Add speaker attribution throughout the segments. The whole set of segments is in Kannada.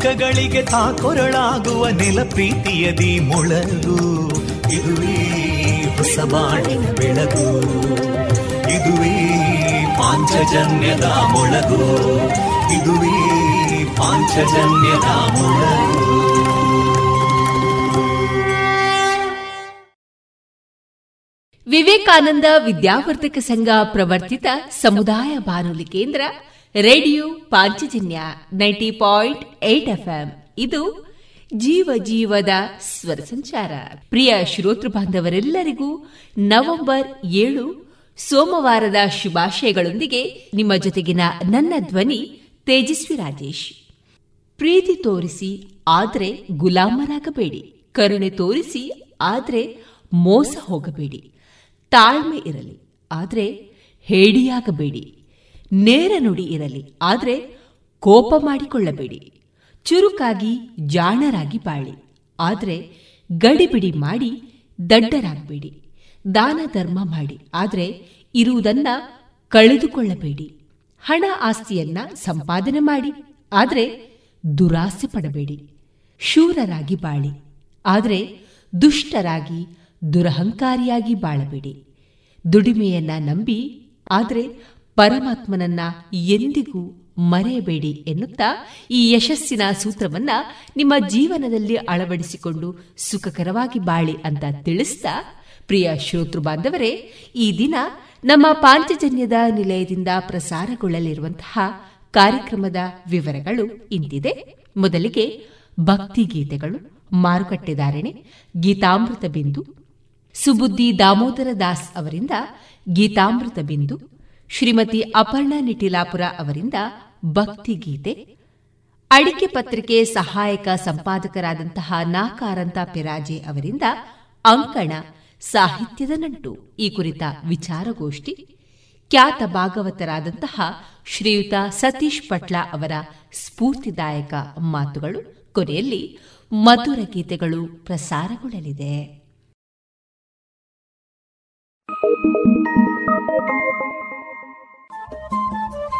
Speaker 1: ದುಃಖಗಳಿಗೆ ತಾಕೊರಳಾಗುವ ನೆಲ ಪ್ರೀತಿಯದಿ ಮೊಳಗು. ಇದುವೇ ಹೊಸ ಬಾಣಿನ ಬೆಳಗು. ಇದುವೇ ಪಾಂಚಜನ್ಯದ ಮೊಳಗು. ಇದುವೇ ಪಾಂಚಜನ್ಯದ ಮೊಳಗು.
Speaker 2: ವಿವೇಕಾನಂದ ವಿದ್ಯಾವರ್ಧಕ ಸಂಘ ಪ್ರವರ್ತಿತ ಸಮುದಾಯ ಬಾನುಲಿ ಕೇಂದ್ರ radio Panchajanya ninety point eight FM. ಇದು ಜೀವ ಜೀವದ ಸ್ವರ ಸಂಚಾರ. ಪ್ರಿಯ ಶ್ರೋತೃ ಬಾಂಧವರೆಲ್ಲರಿಗೂ ನವೆಂಬರ್ ಏಳು ಸೋಮವಾರದ ಶುಭಾಶಯಗಳೊಂದಿಗೆ ನಿಮ್ಮ ಜೊತೆಗಿನ ನನ್ನ ಧ್ವನಿ ತೇಜಸ್ವಿ ರಾಜೇಶ್. ಪ್ರೀತಿ ತೋರಿಸಿ ಆದ್ರೆ ಗುಲಾಮರಾಗಬೇಡಿ. ಕರುಣೆ ತೋರಿಸಿ ಆದ್ರೆ ಮೋಸ ಹೋಗಬೇಡಿ. ತಾಳ್ಮೆ ಇರಲಿ, ಆದರೆ ಹೇಡಿಯಾಗಬೇಡಿ. ನೇರ ನುಡಿ ಇರಲಿ, ಆದರೆ ಕೋಪ ಮಾಡಿಕೊಳ್ಳಬೇಡಿ. ಚುರುಕಾಗಿ ಜಾಣರಾಗಿ ಬಾಳಿ, ಆದರೆ ಗಡಿಬಿಡಿ ಮಾಡಿ ದಡ್ಡರಾಗಬೇಡಿ. ದಾನ ಧರ್ಮ ಮಾಡಿ, ಆದರೆ ಇರುವುದನ್ನ ಕಳೆದುಕೊಳ್ಳಬೇಡಿ. ಹಣ ಆಸ್ತಿಯನ್ನ ಸಂಪಾದನೆ ಮಾಡಿ, ಆದರೆ ದುರಾಸೆ ಪಡಬೇಡಿ. ಶೂರರಾಗಿ ಬಾಳಿ, ಆದರೆ ದುಷ್ಟರಾಗಿ, ದುರಹಂಕಾರಿಯಾಗಿ ಬಾಳಬೇಡಿ. ದುಡಿಮೆಯನ್ನ ನಂಬಿ, ಆದರೆ ಪರಮಾತ್ಮನನ್ನ ಎಂದಿಗೂ ಮರೆಯಬೇಡಿ ಎನ್ನುತ್ತಾ ಈ ಯಶಸ್ಸಿನ ಸೂತ್ರವನ್ನ ನಿಮ್ಮ ಜೀವನದಲ್ಲಿ ಅಳವಡಿಸಿಕೊಂಡು ಸುಖಕರವಾಗಿ ಬಾಳಿ ಅಂತ ತಿಳಿಸ್ತಾ, ಪ್ರಿಯ ಶ್ರೋತೃ ಬಾಂಧವರೇ, ಈ ದಿನ ನಮ್ಮ ಪಾಂಚಜನ್ಯದ ನಿಲಯದಿಂದ ಪ್ರಸಾರಗೊಳ್ಳಲಿರುವಂತಹ ಕಾರ್ಯಕ್ರಮದ ವಿವರಗಳು ಇಂತಿದೆ. ಮೊದಲಿಗೆ ಭಕ್ತಿ ಗೀತೆಗಳು ಮಾರುಕಟ್ಟೆದಾರಣೆ ಗೀತಾಮೃತ ಬಿಂದು, ಸುಬುದ್ದಿ ದಾಮೋದರ ದಾಸ್ ಅವರಿಂದ ಗೀತಾಮೃತ ಬಿಂದು ಶ್ರೀಮತಿ ಅಪರ್ಣಾ ನಿಟಿಲಾಪುರ ಅವರಿಂದ ಭಕ್ತಿಗೀತೆ ಅಡಿಕೆ ಪತ್ರಿಕೆ ಸಹಾಯಕ ಸಂಪಾದಕರಾದಂತಹ ನಾಕಾರಂತ ಪೆರಾಜೆ ಅವರಿಂದ ಅಂಕಣ, ಸಾಹಿತ್ಯದ ನಂಟು. ಈ ಕುರಿತ ವಿಚಾರಗೋಷ್ಠಿ ಖ್ಯಾತ ಭಾಗವತರಾದಂತಹ ಶ್ರೀಯುತ ಸತೀಶ್ ಪಟ್ಲ ಅವರ ಸ್ಫೂರ್ತಿದಾಯಕ ಮಾತುಗಳು. ಕೊನೆಯಲ್ಲಿ ಮಧುರ ಗೀತೆಗಳು ಪ್ರಸಾರಗೊಳ್ಳಲಿದೆ.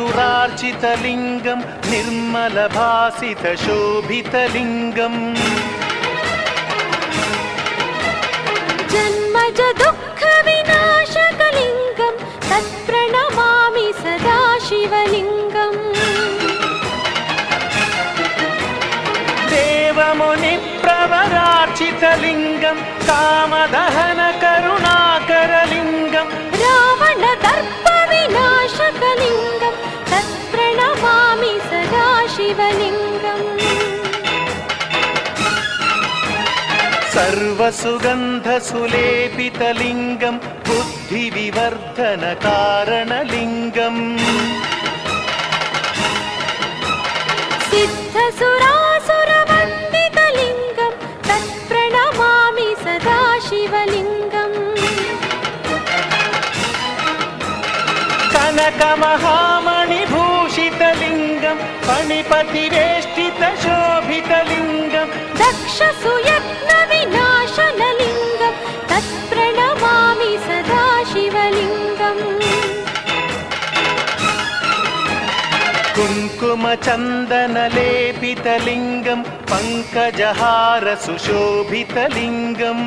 Speaker 3: सुरार्चितलिङ्गं निर्मलभासितशोभितलिङ्गम्।
Speaker 4: जन्मज दुःखविनाशकलिङ्गं तत्प्रणमामि सदा शिवलिङ्गम्
Speaker 3: देवमुनिप्रवरार्चितलिङ्गं
Speaker 4: कामदहनकरुणाकरलिङ्गं रामलर्पविना तत्प्रणमामि सदा शिवलिङ्गम्।
Speaker 3: सर्वसुगन्धसुलेपितलिङ्गं बुद्धिविवर्धनकारणलिङ्गम्।
Speaker 4: सिद्धसुरासुरवन्दितलिङ्गं तत्प्रणमामि सदा शिवलिङ्गम्।
Speaker 3: कनकमहामणिभूषितलिङ्गं फणिपतिवेष्टितशोभितलिङ्गं
Speaker 4: दक्षसुयत्नविनाशनलिङ्गं तत्प्रणमामि सदा शिवलिङ्गम्
Speaker 3: कुङ्कुमचन्दनलेपितलिङ्गं पङ्कजहारसुशोभितलिङ्गम्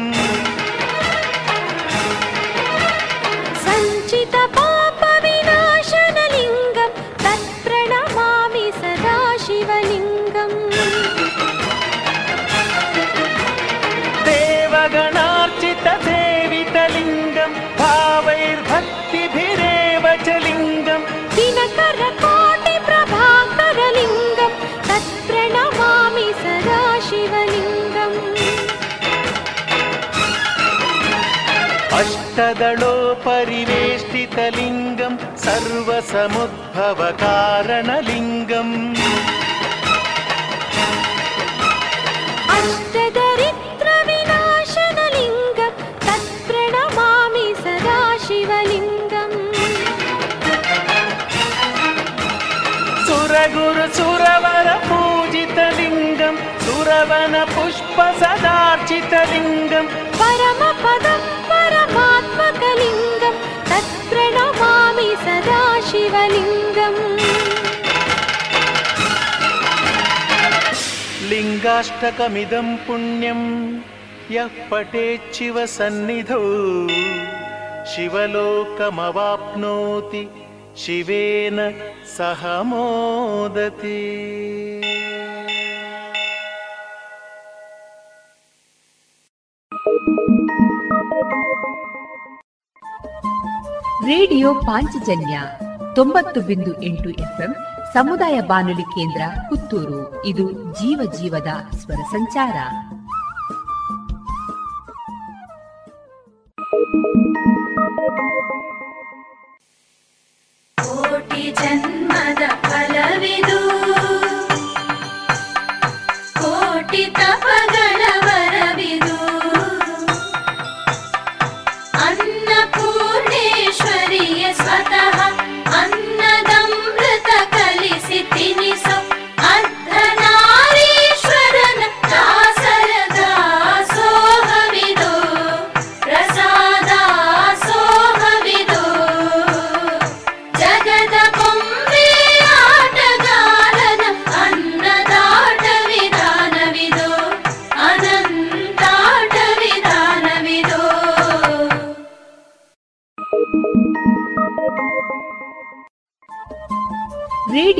Speaker 3: अष्टदलोपरिवेष्टितलिङ्गं सर्वसमुद्भवकारणलिङ्गम्।
Speaker 4: अष्टदरिद्रविनाशनलिङ्गं तत्प्रणमामि सदा शिवलिङ्गम्
Speaker 3: सुरगुरुसुरवरपूजितलिङ्गं सुरवनपुष्पसदार्चितलिङ्गम्।
Speaker 4: परमपदं परमात्मकलिङ्गं प्रणमामि सदा शिवलिङ्गम्
Speaker 3: लिङ्गाष्टकमिदं पुण्यं यः पठेच्छिवसन्निधौ शिवलोकमवाप्नोति शिवेन सह मोदति।
Speaker 2: ರೇಡಿಯೋ ಪಾಂಚಜನ್ಯ ತೊಂಬತ್ತು ಬಿಂದು ಎಂಟು ಎಫ್ಎಂ ಸಮುದಾಯ ಬಾನುಲಿ ಕೇಂದ್ರ ಪುತ್ತೂರು. ಇದು ಜೀವ ಜೀವದ ಸ್ವರ ಸಂಚಾರ.
Speaker 4: ಕೋಟಿ ಜನ್ಮದ ಫಲವಿದು. ಕೋಟಿ ತಪಗಳ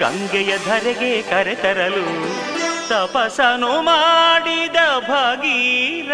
Speaker 5: ಗಂಗೆಯ ಧರೆಗೆ ಕರೆತರಲು ತಪಸನು ಮಾಡಿದ ಭಗೀರ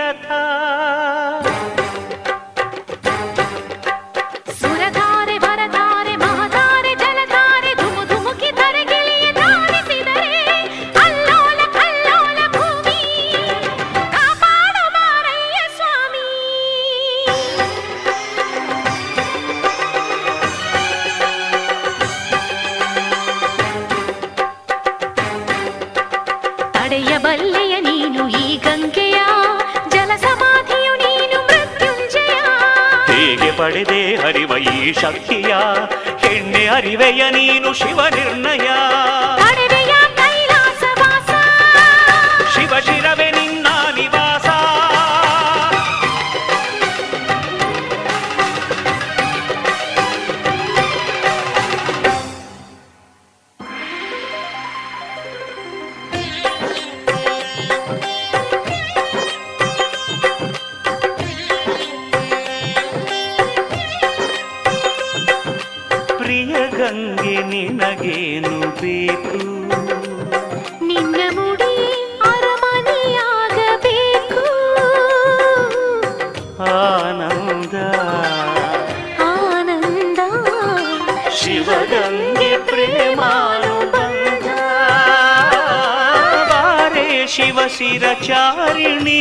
Speaker 5: శిరచారిణీ.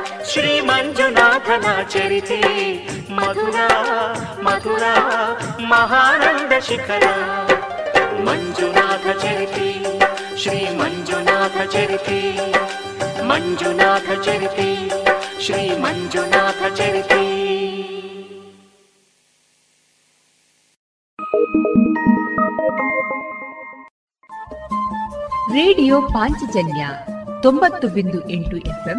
Speaker 5: ಶಿಖರ ಶ್ರೀ ಮಂಜುನಾಥನ ಚರಿತೆ ಮಧುರ ಮಧುರ ಮಹಾನಂದ ಶಿಖರ ಮಂಜುನಾಥ ಚರಿತೆ ಶ್ರೀ ಮಂಜುನಾಥ ಚರಿತೆ ಮಂಜುನಾಥ ಚರಿತೆ ಶ್ರೀ ಮಂಜುನಾಥ ಚರಿತೆ
Speaker 2: ರೇಡಿಯೋ ಪಾಂಚಜನ್ಯ ತೊಂಬತ್ತು ಬಿಂದು ಎಂಟು ಎಫ್ಎಂ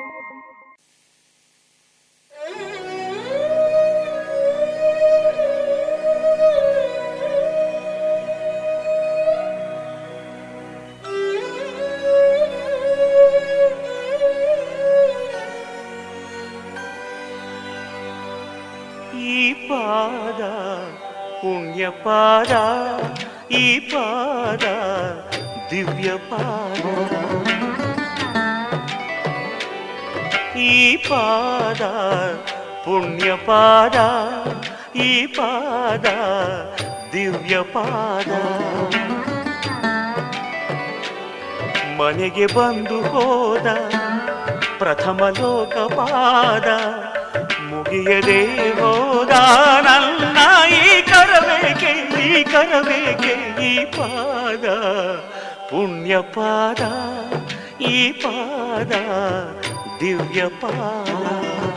Speaker 5: ಪುಣ್ಯ ಪಾದ, ಈ ಪಾದ ದಿವ್ಯ ಪಾದ. ಈ ಪಾದ ಪುಣ್ಯ ಪಾದ, ಈ ಪಾದ ದಿವ್ಯ ಪಾದ. ಮನೆಗೆ ಬಂದು ಹೋದ ಪ್ರಥಮ ಲೋಕಪಾದ ಮುಗಿಯದೆ ಹೋದ ನನ್ನ ಈ ಕರಬೇಕೆ ಈ ಕರಬೇಕೆ ಈ ಪಾದ ಪುಣ್ಯ ಪಾದ ಈ ಪಾದ ದಿವ್ಯ ಪಾದ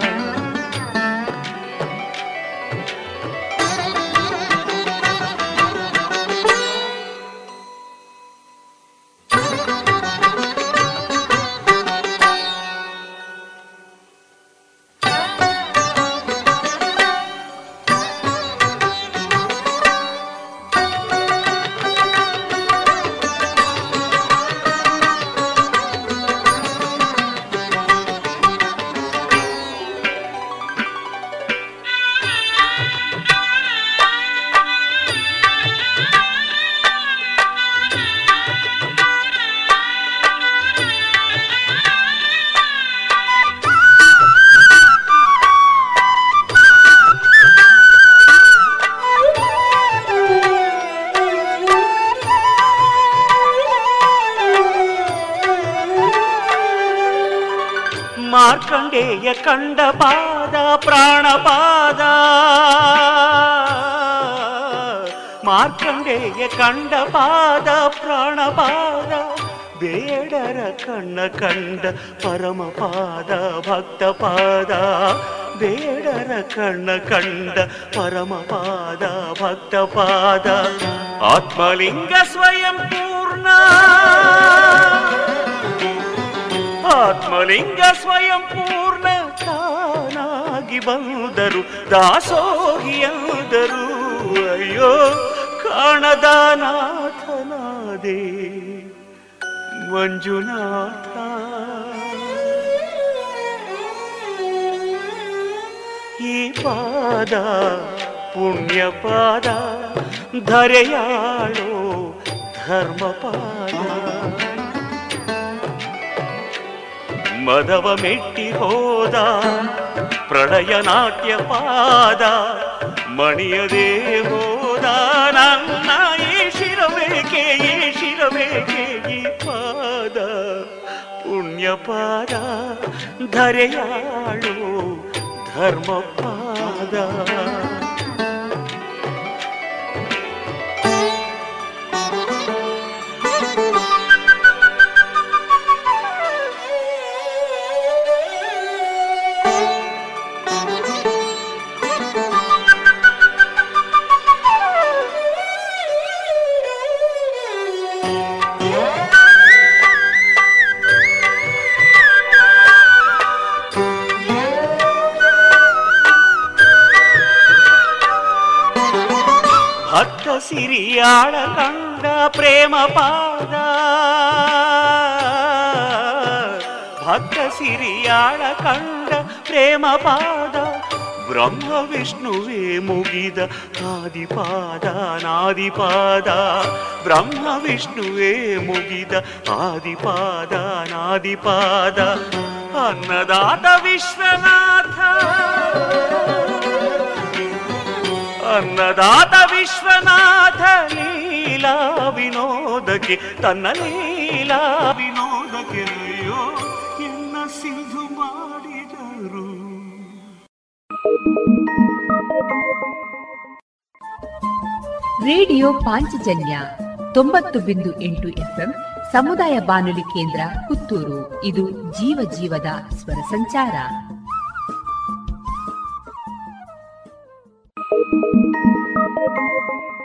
Speaker 5: ಕಂಡ ಪರಮಪಾದ ಭಕ್ತ ಪಾದ ಬೇಡರ ಕಣ್ಣ ಕಂಡ ಪರಮಪಾದ ಭಕ್ತ ಪಾದ ಆತ್ಮಲಿಂಗ ಸ್ವಯಂ ಪೂರ್ಣ. ಆತ್ಮಲಿಂಗ ಸ್ವಯಂ ಪೂರ್ಣ. ತಾನಾಗಿ ಬಂದರು ದಾಸೋಗಿಯಾದರು ಅಯ್ಯೋ, ಕಾಣದ ನಾಥನಾದೆ, ಮಂಜುನಾಥ. ಈ ಪಾದ, ಪುಣ್ಯ ಪಾದ, ಧರೆಯಾಳೋ ಧರ್ಮಪಾದ. ಮದವ ಮೆಟ್ಟಿ ಹೋದ, ಪ್ರಳಯ ನಾಟ್ಯ ಪಾದ ಮಣಿಯದೇ ಹೋದ, ನನ್ನ ಈ ಶಿರಬೇಕೆ ಈ ಪಾದ, ಪುಣ್ಯ ಪಾದ, ಧರೆಯಾಳು ಧರ್ಮ ಪಾದ ಸಿರಿಯಾಳ ಕಂಡ ಪ್ರೇಮ ಪಾದ. ಭಕ್ತ ಸಿರಿಯಾಳ ಕಂಡ ಪ್ರೇಮ ಪಾದ. ಬ್ರಹ್ಮ ವಿಷ್ಣುವೇ ಮುಗಿದ ಆದಿಪಾದ, ನಾದಿಪಾದ. ಬ್ರಹ್ಮ ವಿಷ್ಣುವೇ ಮುಗಿದ ಆದಿಪಾದ, ನಾದಿಪಾದ. ಅನ್ನದಾತ ವಿಶ್ವನಾಥ. ಅನ್ನದಾತ ವಿಶ್ವನಾಥ ಲೀಲಾ ವಿನೋದಕ್ಕೆ, ತನ್ನ ಲೀಲಾ ವಿನೋದಕ್ಕೆ ಎಲ್ಲ ಸಿಂಧು ಮಾಡಿದರು.
Speaker 4: ರೇಡಿಯೋ ಪಾಂಚಜನ್ಯ ತೊಂಬತ್ತು ಬಿಂದು ಎಂಟು ಎಫ್ಎಂ ಸಮುದಾಯ ಬಾನುಲಿ ಕೇಂದ್ರ ಪುತ್ತೂರು. ಇದು ಜೀವ ಜೀವದ ಸ್ವರ ಸಂಚಾರ.
Speaker 5: Thank you.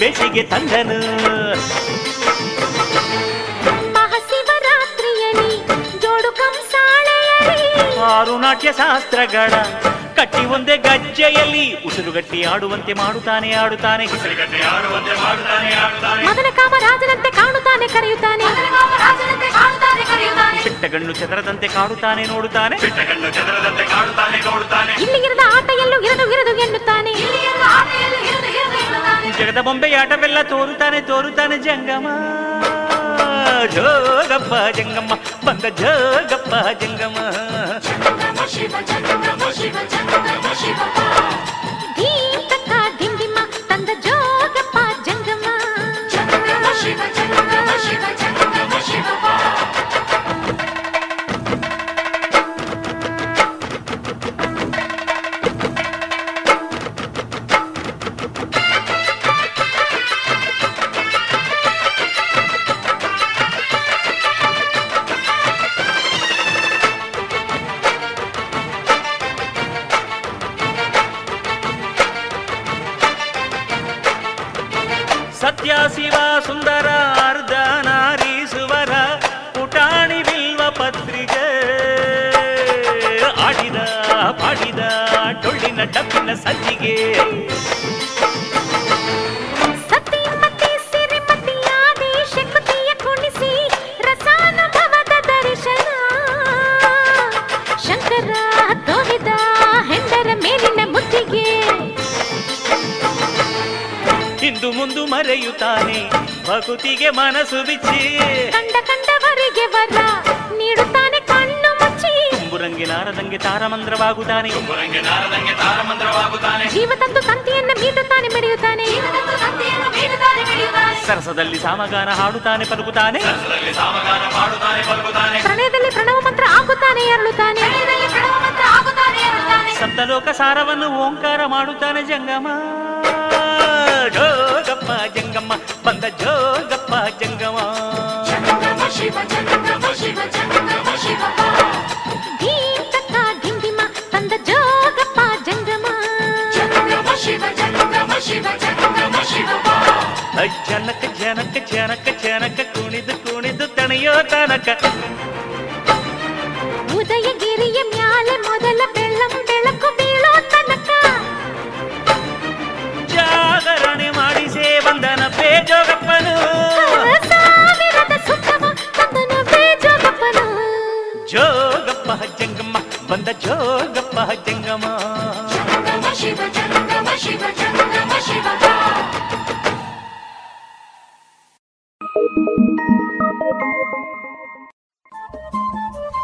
Speaker 5: ಬೆಸಿಗೆ ತಂದನು.
Speaker 4: ಮಹಾಶಿವರಾತ್ರಿಯಲ್ಲಿ ಜೋಡು ಕಂಸಾಳೆಯಲ್ಲಿ
Speaker 5: ಆರು ನಾಟ್ಯ ಶಾಸ್ತ್ರಗಳ ಕಟ್ಟಿ ಒಂದೇ ಗಜ್ಜೆಯಲ್ಲಿ ಉಸಿರುಗಟ್ಟಿ ಆಡುವಂತೆ ಮಾಡುತ್ತಾನೆ ಆಡುತ್ತಾನೆ
Speaker 4: ಮದನ ಕಾಮರಾಜನಂತೆ ಕಾಣುತ್ತಾನೆ ಕರೆಯುತ್ತಾನೆ.
Speaker 5: ಚಿಟ್ಟಗಣ್ಣು ಚದರದಂತೆ ಕಾಡುತ್ತಾನೆ ನೋಡುತ್ತಾನೆ. ಚಿಟ್ಟಗಣ್ಣು ಚದರದಂತೆ ಕಾಡುತ್ತಾನೆ ನೋಡುತ್ತಾನೆ.
Speaker 4: ಇಲ್ಲಿ ಇರದ ಆಟ ಎಲ್ಲೂ ಇರದು ಇರದು ಎನ್ನುತ್ತಾನೆ జగదబొంబె ఆటవెల్ల తోరుతానే
Speaker 5: తోరుతానే జంగమ్మ. జోగప్ప జంగమ్మ బంగ జోగప్ప
Speaker 4: జంగమ్మ. శివ జంగమ శివ జంగమ
Speaker 5: శివ ಸಾಮಗಾನ ಹಾಡುತ್ತಾನೆ ಪಲುಕುತ್ತಾನೆ
Speaker 4: ಪ್ರಣಯದಲ್ಲಿ ಪ್ರಣವ ಮಂತ್ರ ಆಗುತ್ತಾನೆ ಅರಳುತ್ತಾನೆ
Speaker 5: ಸಪ್ತಲೋಕ ಸಾರವನ್ನು ಓಂಕಾರ ಮಾಡುತ್ತಾನೆ ಜಂಗಮ
Speaker 4: ಉದಯಗಿರಿಯ ಮ್ಯಾಲೆ ಮೊದಲ ಬೆಳ್ಳಂ ಬೆಳಕು ಬೀಳೋ ತನಕ
Speaker 5: ಜಾಗರಣೆ ಮಾಡಿಸೇ ಬಂದನ ಬೇಜೋಗಪ್ಪನು
Speaker 4: ಸಾವಿರದ ಸುತ್ತಮ ತಂದನು ಬೇಜೋಗಪ್ಪನು
Speaker 5: ಜೋಗಪ್ಪ ಜಂಗಮ್ಮ ಬಂದ ಜೋಗಪ್ಪ ಜಂಗಮ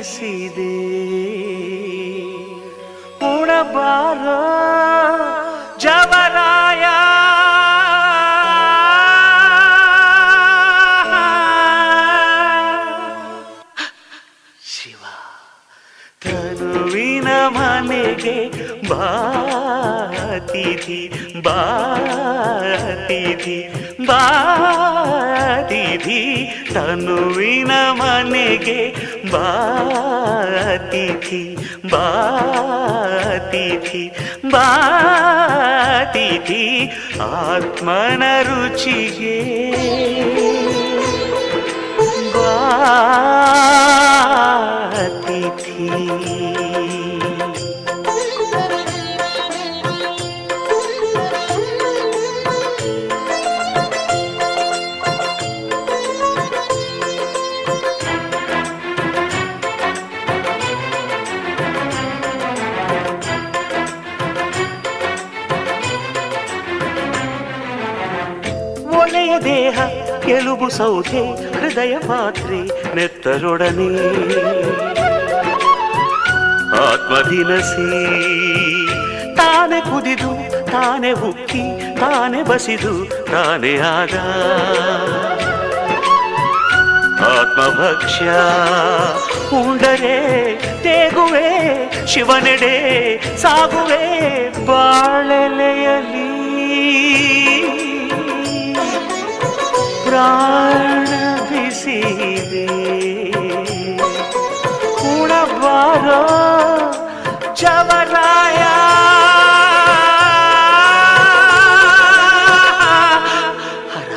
Speaker 3: ಬಡಿಸಿದೆ ಉಣಬಾರ ಜವರಾಯ. ಶಿವ ತನುವಿನ ಮನೆಗೆ ಬಾತಿಥಿ ಬಾತಿಥಿ ಬಾತಿಥಿ ತನುವಿನ ಮನೆಗೆ ಬಾತಿಥಿ ಬಾತಿಥಿ ಬಾತಿಥಿ ಆತ್ಮನ ರುಚಿಗೆ ಬಾತಿಥಿ ಸೌಧೆ ಹೃದಯ ಪಾತ್ರೆ ನೆತ್ತರೊಡನೆ.
Speaker 5: ಆತ್ಮದಿನಸಿ ತಾನೆ ಕುದಿದು, ತಾನೆ ಉಕ್ಕಿ, ತಾನೆ ಬಸಿದು, ತಾನೆ ಆದ. ಆತ್ಮಭಕ್ಷ್ಯ ಉಂಡರೆ, ತೇಗುವೆ, ಶಿವನೆಡೆ, ಸಾಗುವೆ ಬಾಳೆಲೆಯಲಿ ಪ್ರಾಣ ಬಿಸಿದೆ ಉಣಬಾರೋ ಚವರಾಯ. ಹರ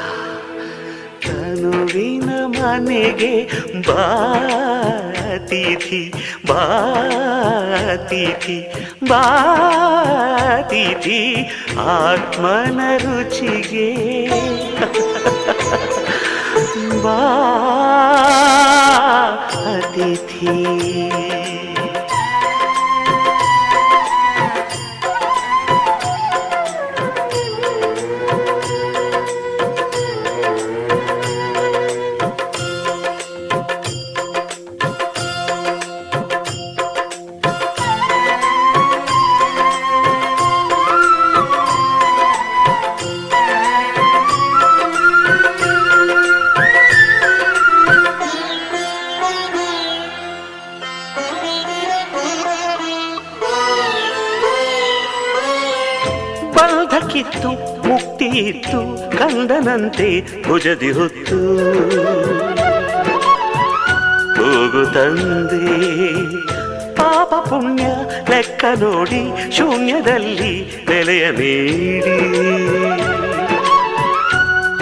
Speaker 5: ಕನುವಿನ ಮನೆಗೆ ಬಾತಿಥಿ ಬಾತಿಥಿ ಬಾತಿಥಿ ಆತ್ಮನ ರುಚಿಗೆ. ಬಾ ಅತಿಥಿ ಕಂದನಂತೆ ಭುಜದಿ ಹೊತ್ತು. ಹೋಗು ತಂದೆ, ಪಾಪ ಪುಣ್ಯ ಲೆಕ್ಕ ನೋಡಿ ಶೂನ್ಯದಲ್ಲಿ ನೆಲೆಯ ನೀಡಿ.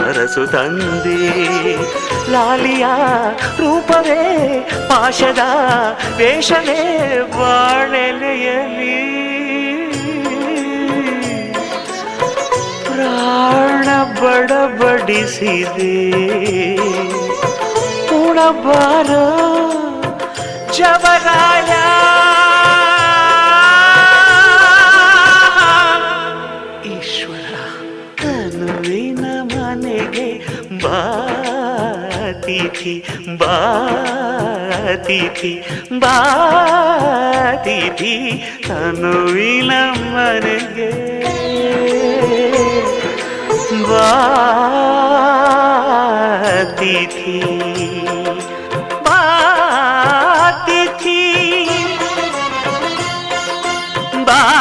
Speaker 5: ಅರಸು ತಂದೆ, ಲಾಲಿಯ ರೂಪವೇ ಪಾಶದ ವೇಷವೇ ಬಾಳೆಲೆಯಲಿ ಪ್ರಾಣ ಬಡಬಡಿಸಿದೆ. ಉಣಬಾರ ಜವರಾಯ. ಈಶ್ವರ ಕನುವಿನ ಮನೆಗೆ ಬಾತಿಥಿ ಬಾತಿಥಿ ಬಾತಿಥಿ ಕನುವಿನ ಮನೆಗೆ. ಬಾತಿಥಿ ಬಾತಿಥಿ ಬಾತಿಥಿ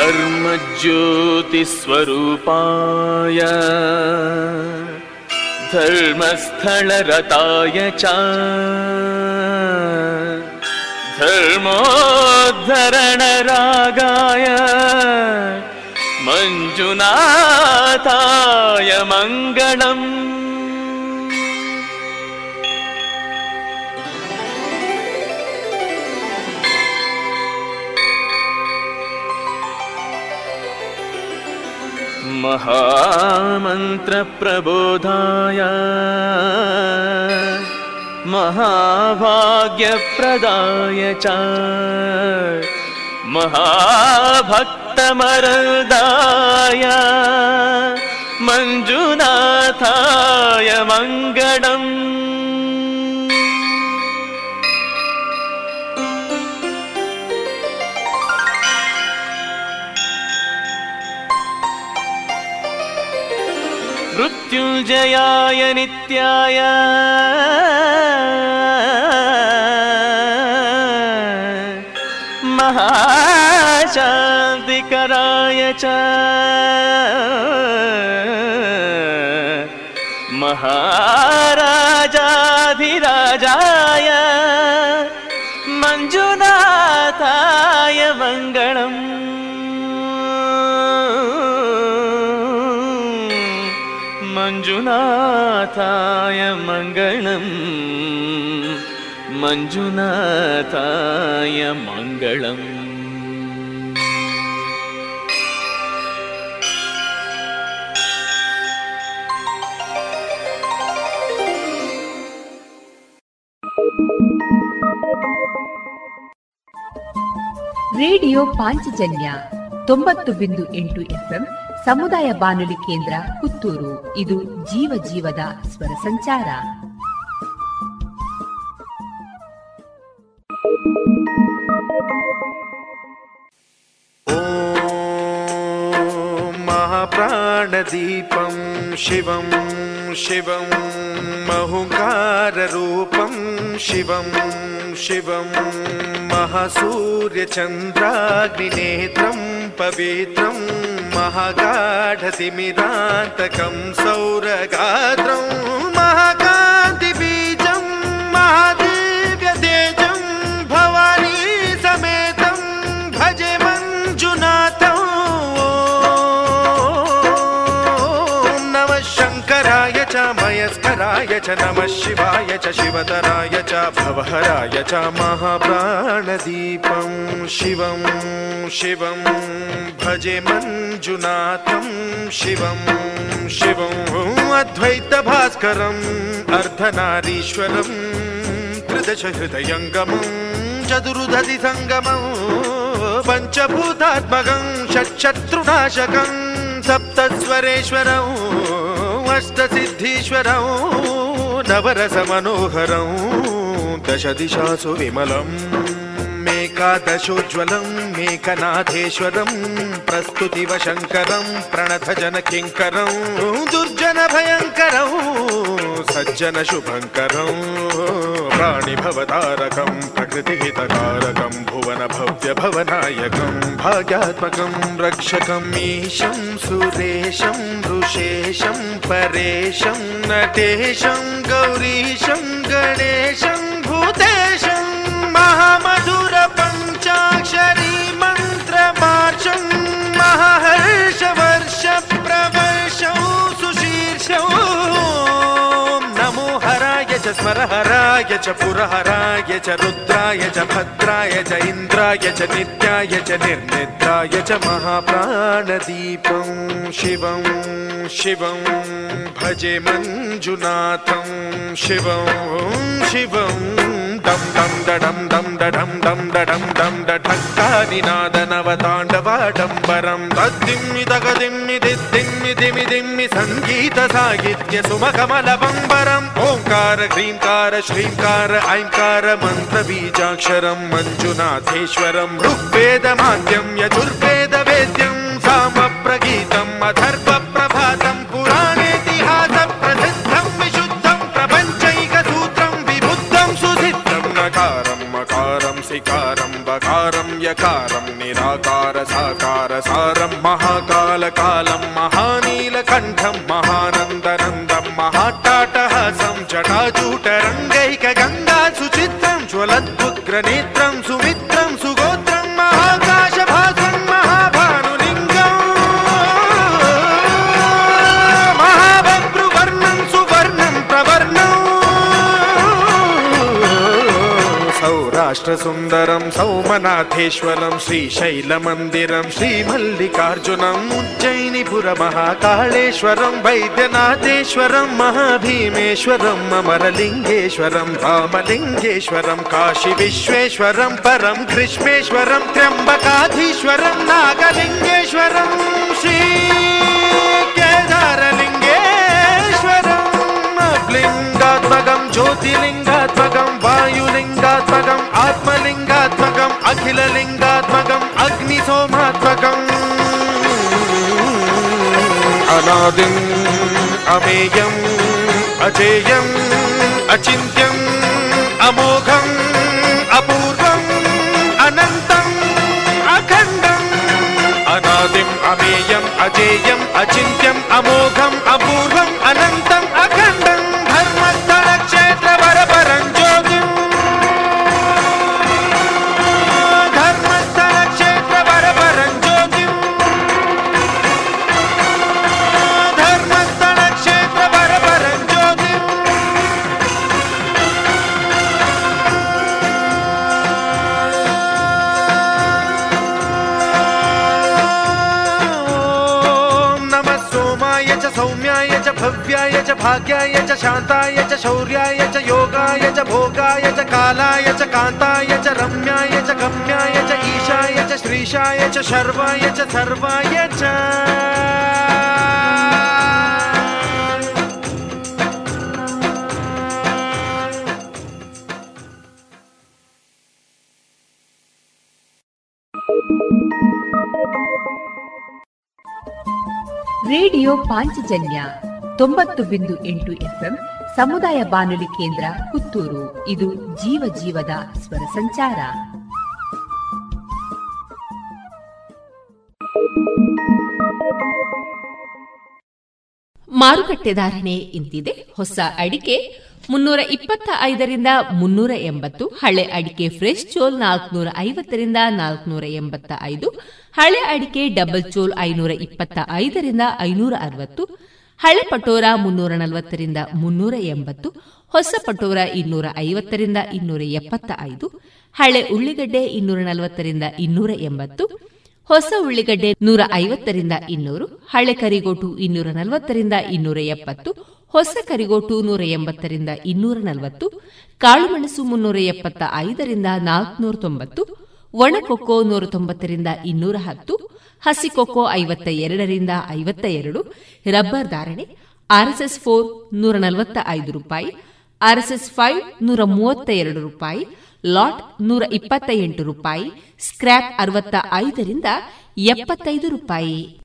Speaker 6: धर्मज्योतिस्वरूपाय धर्मस्थलरताय च धर्मोद्धरणरागाय मञ्जुनाथाय मङ्गलम् महामन्त्रप्रबोधाय। महाभाग्यप्रदाय च। महाभक्तमरदाय। मञ्जुनाथाय मङ्गलम् मृत्युञ्जयाय नित्याय। महाशान्तिकराय च। महाराजाधिराजाय ಮಂಜುನಾಥಾಯ ಮಂಗಳಂ.
Speaker 2: ರೇಡಿಯೋ ಪಾಂಚಜನ್ಯ ತೊಂಬತ್ತು ಬಿಂದು ಎಂಟು ಎಫ್ಎಂ ಸಮುದಾಯ ಬಾನುಲಿ ಕೇಂದ್ರ ಪುತ್ತೂರು. ಇದು ಜೀವ ಜೀವದ ಸ್ವರ ಸಂಚಾರ.
Speaker 7: महाप्राणदीपं शिवं शिवं महुकाररूपं शिवं शिवं महासूर्यचन्द्राग्निनेत्रं पवित्रं महागाढतिमिरान्तकं सौरगात्रं महाकान्तिबीजं च नमः शिवाय च शिवतराय च भवहराय च महाप्राणदीपं शिवं शिवं भजे मञ्जुनाथं, शिवं शिवं अद्वैतभास्करम्, अर्धनारीश्वरं, त्रिदशहृदयङ्गमं चतुर्दधि सङ्गमं पञ्चभूतात्मकं, षट्शत्रुनाशकं, सप्तस्वरेश्वरौ, अष्टसिद्धीश्वरौ నవరస మనోహరం దశ దిశాసు విమలం. मेकादशोज्ज्वलं मेकनाथेश्वरं प्रस्तुतिव शङ्करं प्रणतजनकिङ्करं दुर्जनभयङ्करौ, सज्जनशुभङ्करं प्राणिभवतारकं प्रकृतिहितकारकं भुवनभव्यभवनायकं, भाग्यात्मकं रक्षकम् ईशं, सुरेशं, ऋषेशं, परेशं, नटेशं, गौरीशं, गणेशं, भूतेशं हराय च पुरहराय च रुद्राय च भद्राय च इन्द्राय च नित्याय च निर्निद्राय च महाप्राणदीपं शिवं शिवं भजे मञ्जुनाथं शिवं शिवं दं दं दडं दं दडं दं दडं दं डठक्कानिनादनवताण्डवाडम्बरं तद्दिम्मि तगदिम्मि दिद्दिम्मि दिमि दिम्मि सङ्गीतसाहित्य सुमकमलबम्बरम् ओङ्कार ह्रीङ्कार श्रीङ्कार ऐङ्कार मन्त्रबीजाक्षरं मञ्जुनाथेश्वरं ऋग्वेदमाद्यं यजुर्वेदवेद्यं सामप्रगीतम् अथर्वप्रभातं पुराणेतिहासप्रसिद्धं विशुद्धं प्रपञ्चैकसूत्रं विबुद्धं सुसिद्धं नकारं मकारं सिकारं बकारं यकारं निराकार, साकार सारं महाकालकालं महानीलकण्ठं महानन्दनन्दं महाट्टाटहासं जटाजूटरङ्गैकगङ्गा உடனே రాష్ట్రసుందరం సౌమనాథేశ్వరం శ్రీశైలమందిరం శ్రీమల్లికార్జునం ఉజ్జయినిపుర మహాకాళేశ్వరం వైద్యనాథేశ్వరం మహాభీమేశ్వరం అమరలింగేశ్వరం రామలింగేశ్వరం కాశీ విశ్వేశ్వరం పరం కృష్ణేశ్వరం త్ర్యంబకాధీశ్వరం నాగలింగేశ్వరం శ్రీ కేదారలింగేశ్వరం లింగాత్మకం జ్యోతిలింగాత్మకం वायुलिङ्गात्मकम् आत्मलिङ्गात्मकम् अखिललिङ्गात्मकम् अग्निसोमात्मकम्। अनादिम् अमेयम् अजेयम् अचिन्त्यम् अमोघम् अपूर्वम् अनन्तम् अखण्डम्। अनादिम् अमेयम् अजेयम् अचिन्त्यम् अमोघम् अपूर्वम् प्राज्ञाय च शान्ताय च शौर्याय च योगाय च भोगाय च कालाय च कान्ताय च रम्याय च गम्याय च ईशाय च श्रीशाय च शर्वाय च सर्वाय च
Speaker 2: रेडियो पांचजन्य ತೊಂಬತ್ತು ಬಿಂದು ಎಂಟು ಎಫ್ಎಂ ಸಮುದಾಯ ಬಾನುಲಿ ಕೇಂದ್ರ ಪುತ್ತೂರು. ಇದು ಜೀವ ಜೀವದ ಸ್ವರ ಸಂಚಾರ. ಮಾರುಕಟ್ಟೆ ಧಾರಣೆ ಇಂತಿದೆ. ಹೊಸ ಅಡಿಕೆ ಮುನ್ನೂರ ಇಪ್ಪತ್ತ ಐದರಿಂದ ಮುನ್ನೂರ ಎಂಬತ್ತು, ಹಳೆ ಅಡಿಕೆ ಫ್ರೆಶ್ ಚೋಲ್ ನಾಲ್ಕನೂರ ಐವತ್ತರಿಂದ ನಾಲ್ಕನೂರ ಎಂಬತ್ತ ಐದು, ಹಳೆ ಅಡಿಕೆ ಡಬಲ್ ಚೋಲ್ ಐನೂರ ಇಪ್ಪತ್ತ ಐದರಿಂದ ಐನೂರ ಅರವತ್ತು ಹಳೆ ಪಟೋರ ಮುನ್ನೂರ ನಲವತ್ತರಿಂದ ಮುನ್ನೂರ ಎಂಬತ್ತು, ಹೊಸ ಪಟೋರ ಇನ್ನೂರ ಐವತ್ತರಿಂದ ಇನ್ನೂರ ಎಪ್ಪತ್ತ ಐದು ಹಳೆ ಉಳ್ಳಿಗಡ್ಡೆ ಇನ್ನೂರ ನಲವತ್ತರಿಂದ ಇನ್ನೂರ ಎಂಬತ್ತು, ಹೊಸ ಉಳ್ಳಿಗಡ್ಡೆ ನೂರ ಐವತ್ತರಿಂದ ಇನ್ನೂರು, ಹಳೆ ಕರಿಗೋಟು ಇನ್ನೂರ ನಲವತ್ತರಿಂದ ಇನ್ನೂರ ಎಪ್ಪತ್ತು, ಹೊಸ ಕರಿಗೋಟು ನೂರ ಎಂಬತ್ತರಿಂದ ಇನ್ನೂರ ನಲವತ್ತು ಕಾಳುಮೆಣಸು ಮುನ್ನೂರ ಎಪ್ಪತ್ತ ಐದರಿಂದ ನಾಲ್ಕುನೂರ ತೊಂಬತ್ತು ಒಣಕೊಕ್ಕೋ ನೂರ ತೊಂಬತ್ತರಿಂದ ಇನ್ನೂರ ಹತ್ತು, ಹಸಿ ಕೊಕ್ಕೋ ಐವತ್ತ ಎರಡರಿಂದ ಐವತ್ತ ಎರಡು ರಬ್ಬರ್ ಧಾರಣೆ ಆರ್ಎಸ್ಎಸ್ ಫೋರ್ ನೂರ ನಲವತ್ತ ಐದು ರೂಪಾಯಿ, ಆರ್ಎಸ್ಎಸ್ ಫೈವ್ ನೂರ ಮೂವತ್ತ ಎರಡು ರೂಪಾಯಿ, ಲಾಟ್ ನೂರ ಇಪ್ಪತ್ತ ಎಂಟು ರೂಪಾಯಿ, ಸ್ಕ್ರ್ಯಾಪ್ ಅರವತ್ತ ಐದರಿಂದ ಎಪ್ಪತ್ತೈದು ರೂಪಾಯಿ.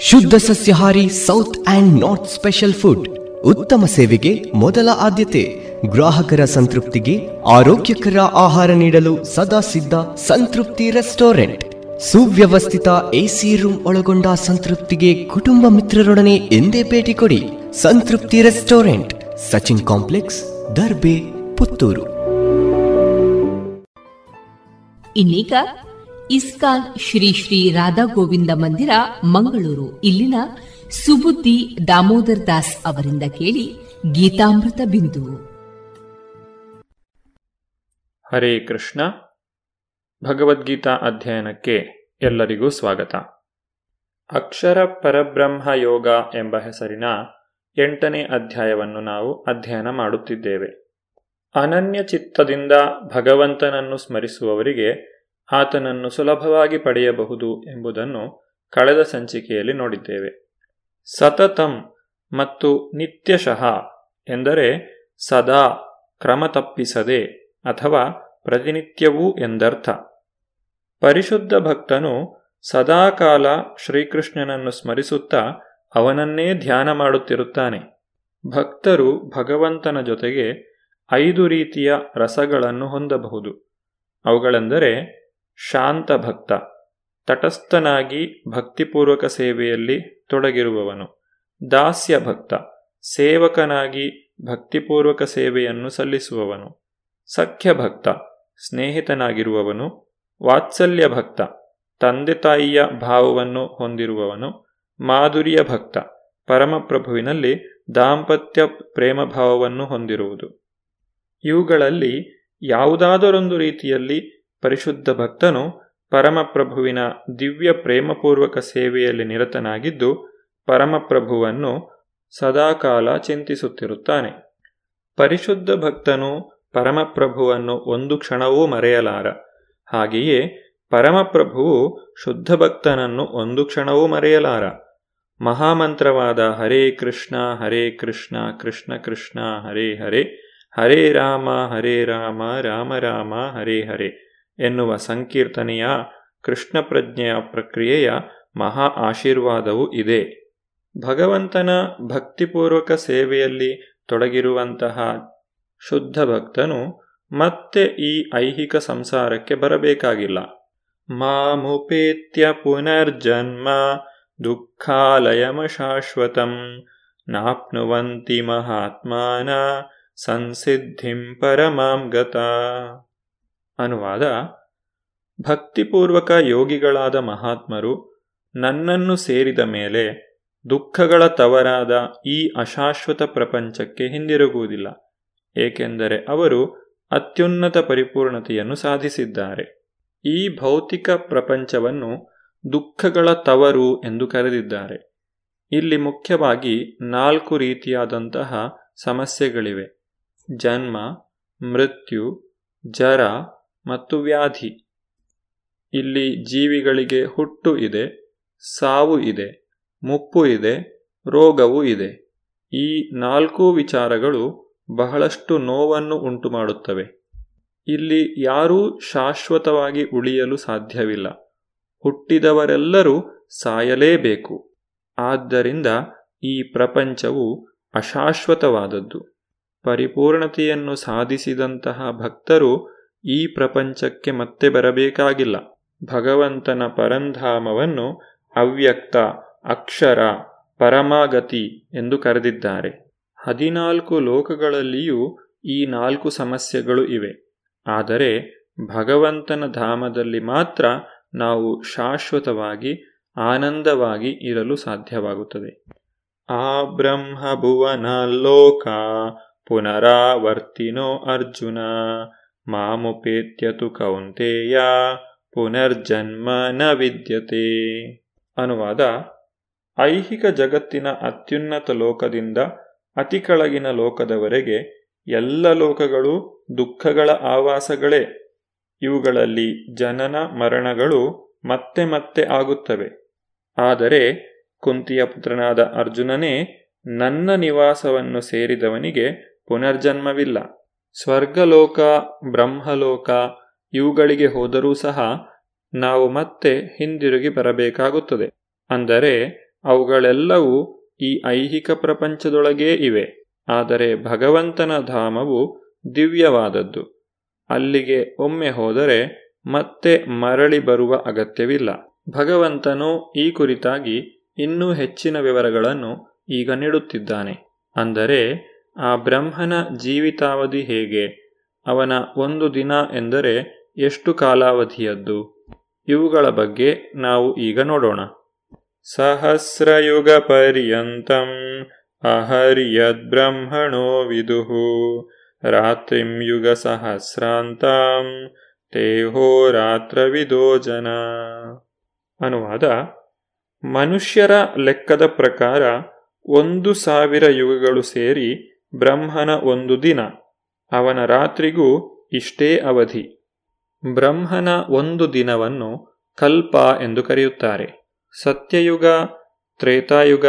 Speaker 8: ಶುದ್ಧ ಸಸ್ಯಹಾರಿ south and north special food. ಉತ್ತಮ ಸೇವೆಗೆ ಮೊದಲ ಆದ್ಯತೆ, ಗ್ರಾಹಕರ ಸಂತೃಪ್ತಿಗೆ ಆರೋಗ್ಯಕರ ಆಹಾರ ನೀಡಲು ಸದಾ ಸಿದ್ಧ ಸಂತೃಪ್ತಿ ರೆಸ್ಟೋರೆಂಟ್. ಸುವ್ಯವಸ್ಥಿತ ಎಸಿ ರೂಮ್ ಒಳಗೊಂಡ ಸಂತೃಪ್ತಿಗೆ ಕುಟುಂಬ ಮಿತ್ರರೊಡನೆ ಎಂದೇ ಭೇಟಿ ಕೊಡಿ ಸಂತೃಪ್ತಿ ರೆಸ್ಟೋರೆಂಟ್, ಸಚಿನ್ ಕಾಂಪ್ಲೆಕ್ಸ್, ದರ್ಬೆ, ಪುತ್ತೂರು.
Speaker 2: ಇನ್ನೀಗ ಇಸ್ಕಾನ್ ಶ್ರೀ ಶ್ರೀ ರಾಧಾ ಗೋವಿಂದ ಮಂದಿರ, ಮಂಗಳೂರು. ಇಲ್ಲಿನ ಸುಬುದ್ದಿ ದಾಮೋದರ್ ದಾಸ್ ಅವರಿಂದ ಕೇಳಿ ಗೀತಾಮೃತ ಬಿಂದು.
Speaker 9: ಹರೇ ಕೃಷ್ಣ. ಭಗವದ್ಗೀತಾ ಅಧ್ಯಯನಕ್ಕೆ ಎಲ್ಲರಿಗೂ ಸ್ವಾಗತ. ಅಕ್ಷರ ಪರಬ್ರಹ್ಮ ಯೋಗ ಎಂಬ ಹೆಸರಿನ ಎಂಟನೇ ಅಧ್ಯಾಯವನ್ನು ನಾವು ಅಧ್ಯಯನ ಮಾಡುತ್ತಿದ್ದೇವೆ. ಅನನ್ಯ ಚಿತ್ತದಿಂದ ಭಗವಂತನನ್ನು ಸ್ಮರಿಸುವವರಿಗೆ ಆತನನ್ನು ಸುಲಭವಾಗಿ ಪಡೆಯಬಹುದು ಎಂಬುದನ್ನು ಕಳೆದ ಸಂಚಿಕೆಯಲ್ಲಿ ನೋಡಿದ್ದೇವೆ. ಸತತಂ ಮತ್ತು ನಿತ್ಯಶಃ ಎಂದರೆ ಸದಾ ಕ್ರಮ ತಪ್ಪಿಸದೆ ಅಥವಾ ಪ್ರತಿನಿತ್ಯವೂ ಎಂದರ್ಥ. ಪರಿಶುದ್ಧ ಭಕ್ತನು ಸದಾಕಾಲ ಶ್ರೀಕೃಷ್ಣನನ್ನು ಸ್ಮರಿಸುತ್ತಾ ಅವನನ್ನೇ ಧ್ಯಾನ ಮಾಡುತ್ತಿರುತ್ತಾನೆ. ಭಕ್ತರು ಭಗವಂತನ ಜೊತೆಗೆ ಐದು ರೀತಿಯ ರಸಗಳನ್ನು ಹೊಂದಬಹುದು. ಅವುಗಳೆಂದರೆ ಶಾಂತ ಭಕ್ತ. ತಟಸ್ಥನಾಗಿ ಭಕ್ತಿಪೂರ್ವಕ ಸೇವೆಯಲ್ಲಿ ತೊಡಗಿರುವವನು. ದಾಸ್ಯ ಭಕ್ತ ಸೇವಕನಾಗಿ ಭಕ್ತಿಪೂರ್ವಕ ಸೇವೆಯನ್ನು ಸಲ್ಲಿಸುವವನು. ಸಖ್ಯ ಭಕ್ತ ಸ್ನೇಹಿತನಾಗಿರುವವನು. ವಾತ್ಸಲ್ಯ ಭಕ್ತ ತಂದೆ ತಾಯಿಯ ಭಾವವನ್ನು ಹೊಂದಿರುವವನು. ಮಾಧುರ್ಯ ಭಕ್ತ ಪರಮಪ್ರಭುವಿನಲ್ಲಿ ದಾಂಪತ್ಯ ಪ್ರೇಮ ಭಾವವನ್ನು ಹೊಂದಿರುವುದು. ಇವುಗಳಲ್ಲಿ ಯಾವುದಾದರೊಂದು ರೀತಿಯಲ್ಲಿ ಪರಿಶುದ್ಧ ಭಕ್ತನು ಪರಮಪ್ರಭುವಿನ ದಿವ್ಯ ಪ್ರೇಮಪೂರ್ವಕ ಸೇವೆಯಲ್ಲಿ ನಿರತನಾಗಿದ್ದು, ಪರಮಪ್ರಭುವನ್ನು ಸದಾಕಾಲ ಚಿಂತಿಸುತ್ತಿರುತ್ತಾನೆ. ಪರಿಶುದ್ಧ ಭಕ್ತನು ಪರಮಪ್ರಭುವನ್ನು ಒಂದು ಕ್ಷಣವೂ ಮರೆಯಲಾರ. ಹಾಗೆಯೇ ಪರಮಪ್ರಭುವು ಶುದ್ಧ ಭಕ್ತನನ್ನು ಒಂದು ಕ್ಷಣವೂ ಮರೆಯಲಾರ. ಮಹಾಮಂತ್ರವಾದ ಹರೇ ಕೃಷ್ಣ ಹರೇ ಕೃಷ್ಣ ಕೃಷ್ಣ ಕೃಷ್ಣ, ಹರೇ ಹರೇ ಹರೇ ರಾಮ ಹರೇ ರಾಮ ರಾಮ ರಾಮ, ಹರೇ ಹರೇ. ಎನ್ನುವ ಸಂಕೀರ್ತನೆಯ ಕೃಷ್ಣ ಪ್ರಜ್ಞೆಯ ಪ್ರಕ್ರಿಯೆಯ ಮಹಾ ಆಶೀರ್ವಾದವೂ ಇದೆ. ಭಗವಂತನ ಭಕ್ತಿಪೂರ್ವಕ ಸೇವೆಯಲ್ಲಿ ತೊಡಗಿರುವಂತಹ ಶುದ್ಧ ಭಕ್ತನು ಮತ್ತೆ ಈ ಐಹಿಕ ಸಂಸಾರಕ್ಕೆ ಬರಬೇಕಾಗಿಲ್ಲ. ಮಾಮುಪೇತ್ಯ ಪುನರ್ಜನ್ಮ ದುಃಖಾಲಯಮ ಶಾಶ್ವತಂ ನಾಪ್ನುವಂತಿ ಮಹಾತ್ಮಾನ ಸಂಸಿದ್ಧಿಂ ಪರಮಾಂ ಗತ ಅನುವಾದ, ಭಕ್ತಿಪೂರ್ವಕ ಯೋಗಿಗಳಾದ ಮಹಾತ್ಮರು ನನ್ನನ್ನು ಸೇರಿದ ಮೇಲೆ ದುಃಖಗಳ ತವರಾದ ಈ ಅಶಾಶ್ವತ ಪ್ರಪಂಚಕ್ಕೆ ಹಿಂದಿರುಗುವುದಿಲ್ಲ, ಏಕೆಂದರೆ ಅವರು ಅತ್ಯುನ್ನತ ಪರಿಪೂರ್ಣತೆಯನ್ನು ಸಾಧಿಸಿದ್ದಾರೆ. ಈ ಭೌತಿಕ ಪ್ರಪಂಚವನ್ನು ದುಃಖಗಳ ತವರು ಎಂದು ಕರೆದಿದ್ದಾರೆ. ಇಲ್ಲಿ ಮುಖ್ಯವಾಗಿ ನಾಲ್ಕು ರೀತಿಯಾದಂತಹ ಸಮಸ್ಯೆಗಳಿವೆ. ಜನ್ಮ, ಮೃತ್ಯು, ಜರ ಮತ್ತು ವ್ಯಾಧಿ. ಇಲ್ಲಿ ಜೀವಿಗಳಿಗೆ ಹುಟ್ಟು ಇದೆ, ಸಾವು ಇದೆ, ಮುಪ್ಪು ಇದೆ, ರೋಗವೂ ಇದೆ. ಈ ನಾಲ್ಕು ವಿಚಾರಗಳು ಬಹಳಷ್ಟು ನೋವನ್ನು ಉಂಟು ಮಾಡುತ್ತವೆ ಇಲ್ಲಿ ಯಾರೂ ಶಾಶ್ವತವಾಗಿ ಉಳಿಯಲು ಸಾಧ್ಯವಿಲ್ಲ. ಹುಟ್ಟಿದವರೆಲ್ಲರೂ ಸಾಯಲೇಬೇಕು. ಆದ್ದರಿಂದ ಈ ಪ್ರಪಂಚವು ಅಶಾಶ್ವತವಾದದ್ದು. ಪರಿಪೂರ್ಣತೆಯನ್ನು ಸಾಧಿಸಿದಂತಹ ಭಕ್ತರು ಈ ಪ್ರಪಂಚಕ್ಕೆ ಮತ್ತೆ ಬರಬೇಕಾಗಿಲ್ಲ. ಭಗವಂತನ ಪರಂಧಾಮವನ್ನು ಅವ್ಯಕ್ತ, ಅಕ್ಷರ, ಪರಮಾಗತಿ ಎಂದು ಕರೆದಿದ್ದಾರೆ. ಹದಿನಾಲ್ಕು ಲೋಕಗಳಲ್ಲಿಯೂ ಈ ನಾಲ್ಕು ಸಮಸ್ಯೆಗಳು ಇವೆ. ಆದರೆ ಭಗವಂತನ ಧಾಮದಲ್ಲಿ ಮಾತ್ರ ನಾವು ಶಾಶ್ವತವಾಗಿ, ಆನಂದವಾಗಿ ಇರಲು ಸಾಧ್ಯವಾಗುತ್ತದೆ. ಆ ಬ್ರಹ್ಮ ಭುವನ ಲೋಕ ಪುನರಾವರ್ತಿನೋ ಅರ್ಜುನ. ಮಾಮುಪೇತ್ಯತು ಕೌಂತೆಯ, ಪುನರ್ಜನ್ಮ ನ ವಿದ್ಯತೆ. ಅನುವಾದ, ಐಹಿಕ ಜಗತ್ತಿನ ಅತ್ಯುನ್ನತ ಲೋಕದಿಂದ ಅತಿ ಕೆಳಗಿನ ಲೋಕದವರೆಗೆ ಎಲ್ಲ ಲೋಕಗಳು ದುಃಖಗಳ ಆವಾಸಗಳೇ. ಇವುಗಳಲ್ಲಿ ಜನನ, ಮರಣಗಳು ಮತ್ತೆ ಮತ್ತೆ ಆಗುತ್ತವೆ. ಆದರೆ ಕುಂತಿಯ ಪುತ್ರನಾದ ಅರ್ಜುನನೇ ನನ್ನ ನಿವಾಸವನ್ನು ಸೇರಿದವನಿಗೆ ಪುನರ್ಜನ್ಮವಿಲ್ಲ. ಸ್ವರ್ಗಲೋಕ, ಬ್ರಹ್ಮಲೋಕ ಇವುಗಳಿಗೆ ಹೋದರೂ ಸಹ ನಾವು ಮತ್ತೆ ಹಿಂದಿರುಗಿ ಬರಬೇಕಾಗುತ್ತದೆ. ಅಂದರೆ ಅವುಗಳೆಲ್ಲವೂ ಈ ಐಹಿಕ ಪ್ರಪಂಚದೊಳಗೇ ಇವೆ. ಆದರೆ ಭಗವಂತನ ಧಾಮವು ದಿವ್ಯವಾದದ್ದು. ಅಲ್ಲಿಗೆ ಒಮ್ಮೆ ಹೋದರೆ ಮತ್ತೆ ಮರಳಿ ಬರುವ ಅಗತ್ಯವಿಲ್ಲ. ಭಗವಂತನು ಈ ಕುರಿತಾಗಿ ಇನ್ನೂ ಹೆಚ್ಚಿನ ವಿವರಗಳನ್ನು ಈಗ ನೀಡುತ್ತಿದ್ದಾನೆ. ಅಂದರೆ ಆ ಬ್ರಹ್ಮನ ಜೀವಿತಾವಧಿ ಹೇಗೆ? ಅವನ ಒಂದು ದಿನ ಎಂದರೆ ಎಷ್ಟು ಕಾಲಾವಧಿಯದ್ದು? ಇವುಗಳ ಬಗ್ಗೆ ನಾವು ಈಗ ನೋಡೋಣ. ಸಹಸ್ರಯುಗ ಪರ್ಯಂತಂ ಅಹರ್ಯದ್ಬ್ರಹ್ಮಣೋ ವಿದುಹು ರಾತ್ರಿಂ ಯುಗ ಸಹಸ್ರಾಂತಾಂ ತೇಹೋರಾತ್ರವಿದೋ ಜನ. ಅನುವಾದ, ಮನುಷ್ಯರ ಲೆಕ್ಕದ ಪ್ರಕಾರ ಒಂದು ಸಾವಿರ ಯುಗಗಳು ಸೇರಿ ಬ್ರಹ್ಮನ ಒಂದು ದಿನ, ಅವನ ರಾತ್ರಿಗೂ ಇಷ್ಟೇ ಅವಧಿ. ಬ್ರಹ್ಮನ ಒಂದು ದಿನವನ್ನು ಕಲ್ಪ ಎಂದು ಕರೆಯುತ್ತಾರೆ. ಸತ್ಯಯುಗ, ತ್ರೇತಾಯುಗ,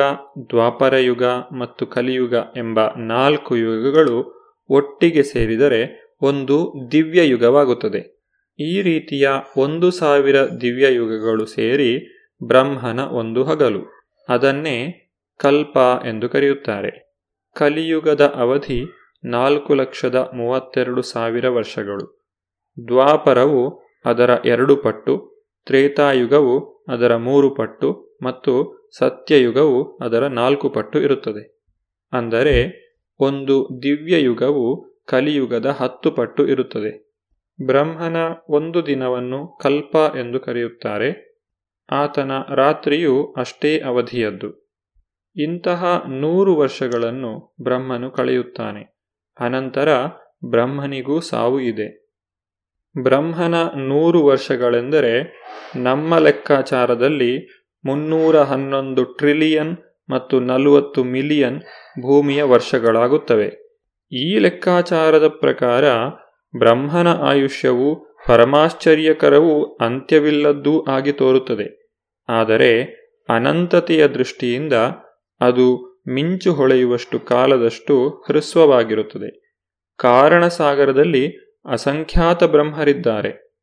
Speaker 9: ದ್ವಾಪರಯುಗ ಮತ್ತು ಕಲಿಯುಗ ಎಂಬ ನಾಲ್ಕು ಯುಗಗಳು ಒಟ್ಟಿಗೆ ಸೇರಿದರೆ ಒಂದು ದಿವ್ಯ ಯುಗವಾಗುತ್ತದೆ. ಈ ರೀತಿಯ ಒಂದು ಸಾವಿರ ದಿವ್ಯ ಯುಗಗಳು ಸೇರಿ ಬ್ರಹ್ಮನ ಒಂದು ಹಗಲು. ಅದನ್ನೇ ಕಲ್ಪ ಎಂದು ಕರೆಯುತ್ತಾರೆ. ಕಲಿಯುಗದ ಅವಧಿ ನಾಲ್ಕು ಲಕ್ಷದ ಮೂವತ್ತೆರಡು ಸಾವಿರ ವರ್ಷಗಳು. ದ್ವಾಪರವು ಅದರ ಎರಡು ಪಟ್ಟು, ತ್ರೇತಾಯುಗವು ಅದರ ಮೂರು ಪಟ್ಟು ಮತ್ತು ಸತ್ಯಯುಗವು ಅದರ ನಾಲ್ಕು ಪಟ್ಟು ಇರುತ್ತದೆ. ಅಂದರೆ, ಒಂದು ದಿವ್ಯಯುಗವು ಕಲಿಯುಗದ ಹತ್ತು ಪಟ್ಟು ಇರುತ್ತದೆ. ಬ್ರಹ್ಮನ ಒಂದು ದಿನವನ್ನು ಕಲ್ಪ ಎಂದು ಕರೆಯುತ್ತಾರೆ. ಆತನ ರಾತ್ರಿಯು ಅಷ್ಟೇ ಅವಧಿಯದ್ದು. ಇಂತಹ ನೂರು ವರ್ಷಗಳನ್ನು ಬ್ರಹ್ಮನು ಕಳೆಯುತ್ತಾನೆ. ಅನಂತರ ಬ್ರಹ್ಮನಿಗೂ ಸಾವು ಇದೆ. ಬ್ರಹ್ಮನ ನೂರು ವರ್ಷಗಳೆಂದರೆ ನಮ್ಮ ಲೆಕ್ಕಾಚಾರದಲ್ಲಿ ಮುನ್ನೂರ ಹನ್ನೊಂದು ಟ್ರಿಲಿಯನ್ ಮತ್ತು ನಲವತ್ತು ಮಿಲಿಯನ್ ಭೂಮಿಯ ವರ್ಷಗಳಾಗುತ್ತವೆ. ಈ ಲೆಕ್ಕಾಚಾರದ ಪ್ರಕಾರ ಬ್ರಹ್ಮನ ಆಯುಷ್ಯವು ಪರಮಾಶ್ಚರ್ಯಕರವೂ ಅಂತ್ಯವಿಲ್ಲದ್ದೂ ಆಗಿ ತೋರುತ್ತದೆ. ಆದರೆ ಅನಂತತೆಯ ದೃಷ್ಟಿಯಿಂದ ಅದು ಮಿಂಚು ಹೊಳೆಯುವಷ್ಟು ಕಾಲದಷ್ಟು ಹೃಸ್ವವಾಗಿರುತ್ತದೆ. ಕಾರಣಸಾಗರದಲ್ಲಿ ಅಸಂಖ್ಯಾತ ಬ್ರಹ್ಮರಿದ್ದಾರೆ.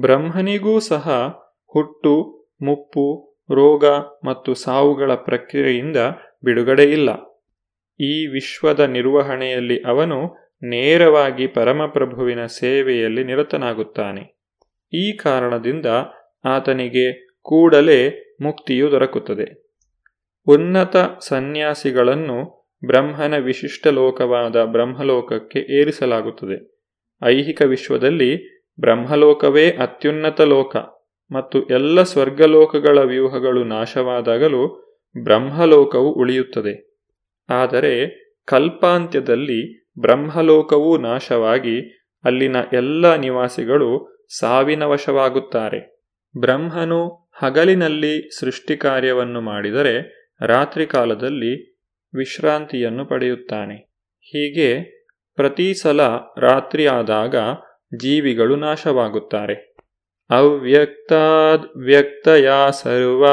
Speaker 9: ಬ್ರಹ್ಮನಿಗೂ ಸಹ ಹುಟ್ಟು, ಮುಪ್ಪು, ರೋಗ ಮತ್ತು ಸಾವುಗಳ ಪ್ರಕ್ರಿಯೆಯಿಂದ ಬಿಡುಗಡೆಯಿಲ್ಲ ಈ ವಿಶ್ವದ ನಿರ್ವಹಣೆಯಲ್ಲಿ ಅವನು ನೇರವಾಗಿ ಪರಮಪ್ರಭುವಿನ ಸೇವೆಯಲ್ಲಿ ನಿರತನಾಗುತ್ತಾನೆ. ಈ ಕಾರಣದಿಂದ ಆತನಿಗೆ ಕೂಡಲೇ ಮುಕ್ತಿಯು ದೊರಕುತ್ತದೆ. ಉನ್ನತ ಸನ್ಯಾಸಿಗಳನ್ನು ಬ್ರಹ್ಮನ ವಿಶಿಷ್ಟ ಲೋಕವಾದ ಬ್ರಹ್ಮಲೋಕಕ್ಕೆ ಏರಿಸಲಾಗುತ್ತದೆ. ಐಹಿಕ ವಿಶ್ವದಲ್ಲಿ ಬ್ರಹ್ಮಲೋಕವೇ ಅತ್ಯುನ್ನತ ಲೋಕ ಮತ್ತು ಎಲ್ಲ ಸ್ವರ್ಗಲೋಕಗಳ ವ್ಯೂಹಗಳು ನಾಶವಾದಾಗಲೂ ಬ್ರಹ್ಮಲೋಕವು ಉಳಿಯುತ್ತದೆ. ಆದರೆ ಕಲ್ಪಾಂತ್ಯದಲ್ಲಿ ಬ್ರಹ್ಮಲೋಕವೂ ನಾಶವಾಗಿ ಅಲ್ಲಿನ ಎಲ್ಲ ನಿವಾಸಿಗಳು ಸಾವಿನ ವಶವಾಗುತ್ತಾರೆ. ಬ್ರಹ್ಮನು ಹಗಲಿನಲ್ಲಿ ಸೃಷ್ಟಿ ಕಾರ್ಯವನ್ನು ಮಾಡಿದರೆ ರಾತ್ರಿ ಕಾಲದಲ್ಲಿ ವಿಶ್ರಾಂತಿಯನ್ನು ಪಡೆಯುತ್ತಾನೆ. ಹೀಗೆ ಪ್ರತಿ ಸಲ ರಾತ್ರಿ ಆದಾಗ ಜೀವಿಗಳು ನಾಶವಾಗುತ್ತಾರೆ. ಅವ್ಯಕ್ತಾದ್ ವ್ಯಕ್ತಯ ಸರ್ವ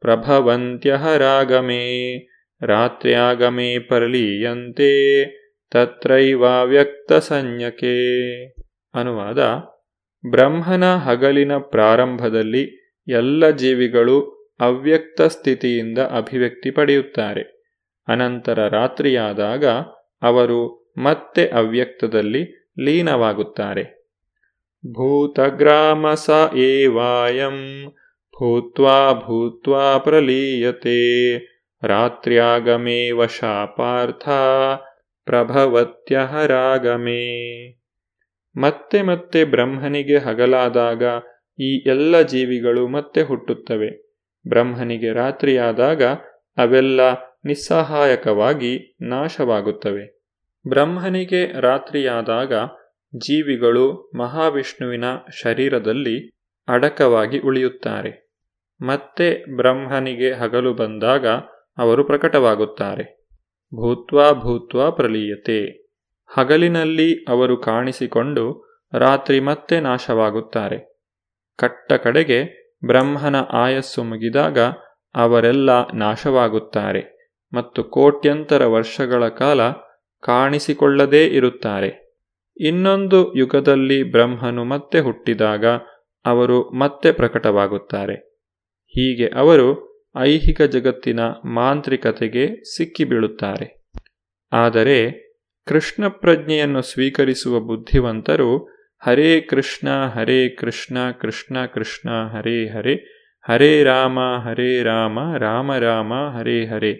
Speaker 9: ಪ್ರಭವಂತ್ಯಹರಾಗಮೇ ರಾತ್ರ್ಯಾಗಮೇ ಪರಲೀಯಂತೆ, ತತ್ರೈವ ವ್ಯಕ್ತ ಸಂಜ್ಞಕೆ ಅನುವಾದ, ಬ್ರಹ್ಮನ ಹಗಲಿನ ಪ್ರಾರಂಭದಲ್ಲಿ ಎಲ್ಲ ಜೀವಿಗಳು ಅವ್ಯಕ್ತ ಸ್ಥಿತಿಯಿಂದ ಅಭಿವ್ಯಕ್ತಿ ಪಡೆಯುತ್ತಾರೆ. ಅನಂತರ ರಾತ್ರಿಯಾದಾಗ ಅವರು ಮತ್ತೆ ಅವ್ಯಕ್ತದಲ್ಲಿ ಲೀನವಾಗುತ್ತಾರೆ. ಭೂತಗ್ರಾಮ ಸ ಏವಾಯಂ, ಭೂತ್ವಾ ಭೂತ್ವಾ ಪ್ರಲೀಯತೆ ರಾತ್ರ್ಯಾಗಮೇ ವಶಾ ಪಾರ್ಥ ಪ್ರಭವತ್ಯಹರಾಗಮೇ. ಮತ್ತೆ ಮತ್ತೆ ಬ್ರಹ್ಮನಿಗೆ ಹಗಲಾದಾಗ ಈ ಎಲ್ಲ ಜೀವಿಗಳು ಮತ್ತೆ ಹುಟ್ಟುತ್ತವೆ. ಬ್ರಹ್ಮನಿಗೆ ರಾತ್ರಿಯಾದಾಗ ಅವೆಲ್ಲ ನಿಸ್ಸಹಾಯಕವಾಗಿ ನಾಶವಾಗುತ್ತವೆ. ಬ್ರಹ್ಮನಿಗೆ ರಾತ್ರಿಯಾದಾಗ ಜೀವಿಗಳು ಮಹಾವಿಷ್ಣುವಿನ ಶರೀರದಲ್ಲಿ ಅಡಕವಾಗಿ ಉಳಿಯುತ್ತಾರೆ. ಮತ್ತೆ ಬ್ರಹ್ಮನಿಗೆ ಹಗಲು ಬಂದಾಗ ಅವರು ಪ್ರಕಟವಾಗುತ್ತಾರೆ. ಭೂತ್ವಾ ಭೂತ್ವಾ ಪ್ರಲೀಯತೆ. ಹಗಲಿನಲ್ಲಿ ಅವರು ಕಾಣಿಸಿಕೊಂಡು ರಾತ್ರಿ ಮತ್ತೆ ನಾಶವಾಗುತ್ತಾರೆ. ಕಟ್ಟ ಕಡೆಗೆ ಬ್ರಹ್ಮನ ಆಯಸ್ಸು ಮುಗಿದಾಗ ಅವರೆಲ್ಲ ನಾಶವಾಗುತ್ತಾರೆ ಮತ್ತು ಕೋಟ್ಯಂತರ ವರ್ಷಗಳ ಕಾಲ ಕಾಣಿಸಿಕೊಳ್ಳದೇ ಇರುತ್ತಾರೆ. ಇನ್ನೊಂದು ಯುಗದಲ್ಲಿ ಬ್ರಹ್ಮನು ಮತ್ತೆ ಹುಟ್ಟಿದಾಗ ಅವರು ಮತ್ತೆ ಪ್ರಕಟವಾಗುತ್ತಾರೆ. ಹೀಗೆ ಅವರು ಐಹಿಕ ಜಗತ್ತಿನ ಮಾಂತ್ರಿಕತೆಗೆ ಸಿಕ್ಕಿಬೀಳುತ್ತಾರೆ. ಆದರೆ ಕೃಷ್ಣ ಪ್ರಜ್ಞೆಯನ್ನು ಸ್ವೀಕರಿಸುವ ಬುದ್ಧಿವಂತರು ಹರೇ ಕೃಷ್ಣ ಹರೇ ಕೃಷ್ಣ ಕೃಷ್ಣ ಕೃಷ್ಣ, ಹರೇ ಹರೇ ಹರೇ ರಾಮ ಹರೇ ರಾಮ ರಾಮ ರಾಮ, ಹರೇ ಹರೇ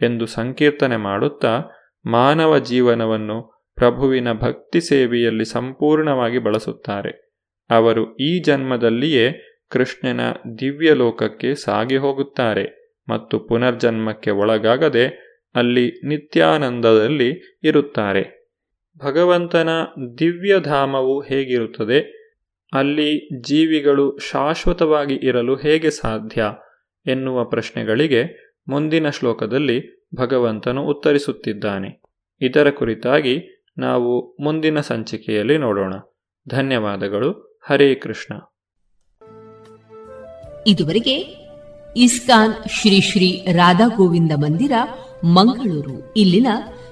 Speaker 9: ಎಂದು ಸಂಕೀರ್ತನೆ ಮಾಡುತ್ತಾ ಮಾನವ ಜೀವನವನ್ನು ಪ್ರಭುವಿನ ಭಕ್ತಿ ಸೇವೆಯಲ್ಲಿ ಸಂಪೂರ್ಣವಾಗಿ ಬಳಸುತ್ತಾರೆ. ಅವರು ಈ ಜನ್ಮದಲ್ಲಿಯೇ ಕೃಷ್ಣನ ದಿವ್ಯ ಲೋಕಕ್ಕೆ ಸಾಗಿ ಹೋಗುತ್ತಾರೆ ಮತ್ತು ಪುನರ್ಜನ್ಮಕ್ಕೆ ಒಳಗಾಗದೆ ಅಲ್ಲಿ ನಿತ್ಯಾನಂದದಲ್ಲಿ ಇರುತ್ತಾರೆ. ಭಗವಂತನ ದಿವ್ಯಧಾಮವು ಹೇಗಿರುತ್ತದೆ? ಅಲ್ಲಿ ಜೀವಿಗಳು ಶಾಶ್ವತವಾಗಿ ಇರಲು ಹೇಗೆ ಸಾಧ್ಯ? ಎನ್ನುವ ಪ್ರಶ್ನೆಗಳಿಗೆ ಮುಂದಿನ ಶ್ಲೋಕದಲ್ಲಿ ಭಗವಂತನು ಉತ್ತರಿಸುತ್ತಿದ್ದಾನೆ. ಇದರ ಕುರಿತಾಗಿ ನಾವು ಮುಂದಿನ ಸಂಚಿಕೆಯಲ್ಲಿ ನೋಡೋಣ. ಧನ್ಯವಾದಗಳು. ಹರೇ ಕೃಷ್ಣ.
Speaker 2: ಇದುವರೆಗೆ ಇಸ್ಕಾನ್ ಶ್ರೀ ಶ್ರೀ ರಾಧಾ ಗೋವಿಂದ ಮಂದಿರ ಮಂಗಳೂರು. ಇಲ್ಲಿನ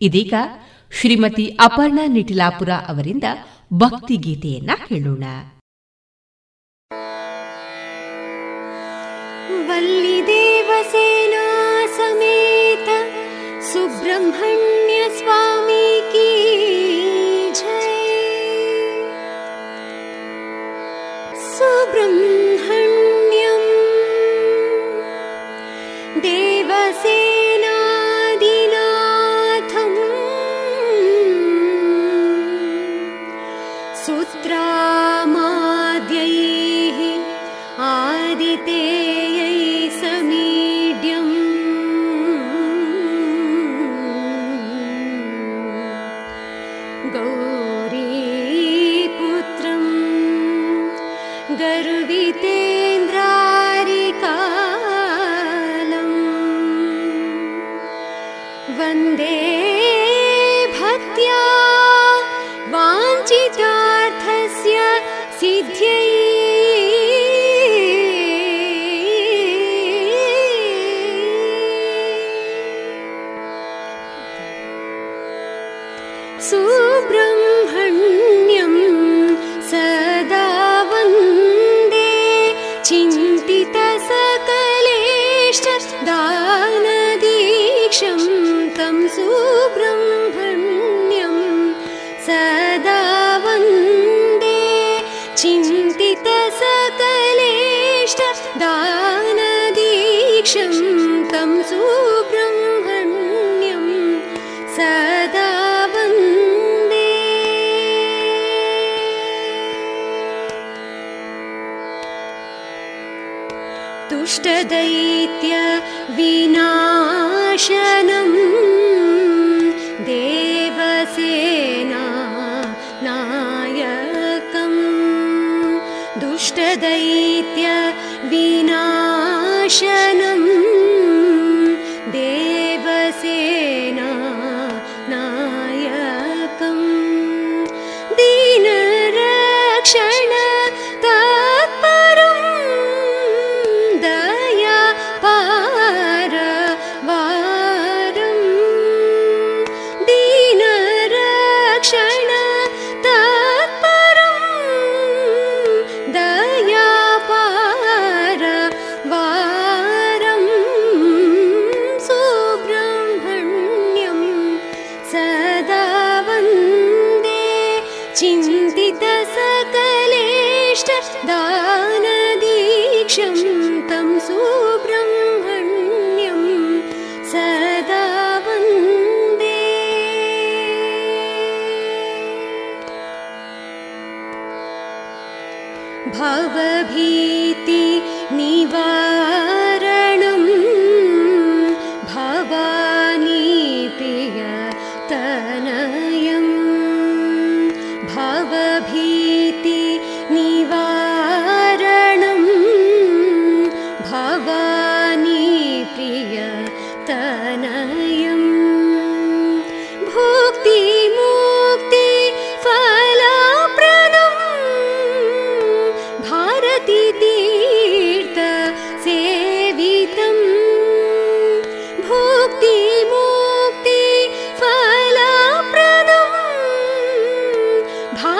Speaker 2: ಇದೀಗ ಶ್ರೀಮತಿ ಅಪರ್ಣಾ ನಿಟಿಲಾಪುರ ಅವರಿಂದ ಭಕ್ತಿ ಗೀತೆಯನ್ನ ಕೇಳೋಣ
Speaker 10: वल्लिदेवसेना समेत सुब्रह्मण्य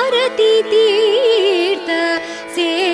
Speaker 10: भारती तीर्थ सेवितम्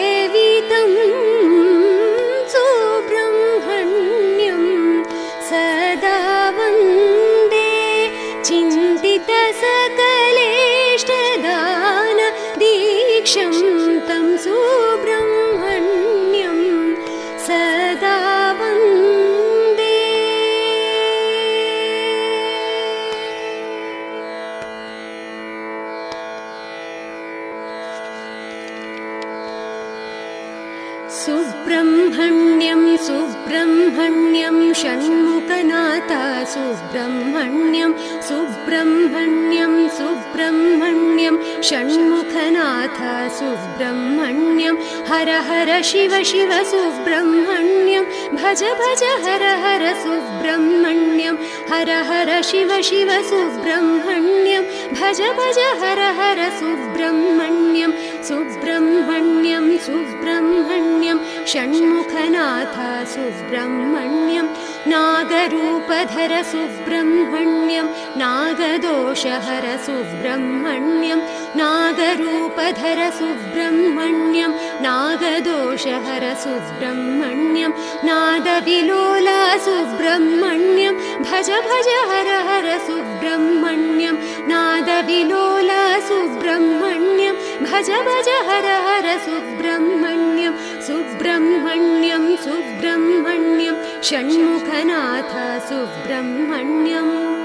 Speaker 10: सुब्रह्मण्यं। हर हर शिव शिव सुब्रह्मण्यं। भज भज हर हर सुब्रह्मण्यं। हर हर शिव शिव सुब्रह्मण्यं। भज भज हर हर सुब्रह्मण्यं। सुब्रह्मण्यं सुब्रह्मण्यं। षण्मुखनाथ सुब्रह्मण्यं नागरूपधर सुब्रह्मण्यं नागदोषहर सुब्रह्मण्यं नागरूपधर सुब्रह्मण्यं नागदोषहर सुब्रह्मण्यं नादविलोला सुब्रह्मण्यं भज भज हर हर सुब्रह्मण्यं नादविलोला सुब्रह्मण्यं भज भज हर हर सुब्रह्मण्यं सुब्रह्मण्यं सुब्रह्मण्यं षण्मुखनाथ सुब्रह्मण्यम्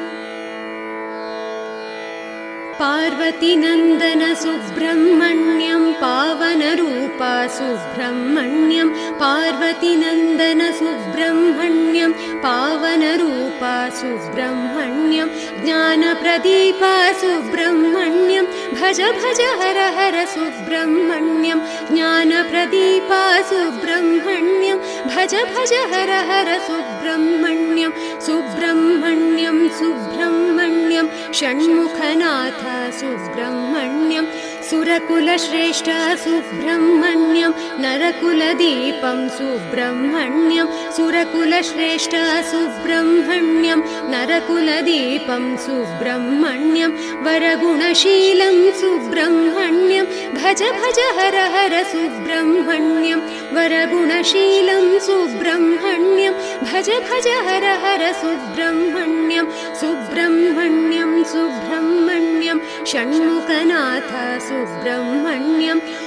Speaker 10: पार्वतीनन्दन सुब्रह्मण्यं पावनरूपा सुब्रह्मण्यं पार्वतीनन्दन सुब्रह्मण्यं पावनरूपा सुब्रह्मण्यं ज्ञानप्रदीपा सुब्रह्मण्यं भज भज हर हर सुब्रह्मण्यं ज्ञानप्रदीपा सुब्रह्मण्यं भज भज हर हर सुब्रह्मण्यं सुब्रह्मण्यं सुब्रह्मण्यं षण्मुखनाथ सुब्रह्मण्यम्। सुरकुलश्रेष्ठ सुब्रह्मण्यं नरकुलदीपं सुब्रह्मण्यं सुरकुलश्रेष्ठ सुब्रह्मण्यं नरकुलदीपं सुब्रह्मण्यं वरगुणशीलं सुब्रह्मण्यं भज भज हर हर सुब्रह्मण्यं वरगुणशीलं सुब्रह्मण्यं भज भज हर हर सुब्रह्मण्यं सुब्रह्मण्यं सुब्रह्मण्यं षण्मुखनाथ सुब्रह्मण्यं वल्लिमनोहर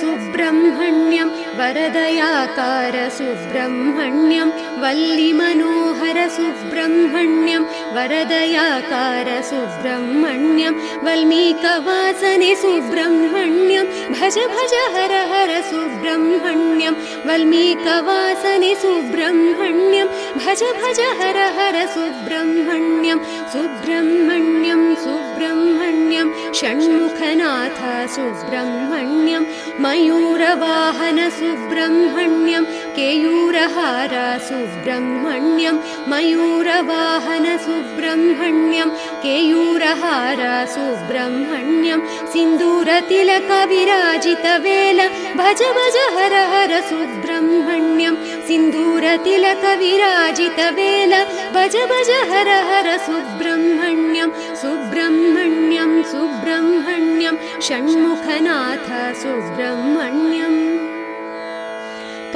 Speaker 10: सुब्रह्मण्यं वरदयाकार सुब्रह्मण्यं वल्लिमनोहर सुब्रह्मण्यं वरदयाकार सुब्रह्मण्यं वल्मीकवासने सुब्रह्मण्यं भज भज हर हर सुब्रह्मण्यं वल्मीकवासने सुब्रह्मण्यं भज भज हर हर सुब्रह्मण्यं सुब्रह्मण्यं सुब्रह्मण्यं षण्मुखनाथ सुब्रह्मण्यं मयूरवाहन सुब्रह्मण्यं केयूरहार सुब्रह्मण्यं मयूरवाहन सुब्रह्मण्यं केयूरहार सुब्रह्मण्यं सिन्दूरतिलकविराजितवेल भज भज हर हर सुब्रह्मण्यं सिन्दूरतिलकविराजितवेल भज भज हर हर सुब्रह्मण्यं सुब्रह्मण्यं सुब्रह्मण्यं षण्मुखनाथ सुब्रह्मण्यम्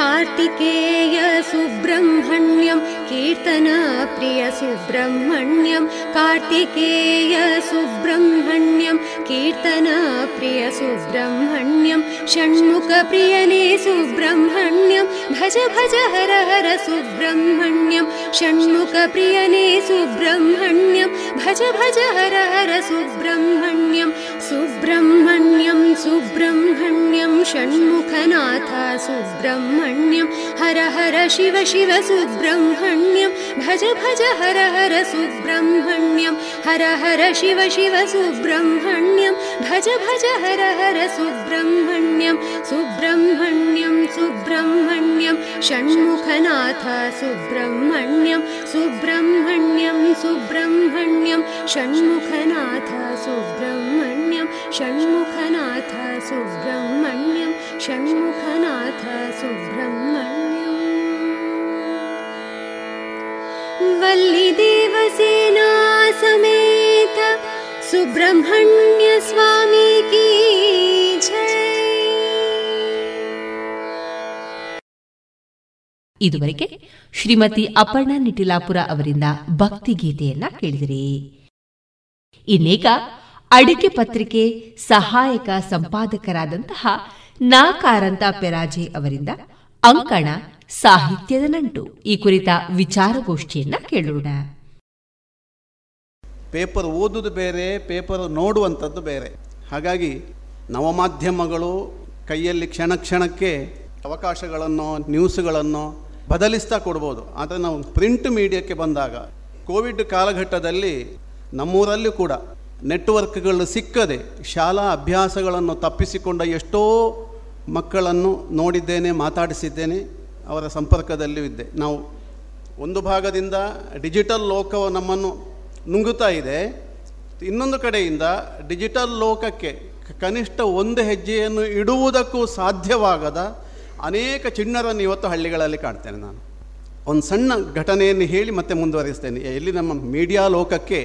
Speaker 10: कार्तिकेय सुब्रह्मण्यं कीर्तनप्रिय सुब्रह्मण्यं कार्तिकेय सुब्रह्मण्यं कीर्तनप्रिय सुब्रह्मण्यं षण्मुखप्रियने सुब्रह्मण्यं भज भज हर हर सुब्रह्मण्यं षण्मुखप्रियने सुब्रह्मण्यं भज भज हर हर सुब्रह्मण्यं सुब्रह्मण्यं सुब्रह्मण्यं षण्मुखनाथ सुब्रह्मण्यं हर हर शिव शिव सुब्रह्मण्यं भज भज हर हर सुब्रह्मण्यं हर हर शिव शिव सुब्रह्मण्यं भज भज हर हर सुब्रह्मण्यं सुब्रह्मण्यं सुब्रह्मण्यं षण्मुखनाथ सुब्रह्मण्यं सुब्रह्मण्यं सुब्रह्मण्यं षण्मुखनाथ सुब्रह्मण्यं षण्मुखनाथ सुब्रह्मण्यं षण्मुखनाथ सुब्रह्मण्यम् वल्लिदेवसेना समेत सुब्रह्मण्य स्वामी की जय
Speaker 2: ಇದುವರೆಗೆ ಶ್ರೀಮತಿ ಅಪರ್ಣಾ ನಿಟಿಲಾಪುರ ಅವರಿಂದ ಭಕ್ತಿ ಗೀತೆಯನ್ನ ಕೇಳಿದಿರಿ ಇನ್ನೀಗ ಅಡಿಕೆ ಪತ್ರಿಕೆ ಸಹಾಯಕ ಸಂಪಾದಕರಾದಂತಹ ನಾಕಾರಂತ ಪೆರಾಜೆ ಅವರಿಂದ ಅಂಕಣ ಸಾಹಿತ್ಯದ ನಂಟು. ಈ ಕುರಿತ ವಿಚಾರಗೋಷ್ಠಿಯನ್ನ ಕೇಳೋಣ.
Speaker 11: ಪೇಪರ್ ಓದುವುದು ಬೇರೆ, ಪೇಪರ್ ನೋಡುವಂಥದ್ದು ಬೇರೆ. ಹಾಗಾಗಿ ನವಮಾಧ್ಯಮಗಳು ಕೈಯಲ್ಲಿ ಕ್ಷಣ ಕ್ಷಣಕ್ಕೆ ಅವಕಾಶಗಳನ್ನು, ನ್ಯೂಸ್ಗಳನ್ನು ಬದಲಿಸ್ತಾ ಕೊಡ್ಬೋದು. ಆದರೆ ನಾವು ಪ್ರಿಂಟ್ ಮೀಡಿಯಾಕ್ಕೆ ಬಂದಾಗ, ಕೋವಿಡ್ ಕಾಲಘಟ್ಟದಲ್ಲಿ ನಮ್ಮೂರಲ್ಲೂ ಕೂಡ ನೆಟ್ವರ್ಕ್ಗಳು ಸಿಕ್ಕದೆ ಶಾಲಾ ಅಭ್ಯಾಸಗಳನ್ನು ತಪ್ಪಿಸಿಕೊಂಡ ಎಷ್ಟೋ ಮಕ್ಕಳನ್ನು ನೋಡಿದ್ದೇನೆ, ಮಾತಾಡಿಸಿದ್ದೇನೆ. ಅವರ ಸಂಪರ್ಕದಲ್ಲೂ ಇದ್ದೆ. ನಾವು ಒಂದು ಭಾಗದಿಂದ ಡಿಜಿಟಲ್ ಲೋಕವು ನಮ್ಮನ್ನು ನುಂಗುತ್ತಾ ಇದೆ. ಇನ್ನೊಂದು ಕಡೆಯಿಂದ ಡಿಜಿಟಲ್ ಲೋಕಕ್ಕೆ ಕನಿಷ್ಠ ಒಂದು ಹೆಜ್ಜೆಯನ್ನು ಇಡುವುದಕ್ಕೂ ಸಾಧ್ಯವಾಗದ ಅನೇಕ ಚಿಣ್ಣರನ್ನು ಇವತ್ತು ಹಳ್ಳಿಗಳಲ್ಲಿ ಕಾಣ್ತೇನೆ ನಾನು. ಒಂದು ಸಣ್ಣ ಘಟನೆಯನ್ನು ಹೇಳಿ ಮತ್ತೆ ಮುಂದುವರಿಸ್ತೇನೆ. ಎಲ್ಲಿ ನಮ್ಮ ಮೀಡಿಯಾ ಲೋಕಕ್ಕೆ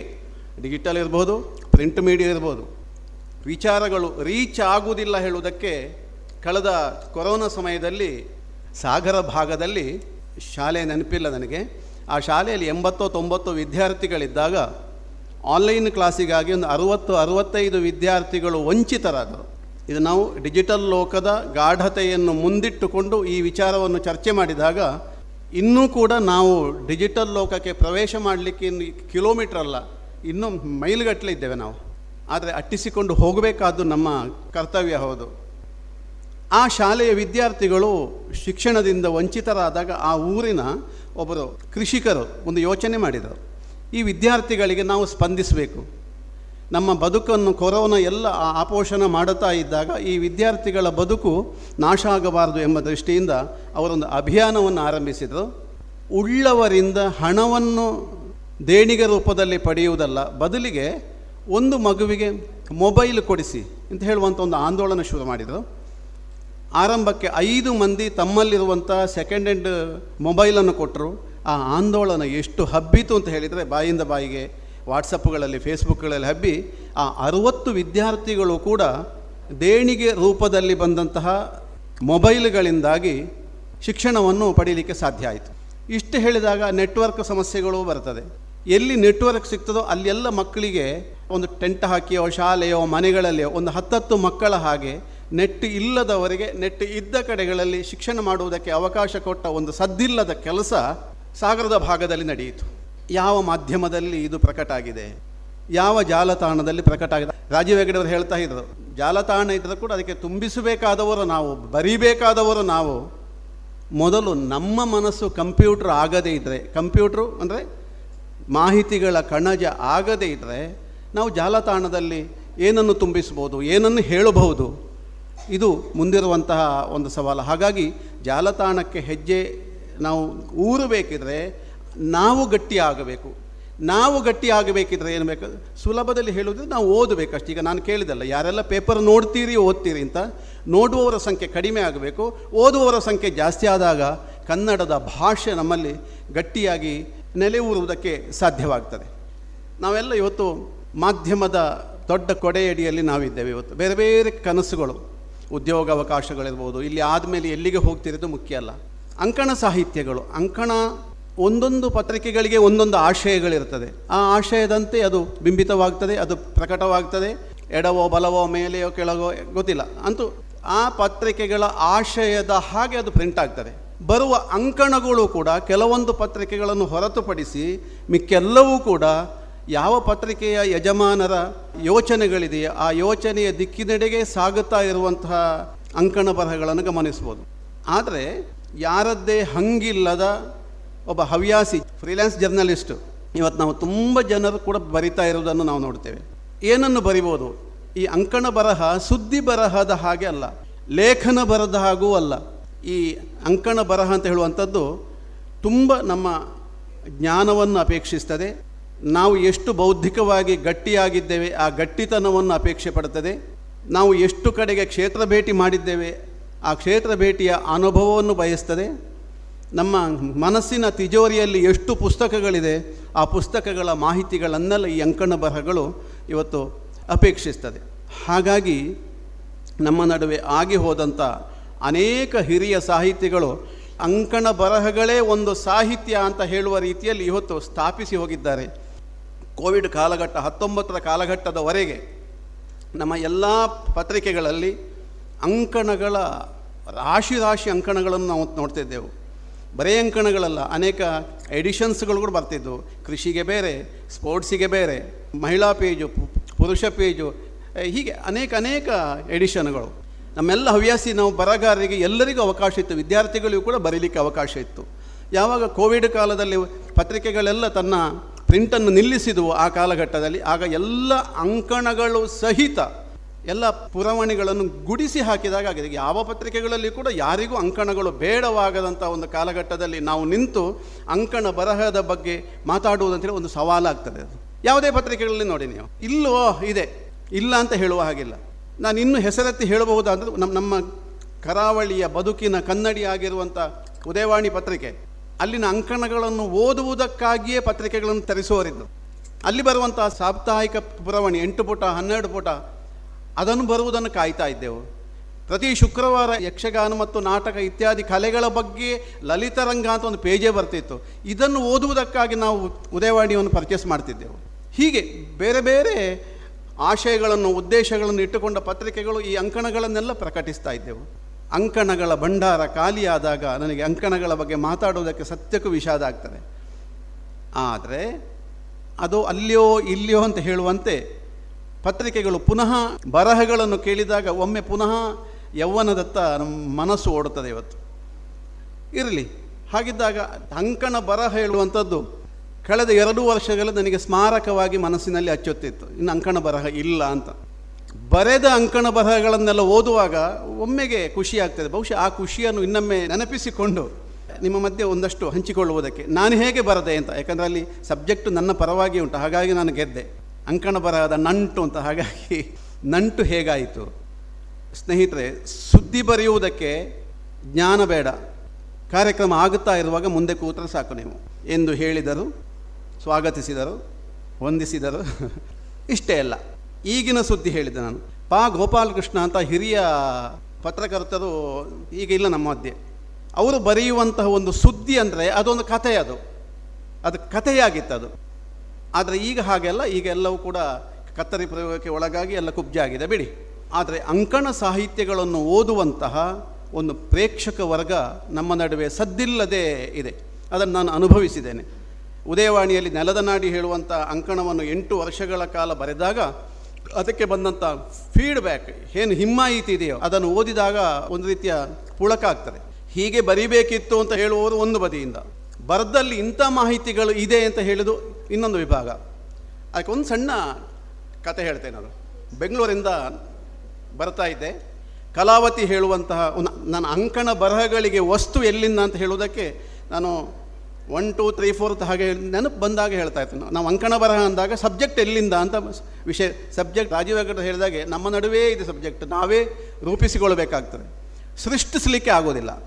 Speaker 11: ಡಿಜಿಟಲ್ ಇರ್ಬೋದು, ಪ್ರಿಂಟ್ ಮೀಡಿಯಾ ಇರ್ಬೋದು, ವಿಚಾರಗಳು ರೀಚ್ ಆಗುವುದಿಲ್ಲ ಹೇಳುವುದಕ್ಕೆ ಕಳೆದ ಕೊರೋನಾ ಸಮಯದಲ್ಲಿ ಸಾಗರ ಭಾಗದಲ್ಲಿ ಶಾಲೆ ನೆನಪಿಲ್ಲ ನನಗೆ. ಆ ಶಾಲೆಯಲ್ಲಿ ಎಂಬತ್ತೋ ತೊಂಬತ್ತು ವಿದ್ಯಾರ್ಥಿಗಳಿದ್ದಾಗ ಆನ್ಲೈನ್ ಕ್ಲಾಸಿಗಾಗಿ ಒಂದು ಅರುವತ್ತು, ಅರುವತ್ತೈದು ವಿದ್ಯಾರ್ಥಿಗಳು ವಂಚಿತರಾದರು. ಇದು ನಾವು ಡಿಜಿಟಲ್ ಲೋಕದ ಗಾಢತೆಯನ್ನು ಮುಂದಿಟ್ಟುಕೊಂಡು ಈ ವಿಚಾರವನ್ನು ಚರ್ಚೆ ಮಾಡಿದಾಗ ಇನ್ನೂ ಕೂಡ ನಾವು ಡಿಜಿಟಲ್ ಲೋಕಕ್ಕೆ ಪ್ರವೇಶ ಮಾಡಲಿಕ್ಕೆ ಕಿಲೋಮೀಟ್ರ್ ಅಲ್ಲ, ಇನ್ನೂ ಮೈಲುಗಟ್ಟಲೆ ಇದ್ದೇವೆ ನಾವು. ಆದರೆ ಅಟ್ಟಿಸಿಕೊಂಡು ಹೋಗಬೇಕಾದ್ದು ನಮ್ಮ ಕರ್ತವ್ಯ ಹೌದು. ಆ ಶಾಲೆಯ ವಿದ್ಯಾರ್ಥಿಗಳು ಶಿಕ್ಷಣದಿಂದ ವಂಚಿತರಾದಾಗ ಆ ಊರಿನ ಒಬ್ಬರು ಕೃಷಿಕರು ಒಂದು ಯೋಚನೆ ಮಾಡಿದರು. ಈ ವಿದ್ಯಾರ್ಥಿಗಳಿಗೆ ನಾವು ಸ್ಪಂದಿಸಬೇಕು. ನಮ್ಮ ಬದುಕನ್ನು ಕೊರೋನಾ ಎಲ್ಲ ಆಪೋಷಣ ಮಾಡುತ್ತಾ ಇದ್ದಾಗ ಈ ವಿದ್ಯಾರ್ಥಿಗಳ ಬದುಕು ನಾಶ ಆಗಬಾರದು ಎಂಬ ದೃಷ್ಟಿಯಿಂದ ಅವರೊಂದು ಅಭಿಯಾನವನ್ನು ಆರಂಭಿಸಿದರು. ಉಳ್ಳವರಿಂದ ಹಣವನ್ನು ದೇಣಿಗೆ ರೂಪದಲ್ಲಿ ಪಡೆಯುವುದಲ್ಲ, ಬದಲಿಗೆ ಒಂದು ಮಗುವಿಗೆ ಮೊಬೈಲ್ ಕೊಡಿಸಿ ಅಂತ ಹೇಳುವಂಥ ಒಂದು ಆಂದೋಲನ ಶುರು ಮಾಡಿದರು. ಆರಂಭಕ್ಕೆ ಐದು ಮಂದಿ ತಮ್ಮಲ್ಲಿರುವಂಥ ಸೆಕೆಂಡ್ ಹ್ಯಾಂಡ್ ಮೊಬೈಲನ್ನು ಕೊಟ್ಟರು ಆ ಆಂದೋಲನ ಎಷ್ಟು ಹಬ್ಬಿತು ಅಂತ ಹೇಳಿದರೆ ಬಾಯಿಂದ ಬಾಯಿಗೆ ವಾಟ್ಸಪ್ಗಳಲ್ಲಿ, ಫೇಸ್ಬುಕ್ಗಳಲ್ಲಿ ಹಬ್ಬಿ ಆ ಅರುವತ್ತು ವಿದ್ಯಾರ್ಥಿಗಳು ಕೂಡ ದೇಣಿಗೆ ರೂಪದಲ್ಲಿ ಬಂದಂತಹ ಮೊಬೈಲ್ಗಳಿಂದಾಗಿ ಶಿಕ್ಷಣವನ್ನು ಪಡೀಲಿಕ್ಕೆ ಸಾಧ್ಯ ಆಯಿತು. ಇಷ್ಟು ಹೇಳಿದಾಗ ನೆಟ್ವರ್ಕ್ ಸಮಸ್ಯೆಗಳು ಬರ್ತದೆ. ಎಲ್ಲಿ ನೆಟ್ವರ್ಕ್ ಸಿಗ್ತದೋ ಅಲ್ಲೆಲ್ಲ ಮಕ್ಕಳಿಗೆ ಒಂದು ಟೆಂಟ್ ಹಾಕಿಯೋ, ಶಾಲೆಯೋ, ಮನೆಗಳಲ್ಲಿಯೋ ಒಂದು ಹತ್ತತ್ತು ಮಕ್ಕಳ ಹಾಗೆ ನೆಟ್ ಇಲ್ಲದವರಿಗೆ ನೆಟ್ ಇದ್ದ ಕಡೆಗಳಲ್ಲಿ ಶಿಕ್ಷಣ ಮಾಡುವುದಕ್ಕೆ ಅವಕಾಶ ಕೊಟ್ಟ ಒಂದು ಸದ್ದಿಲ್ಲದ ಕೆಲಸ ಸಾಗರದ ಭಾಗದಲ್ಲಿ ನಡೆಯಿತು. ಯಾವ ಮಾಧ್ಯಮದಲ್ಲಿ ಇದು ಪ್ರಕಟ ಆಗಿದೆ ಯಾವ ಜಾಲತಾಣದಲ್ಲಿ ಪ್ರಕಟ ಆಗಿದೆ ರಾಜೀವ್ ಹೆಗಡೆಯವರು ಹೇಳ್ತಾ ಇದ್ದರು, ಜಾಲತಾಣ ಇದ್ದರೂ ಕೂಡ ಅದಕ್ಕೆ ತುಂಬಿಸಬೇಕಾದವರು ನಾವು, ಬರೀಬೇಕಾದವರು ನಾವು. ಮೊದಲು ನಮ್ಮ ಮನಸ್ಸು ಕಂಪ್ಯೂಟ್ರ್ ಆಗದೇ ಇದ್ದರೆ ಕಂಪ್ಯೂಟ್ರು ಅಂದರೆ ಮಾಹಿತಿಗಳ ಕಣಜ ಆಗದೇ ಇದ್ದರೆ ನಾವು ಜಾಲತಾಣದಲ್ಲಿ ಏನನ್ನು ತುಂಬಿಸ್ಬೋದು, ಏನನ್ನು ಹೇಳಬಹುದು? ಇದು ಮುಂದಿರುವಂತಹ ಒಂದು ಸವಾಲು. ಹಾಗಾಗಿ ಜಾಲತಾಣಕ್ಕೆ ಹೆಜ್ಜೆ ನಾವು ಊರಬೇಕಿದ್ರೆ ನಾವು ಗಟ್ಟಿಯಾಗಬೇಕು ನಾವು ಗಟ್ಟಿಯಾಗಬೇಕಿದ್ರೆ ಏನು ಬೇಕು? ಸುಲಭದಲ್ಲಿ ಹೇಳುವುದ್ರೆ ನಾವು ಓದಬೇಕಷ್ಟು. ಈಗ ನಾನು ಕೇಳಿದಲ್ಲ, ಯಾರೆಲ್ಲ ಪೇಪರ್ ನೋಡ್ತೀರಿ, ಓದ್ತೀರಿ ಅಂತ ನೋಡುವವರ ಸಂಖ್ಯೆ ಕಡಿಮೆ ಆಗಬೇಕು. ಓದುವವರ ಸಂಖ್ಯೆ ಜಾಸ್ತಿ ಆದಾಗ ಕನ್ನಡದ ಭಾಷೆ ನಮ್ಮಲ್ಲಿ ಗಟ್ಟಿಯಾಗಿ ನೆಲೆ ನೆಲೆಯೂರುವುದಕ್ಕೆ ಸಾಧ್ಯವಾಗ್ತದೆ. ನಾವೆಲ್ಲ ಇವತ್ತು ಮಾಧ್ಯಮದ ದೊಡ್ಡ ಕೊಡೆಯಡಿಯಲ್ಲಿ ನಾವಿದ್ದೇವೆ ಇವತ್ತು. ಬೇರೆ ಬೇರೆ ಕನಸುಗಳು. ಉದ್ಯೋಗ ಅವಕಾಶಗಳಿರ್ಬೋದು ಇಲ್ಲಿ ಆದಮೇಲೆ ಎಲ್ಲಿಗೆ ಹೋಗ್ತಿರೋದು ಮುಖ್ಯ ಅಲ್ಲ. ಅಂಕಣ ಸಾಹಿತ್ಯಗಳು, ಅಂಕಣ ಒಂದೊಂದು ಪತ್ರಿಕೆಗಳಿಗೆ ಒಂದೊಂದು ಆಶಯಗಳಿರ್ತದೆ. ಆ ಆಶಯದಂತೆ ಅದು ಬಿಂಬಿತವಾಗ್ತದೆ, ಅದು ಪ್ರಕಟವಾಗ್ತದೆ, ಎಡವೋ ಬಲವೋ ಮೇಲೆಯೋ ಕೆಳಗೋ ಗೊತ್ತಿಲ್ಲ. ಅಂತೂ ಆ ಪತ್ರಿಕೆಗಳ ಆಶಯದ ಹಾಗೆ ಅದು ಪ್ರಿಂಟ್ ಆಗ್ತದೆ. ಬರುವ ಅಂಕಣಗಳು ಕೂಡ ಕೆಲವೊಂದು ಪತ್ರಿಕೆಗಳನ್ನು ಹೊರತುಪಡಿಸಿ ಮಿಕ್ಕೆಲ್ಲವೂ ಕೂಡ ಯಾವ ಪತ್ರಿಕೆಯ ಯಜಮಾನರ ಯೋಚನೆಗಳಿದೆಯೋ ಆ ಯೋಚನೆಯ ದಿಕ್ಕಿನೆಡೆಗೆ ಸಾಗುತ್ತಾ ಇರುವಂತಹ ಅಂಕಣ ಬರಹಗಳನ್ನು ಗಮನಿಸ್ಬೋದು. ಆದರೆ ಯಾರದ್ದೇ ಹಂಗಿಲ್ಲದ ಒಬ್ಬ ಹವ್ಯಾಸಿ ಫ್ರೀಲ್ಯಾನ್ಸ್ ಜರ್ನಲಿಸ್ಟು ಇವತ್ತು ನಾವು ತುಂಬ ಜನರು ಕೂಡ ಬರಿತಾ ಇರುವುದನ್ನು ನಾವು ನೋಡ್ತೇವೆ. ಏನನ್ನು ಬರಿಬೋದು? ಈ ಅಂಕಣ ಬರಹ ಸುದ್ದಿ ಬರಹದ ಹಾಗೆ ಅಲ್ಲ, ಲೇಖನ ಬರದ ಹಾಗೂ ಅಲ್ಲ. ಈ ಅಂಕಣ ಬರಹ ಅಂತ ಹೇಳುವಂಥದ್ದು ತುಂಬ ನಮ್ಮ ಜ್ಞಾನವನ್ನು ಅಪೇಕ್ಷಿಸ್ತದೆ. ನಾವು ಎಷ್ಟು ಬೌದ್ಧಿಕವಾಗಿ ಗಟ್ಟಿಯಾಗಿದ್ದೇವೆ, ಆ ಗಟ್ಟಿತನವನ್ನು ಅಪೇಕ್ಷೆ ಪಡ್ತದೆ ನಾವು ಎಷ್ಟು ಕಡೆಗೆ ಕ್ಷೇತ್ರ ಭೇಟಿ ಮಾಡಿದ್ದೇವೆ, ಆ ಕ್ಷೇತ್ರ ಭೇಟಿಯ ಅನುಭವವನ್ನು ಬಯಸ್ತದೆ. ನಮ್ಮ ಮನಸ್ಸಿನ ತಿಜೋರಿಯಲ್ಲಿ ಎಷ್ಟು ಪುಸ್ತಕಗಳಿದೆ, ಆ ಪುಸ್ತಕಗಳ ಮಾಹಿತಿಗಳನ್ನೆಲ್ಲ ಈ ಅಂಕಣ ಬರಹಗಳು ಇವತ್ತು ಅಪೇಕ್ಷಿಸ್ತದೆ. ಹಾಗಾಗಿ ನಮ್ಮ ನಡುವೆ ಆಗಿ ಹೋದಂಥ ಅನೇಕ ಹಿರಿಯ ಸಾಹಿತಿಗಳು ಅಂಕಣ ಬರಹಗಳೇ ಒಂದು ಸಾಹಿತ್ಯ ಅಂತ ಹೇಳುವ ರೀತಿಯಲ್ಲಿ ಇವತ್ತು ಸ್ಥಾಪಿಸಿ ಹೋಗಿದ್ದಾರೆ. ಕೋವಿಡ್ ಕಾಲಘಟ್ಟ ಹತ್ತೊಂಬತ್ತರ ಕಾಲಘಟ್ಟದವರೆಗೆ ನಮ್ಮ ಎಲ್ಲ ಪತ್ರಿಕೆಗಳಲ್ಲಿ ಅಂಕಣಗಳ, ರಾಶಿ ರಾಶಿ ಅಂಕಣಗಳನ್ನು ನಾವು ನೋಡ್ತಿದ್ದೆವು. ಬರೇ ಅಂಕಣಗಳಲ್ಲ, ಅನೇಕ ಎಡಿಷನ್ಸ್ಗಳು ಕೂಡ ಬರ್ತಿದ್ದವು. ಕೃಷಿಗೆ ಬೇರೆ ಸ್ಪೋರ್ಟ್ಸಿಗೆ ಬೇರೆ, ಮಹಿಳಾ ಪೇಜು ಪುರುಷ ಪೇಜು ಹೀಗೆ ಅನೇಕ ಅನೇಕ ಎಡಿಷನ್ಗಳು ನಮ್ಮೆಲ್ಲ ಹವ್ಯಾಸಿ ನಾವು ಬರಗಾರರಿಗೆ ಎಲ್ಲರಿಗೂ ಅವಕಾಶ ಇತ್ತು. ವಿದ್ಯಾರ್ಥಿಗಳಿಗೂ ಕೂಡ ಬರೀಲಿಕ್ಕೆ ಅವಕಾಶ ಇತ್ತು. ಯಾವಾಗ ಕೋವಿಡ್ ಕಾಲದಲ್ಲಿ ಪತ್ರಿಕೆಗಳೆಲ್ಲ ತನ್ನ ಪ್ರಿಂಟನ್ನು ನಿಲ್ಲಿಸಿದವು ಆ ಕಾಲಘಟ್ಟದಲ್ಲಿ. ಆಗ ಎಲ್ಲ ಅಂಕಣಗಳು ಸಹಿತ ಎಲ್ಲ ಪುರವಣಿಗಳನ್ನು ಗುಡಿಸಿ ಹಾಕಿದಾಗ ಆಗಿದೆ. ಯಾವ ಪತ್ರಿಕೆಗಳಲ್ಲಿ ಕೂಡ ಯಾರಿಗೂ ಅಂಕಣಗಳು ಬೇಡವಾಗದಂಥ ಒಂದು ಕಾಲಘಟ್ಟದಲ್ಲಿ ನಾವು ನಿಂತು ಅಂಕಣ ಬರಹದ ಬಗ್ಗೆ ಮಾತಾಡುವುದಂತೇಳಿ ಒಂದು ಸವಾಲಾಗ್ತದೆ ಅದು. ಯಾವುದೇ ಪತ್ರಿಕೆಗಳಲ್ಲಿ ನೋಡಿ ನೀವು. ಇಲ್ಲೋ ಇದೆ. ಇಲ್ಲ ಅಂತ ಹೇಳುವ ಹಾಗಿಲ್ಲ. ನಾನು ಇನ್ನೂ ಹೆಸರೆತ್ತಿ ಹೇಳಬಹುದಾದ್ರೆ ನಮ್ಮ ನಮ್ಮ ಕರಾವಳಿಯ ಬದುಕಿನ ಕನ್ನಡಿ ಆಗಿರುವಂಥ ಉದಯವಾಣಿ ಪತ್ರಿಕೆ. ಅಲ್ಲಿನ ಅಂಕಣಗಳನ್ನು ಓದುವುದಕ್ಕಾಗಿಯೇ ಪತ್ರಿಕೆಗಳನ್ನು ತರಿಸುವವರಿದ್ದು ಅಲ್ಲಿ ಬರುವಂತಹ ಸಾಪ್ತಾಹಿಕ ಪುರವಣಿ ಎಂಟು ಪುಟ, ಹನ್ನೆರಡು ಪುಟ, ಅದನ್ನು ಬರುವುದನ್ನು ಕಾಯ್ತಾ ಇದ್ದೆವು. ಪ್ರತಿ ಶುಕ್ರವಾರ ಯಕ್ಷಗಾನ ಮತ್ತು ನಾಟಕ ಇತ್ಯಾದಿ ಕಲೆಗಳ ಬಗ್ಗೆ ಲಲಿತರಂಗ ಅಂತ ಒಂದು ಪೇಜೇ ಬರ್ತಿತ್ತು. ಇದನ್ನು ಓದುವುದಕ್ಕಾಗಿ ನಾವು ಉದಯವಾಣಿಯನ್ನು ಪರ್ಚೇಸ್ ಮಾಡ್ತಿದ್ದೆವು. ಹೀಗೆ ಬೇರೆ ಬೇರೆ ಆಶಯಗಳನ್ನು, ಉದ್ದೇಶಗಳನ್ನು ಇಟ್ಟುಕೊಂಡ ಪತ್ರಿಕೆಗಳು ಈ ಅಂಕಣಗಳನ್ನೆಲ್ಲ ಪ್ರಕಟಿಸ್ತಾ ಇದ್ದೆವು. ಅಂಕಣಗಳ ಭಂಡಾರ ಖಾಲಿಯಾದಾಗ ನನಗೆ ಅಂಕಣಗಳ ಬಗ್ಗೆ ಮಾತಾಡುವುದಕ್ಕೆ ಸತ್ಯಕ್ಕೂ ವಿಷಾದ ಆಗ್ತದೆ. ಆದರೆ ಅದು ಅಲ್ಲಿಯೋ ಇಲ್ಲಿಯೋ ಅಂತ ಹೇಳುವಂತೆ ಪತ್ರಿಕೆಗಳು ಪುನಃ ಬರಹಗಳನ್ನು ಕೇಳಿದಾಗ ಒಮ್ಮೆ ಪುನಃ ಯೌವನದತ್ತ ನಮ್ಮ ಮನಸ್ಸು ಓಡುತ್ತದೆ ಇವತ್ತು. ಇರಲಿ. ಹಾಗಿದ್ದಾಗ ಅಂಕಣ ಬರಹ ಹೇಳುವಂಥದ್ದು ಕಳೆದ ಎರಡು ವರ್ಷಗಳು ನನಗೆ ಸ್ಮಾರಕವಾಗಿ ಮನಸ್ಸಿನಲ್ಲಿ ಅಚ್ಚೊತ್ತಿತ್ತು. ಇನ್ನು ಅಂಕಣ ಬರಹ ಇಲ್ಲ ಅಂತ. ಬರೆದ ಅಂಕಣ ಬರಹಗಳನ್ನೆಲ್ಲ ಓದುವಾಗ ಒಮ್ಮೆಗೆ ಖುಷಿ ಆಗ್ತದೆ. ಬಹುಶಃ ಆ ಖುಷಿಯನ್ನು ಇನ್ನೊಮ್ಮೆ ನೆನಪಿಸಿಕೊಂಡು ನಿಮ್ಮ ಮಧ್ಯೆ ಒಂದಷ್ಟು ಹಂಚಿಕೊಳ್ಳುವುದಕ್ಕೆ ನಾನು ಹೇಗೆ ಬರದೆ ಅಂತ. ಯಾಕಂದರೆ ಅಲ್ಲಿ ಸಬ್ಜೆಕ್ಟು ನನ್ನ ಪರವಾಗಿ ಉಂಟು. ಹಾಗಾಗಿ ನಾನು ಗೆದ್ದೆ. ಅಂಕಣ ಬರಹದ ನಂಟು ಅಂತ. ಹಾಗಾಗಿ ನಂಟು ಹೇಗಾಯಿತು? ಸ್ನೇಹಿತರೆ, ಸುದ್ದಿ ಬರೆಯುವುದಕ್ಕೆ ಜ್ಞಾನ ಬೇಡ. ಕಾರ್ಯಕ್ರಮ ಆಗುತ್ತಾ ಇರುವಾಗ ಮುಂದೆ ಕೂತರೆ ಸಾಕು ನೀವು. ಎಂದು ಹೇಳಿದರು, ಸ್ವಾಗತಿಸಿದರು, ವಂದಿಸಿದರು. ಇಷ್ಟೇ ಅಲ್ಲ. ಈಗಿನ ಸುದ್ದಿ ಹೇಳಿದೆ ನಾನು. ಪಾ. ಗೋಪಾಲಕೃಷ್ಣ ಅಂತ ಹಿರಿಯ ಪತ್ರಕರ್ತರು ಈಗ ಇಲ್ಲ ನಮ್ಮ ಮಧ್ಯೆ ಅವರು ಬರೆಯುವಂತಹ ಒಂದು ಸುದ್ದಿ ಅಂದರೆ ಅದೊಂದು ಕಥೆ ಅದು. ಅದು ಕಥೆಯಾಗಿತ್ತು ಅದು. ಆದರೆ ಈಗ ಹಾಗೆಲ್ಲ ಈಗ ಎಲ್ಲವೂ ಕೂಡ ಕತ್ತರಿ ಪ್ರಯೋಗಕ್ಕೆ ಒಳಗಾಗಿ ಎಲ್ಲ ಕುಬ್ಜಾಗಿದೆ ಬಿಡಿ. ಆದರೆ ಅಂಕಣ ಸಾಹಿತ್ಯಗಳನ್ನು ಓದುವಂತಹ ಒಂದು ಪ್ರೇಕ್ಷಕ ವರ್ಗ ನಮ್ಮ ನಡುವೆ ಸದ್ದಿಲ್ಲದೆ ಇದೆ. ಅದನ್ನು ನಾನು ಅನುಭವಿಸಿದ್ದೇನೆ. ಉದಯವಾಣಿಯಲ್ಲಿ ನೆಲದ ನಾಡಿ ಹೇಳುವಂಥ ಅಂಕಣವನ್ನು ಎಂಟು ವರ್ಷಗಳ ಕಾಲ ಬರೆದಾಗ ಅದಕ್ಕೆ ಬಂದಂಥ ಫೀಡ್ಬ್ಯಾಕ್ ಏನು ಹಿಮ್ಮಾಯಿತಿ ಇದೆಯೋ ಅದನ್ನು ಓದಿದಾಗ ಒಂದು ರೀತಿಯ ಪುಳಕ ಆಗ್ತದೆ ಹೀಗೆ ಬರಿಬೇಕಿತ್ತು ಅಂತ ಹೇಳುವವರು ಒಂದು ಬದಿಯಿಂದ. ಬರದಲ್ಲಿ ಇಂಥ ಮಾಹಿತಿಗಳು ಇದೆ ಅಂತ ಹೇಳೋದು ಇನ್ನೊಂದು ವಿಭಾಗ. ಅದಕ್ಕೆ ಒಂದು ಸಣ್ಣ ಕತೆ ಹೇಳ್ತೇನೆ ನಾನು. ಬೆಂಗಳೂರಿಂದ ಬರ್ತಾ ಇದ್ದೆ. ಕಲಾವತಿ ಹೇಳುವಂತಹ ನನ್ನ ಅಂಕಣ ಬರಹಗಳಿಗೆ ವಸ್ತು ಎಲ್ಲಿಂದ ಅಂತ ಹೇಳುವುದಕ್ಕೆ ನಾನು ಒನ್ ಟೂ ತ್ರೀ ಫೋರ್ತ್ ಹಾಗೆ ನೆನಪು ಬಂದಾಗ ಹೇಳ್ತಾ ಇತ್ತು ನಾವು ಅಂಕಣ ಬರಹ ಅಂದಾಗ ಸಬ್ಜೆಕ್ಟ್ ಎಲ್ಲಿಂದ ಅಂತ ವಿಷಯ ಸಬ್ಜೆಕ್ಟ್ ರಾಜೀವ್ ವೆಂಕಟ ಹೇಳಿದಾಗೆ ನಮ್ಮ ನಡುವೆ ಇದೆ ಸಬ್ಜೆಕ್ಟ್ ನಾವೇ ರೂಪಿಸಿಕೊಳ್ಬೇಕಾಗ್ತದೆ ಸೃಷ್ಟಿಸಲಿಕ್ಕೆ ಆಗೋದಿಲ್ಲ.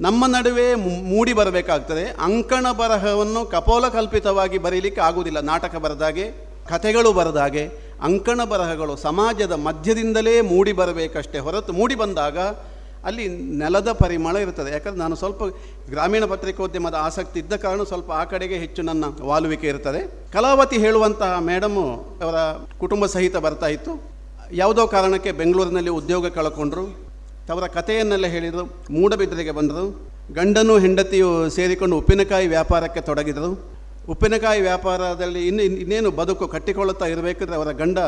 Speaker 11: ನಮ್ಮ ನಡುವೆ ಮೂಡಿ ಬರಬೇಕಾಗ್ತದೆ. ಅಂಕಣ ಬರಹವನ್ನು ಕಪೋಲಕಲ್ಪಿತವಾಗಿ ಬರೀಲಿಕ್ಕೆ ಆಗುವುದಿಲ್ಲ ನಾಟಕ ಬರೆದಾಗೆ, ಕಥೆಗಳು ಬರೆದಾಗೆ, ಅಂಕಣ ಬರಹಗಳು ಸಮಾಜದ ಮಧ್ಯದಿಂದಲೇ ಮೂಡಿ ಬರಬೇಕಷ್ಟೇ ಹೊರತು ಮೂಡಿ ಬಂದಾಗ ಅಲ್ಲಿ ನೆಲದ ಪರಿಮಳ ಇರ್ತದೆ. ಯಾಕಂದ್ರೆ ನಾನು ಸ್ವಲ್ಪ ಗ್ರಾಮೀಣ ಪತ್ರಿಕೋದ್ಯಮದ ಆಸಕ್ತಿ ಇದ್ದ ಕಾರಣ ಸ್ವಲ್ಪ ಆ ಕಡೆಗೆ ಹೆಚ್ಚು ನನ್ನ ವಾಲುವಿಕೆ ಇರ್ತದೆ. ಕಲಾವತಿ ಹೇಳುವಂತಹ ಮೇಡಮು ಅವರ ಕುಟುಂಬ ಸಹಿತ ಬರ್ತಾ ಇತ್ತು. ಯಾವುದೋ ಕಾರಣಕ್ಕೆ ಬೆಂಗಳೂರಿನಲ್ಲಿ ಉದ್ಯೋಗ ಕಳ್ಕೊಂಡ್ರು. ಅವರ ಕಥೆಯನ್ನೆಲ್ಲ ಹೇಳಿದರು, ಮೂಡಬಿದ್ರೆಗೆ ಬಂದರು. ಗಂಡನು ಹೆಂಡತಿಯು ಸೇರಿಕೊಂಡು ಉಪ್ಪಿನಕಾಯಿ ವ್ಯಾಪಾರಕ್ಕೆ ತೊಡಗಿದರು. ಉಪ್ಪಿನಕಾಯಿ ವ್ಯಾಪಾರದಲ್ಲಿ ಇನ್ನು- ಇನ್ನೇನು ಬದುಕು ಕಟ್ಟಿಕೊಳ್ಳುತ್ತಾ ಇರಬೇಕಾದ್ರೆ ಅವರ ಗಂಡ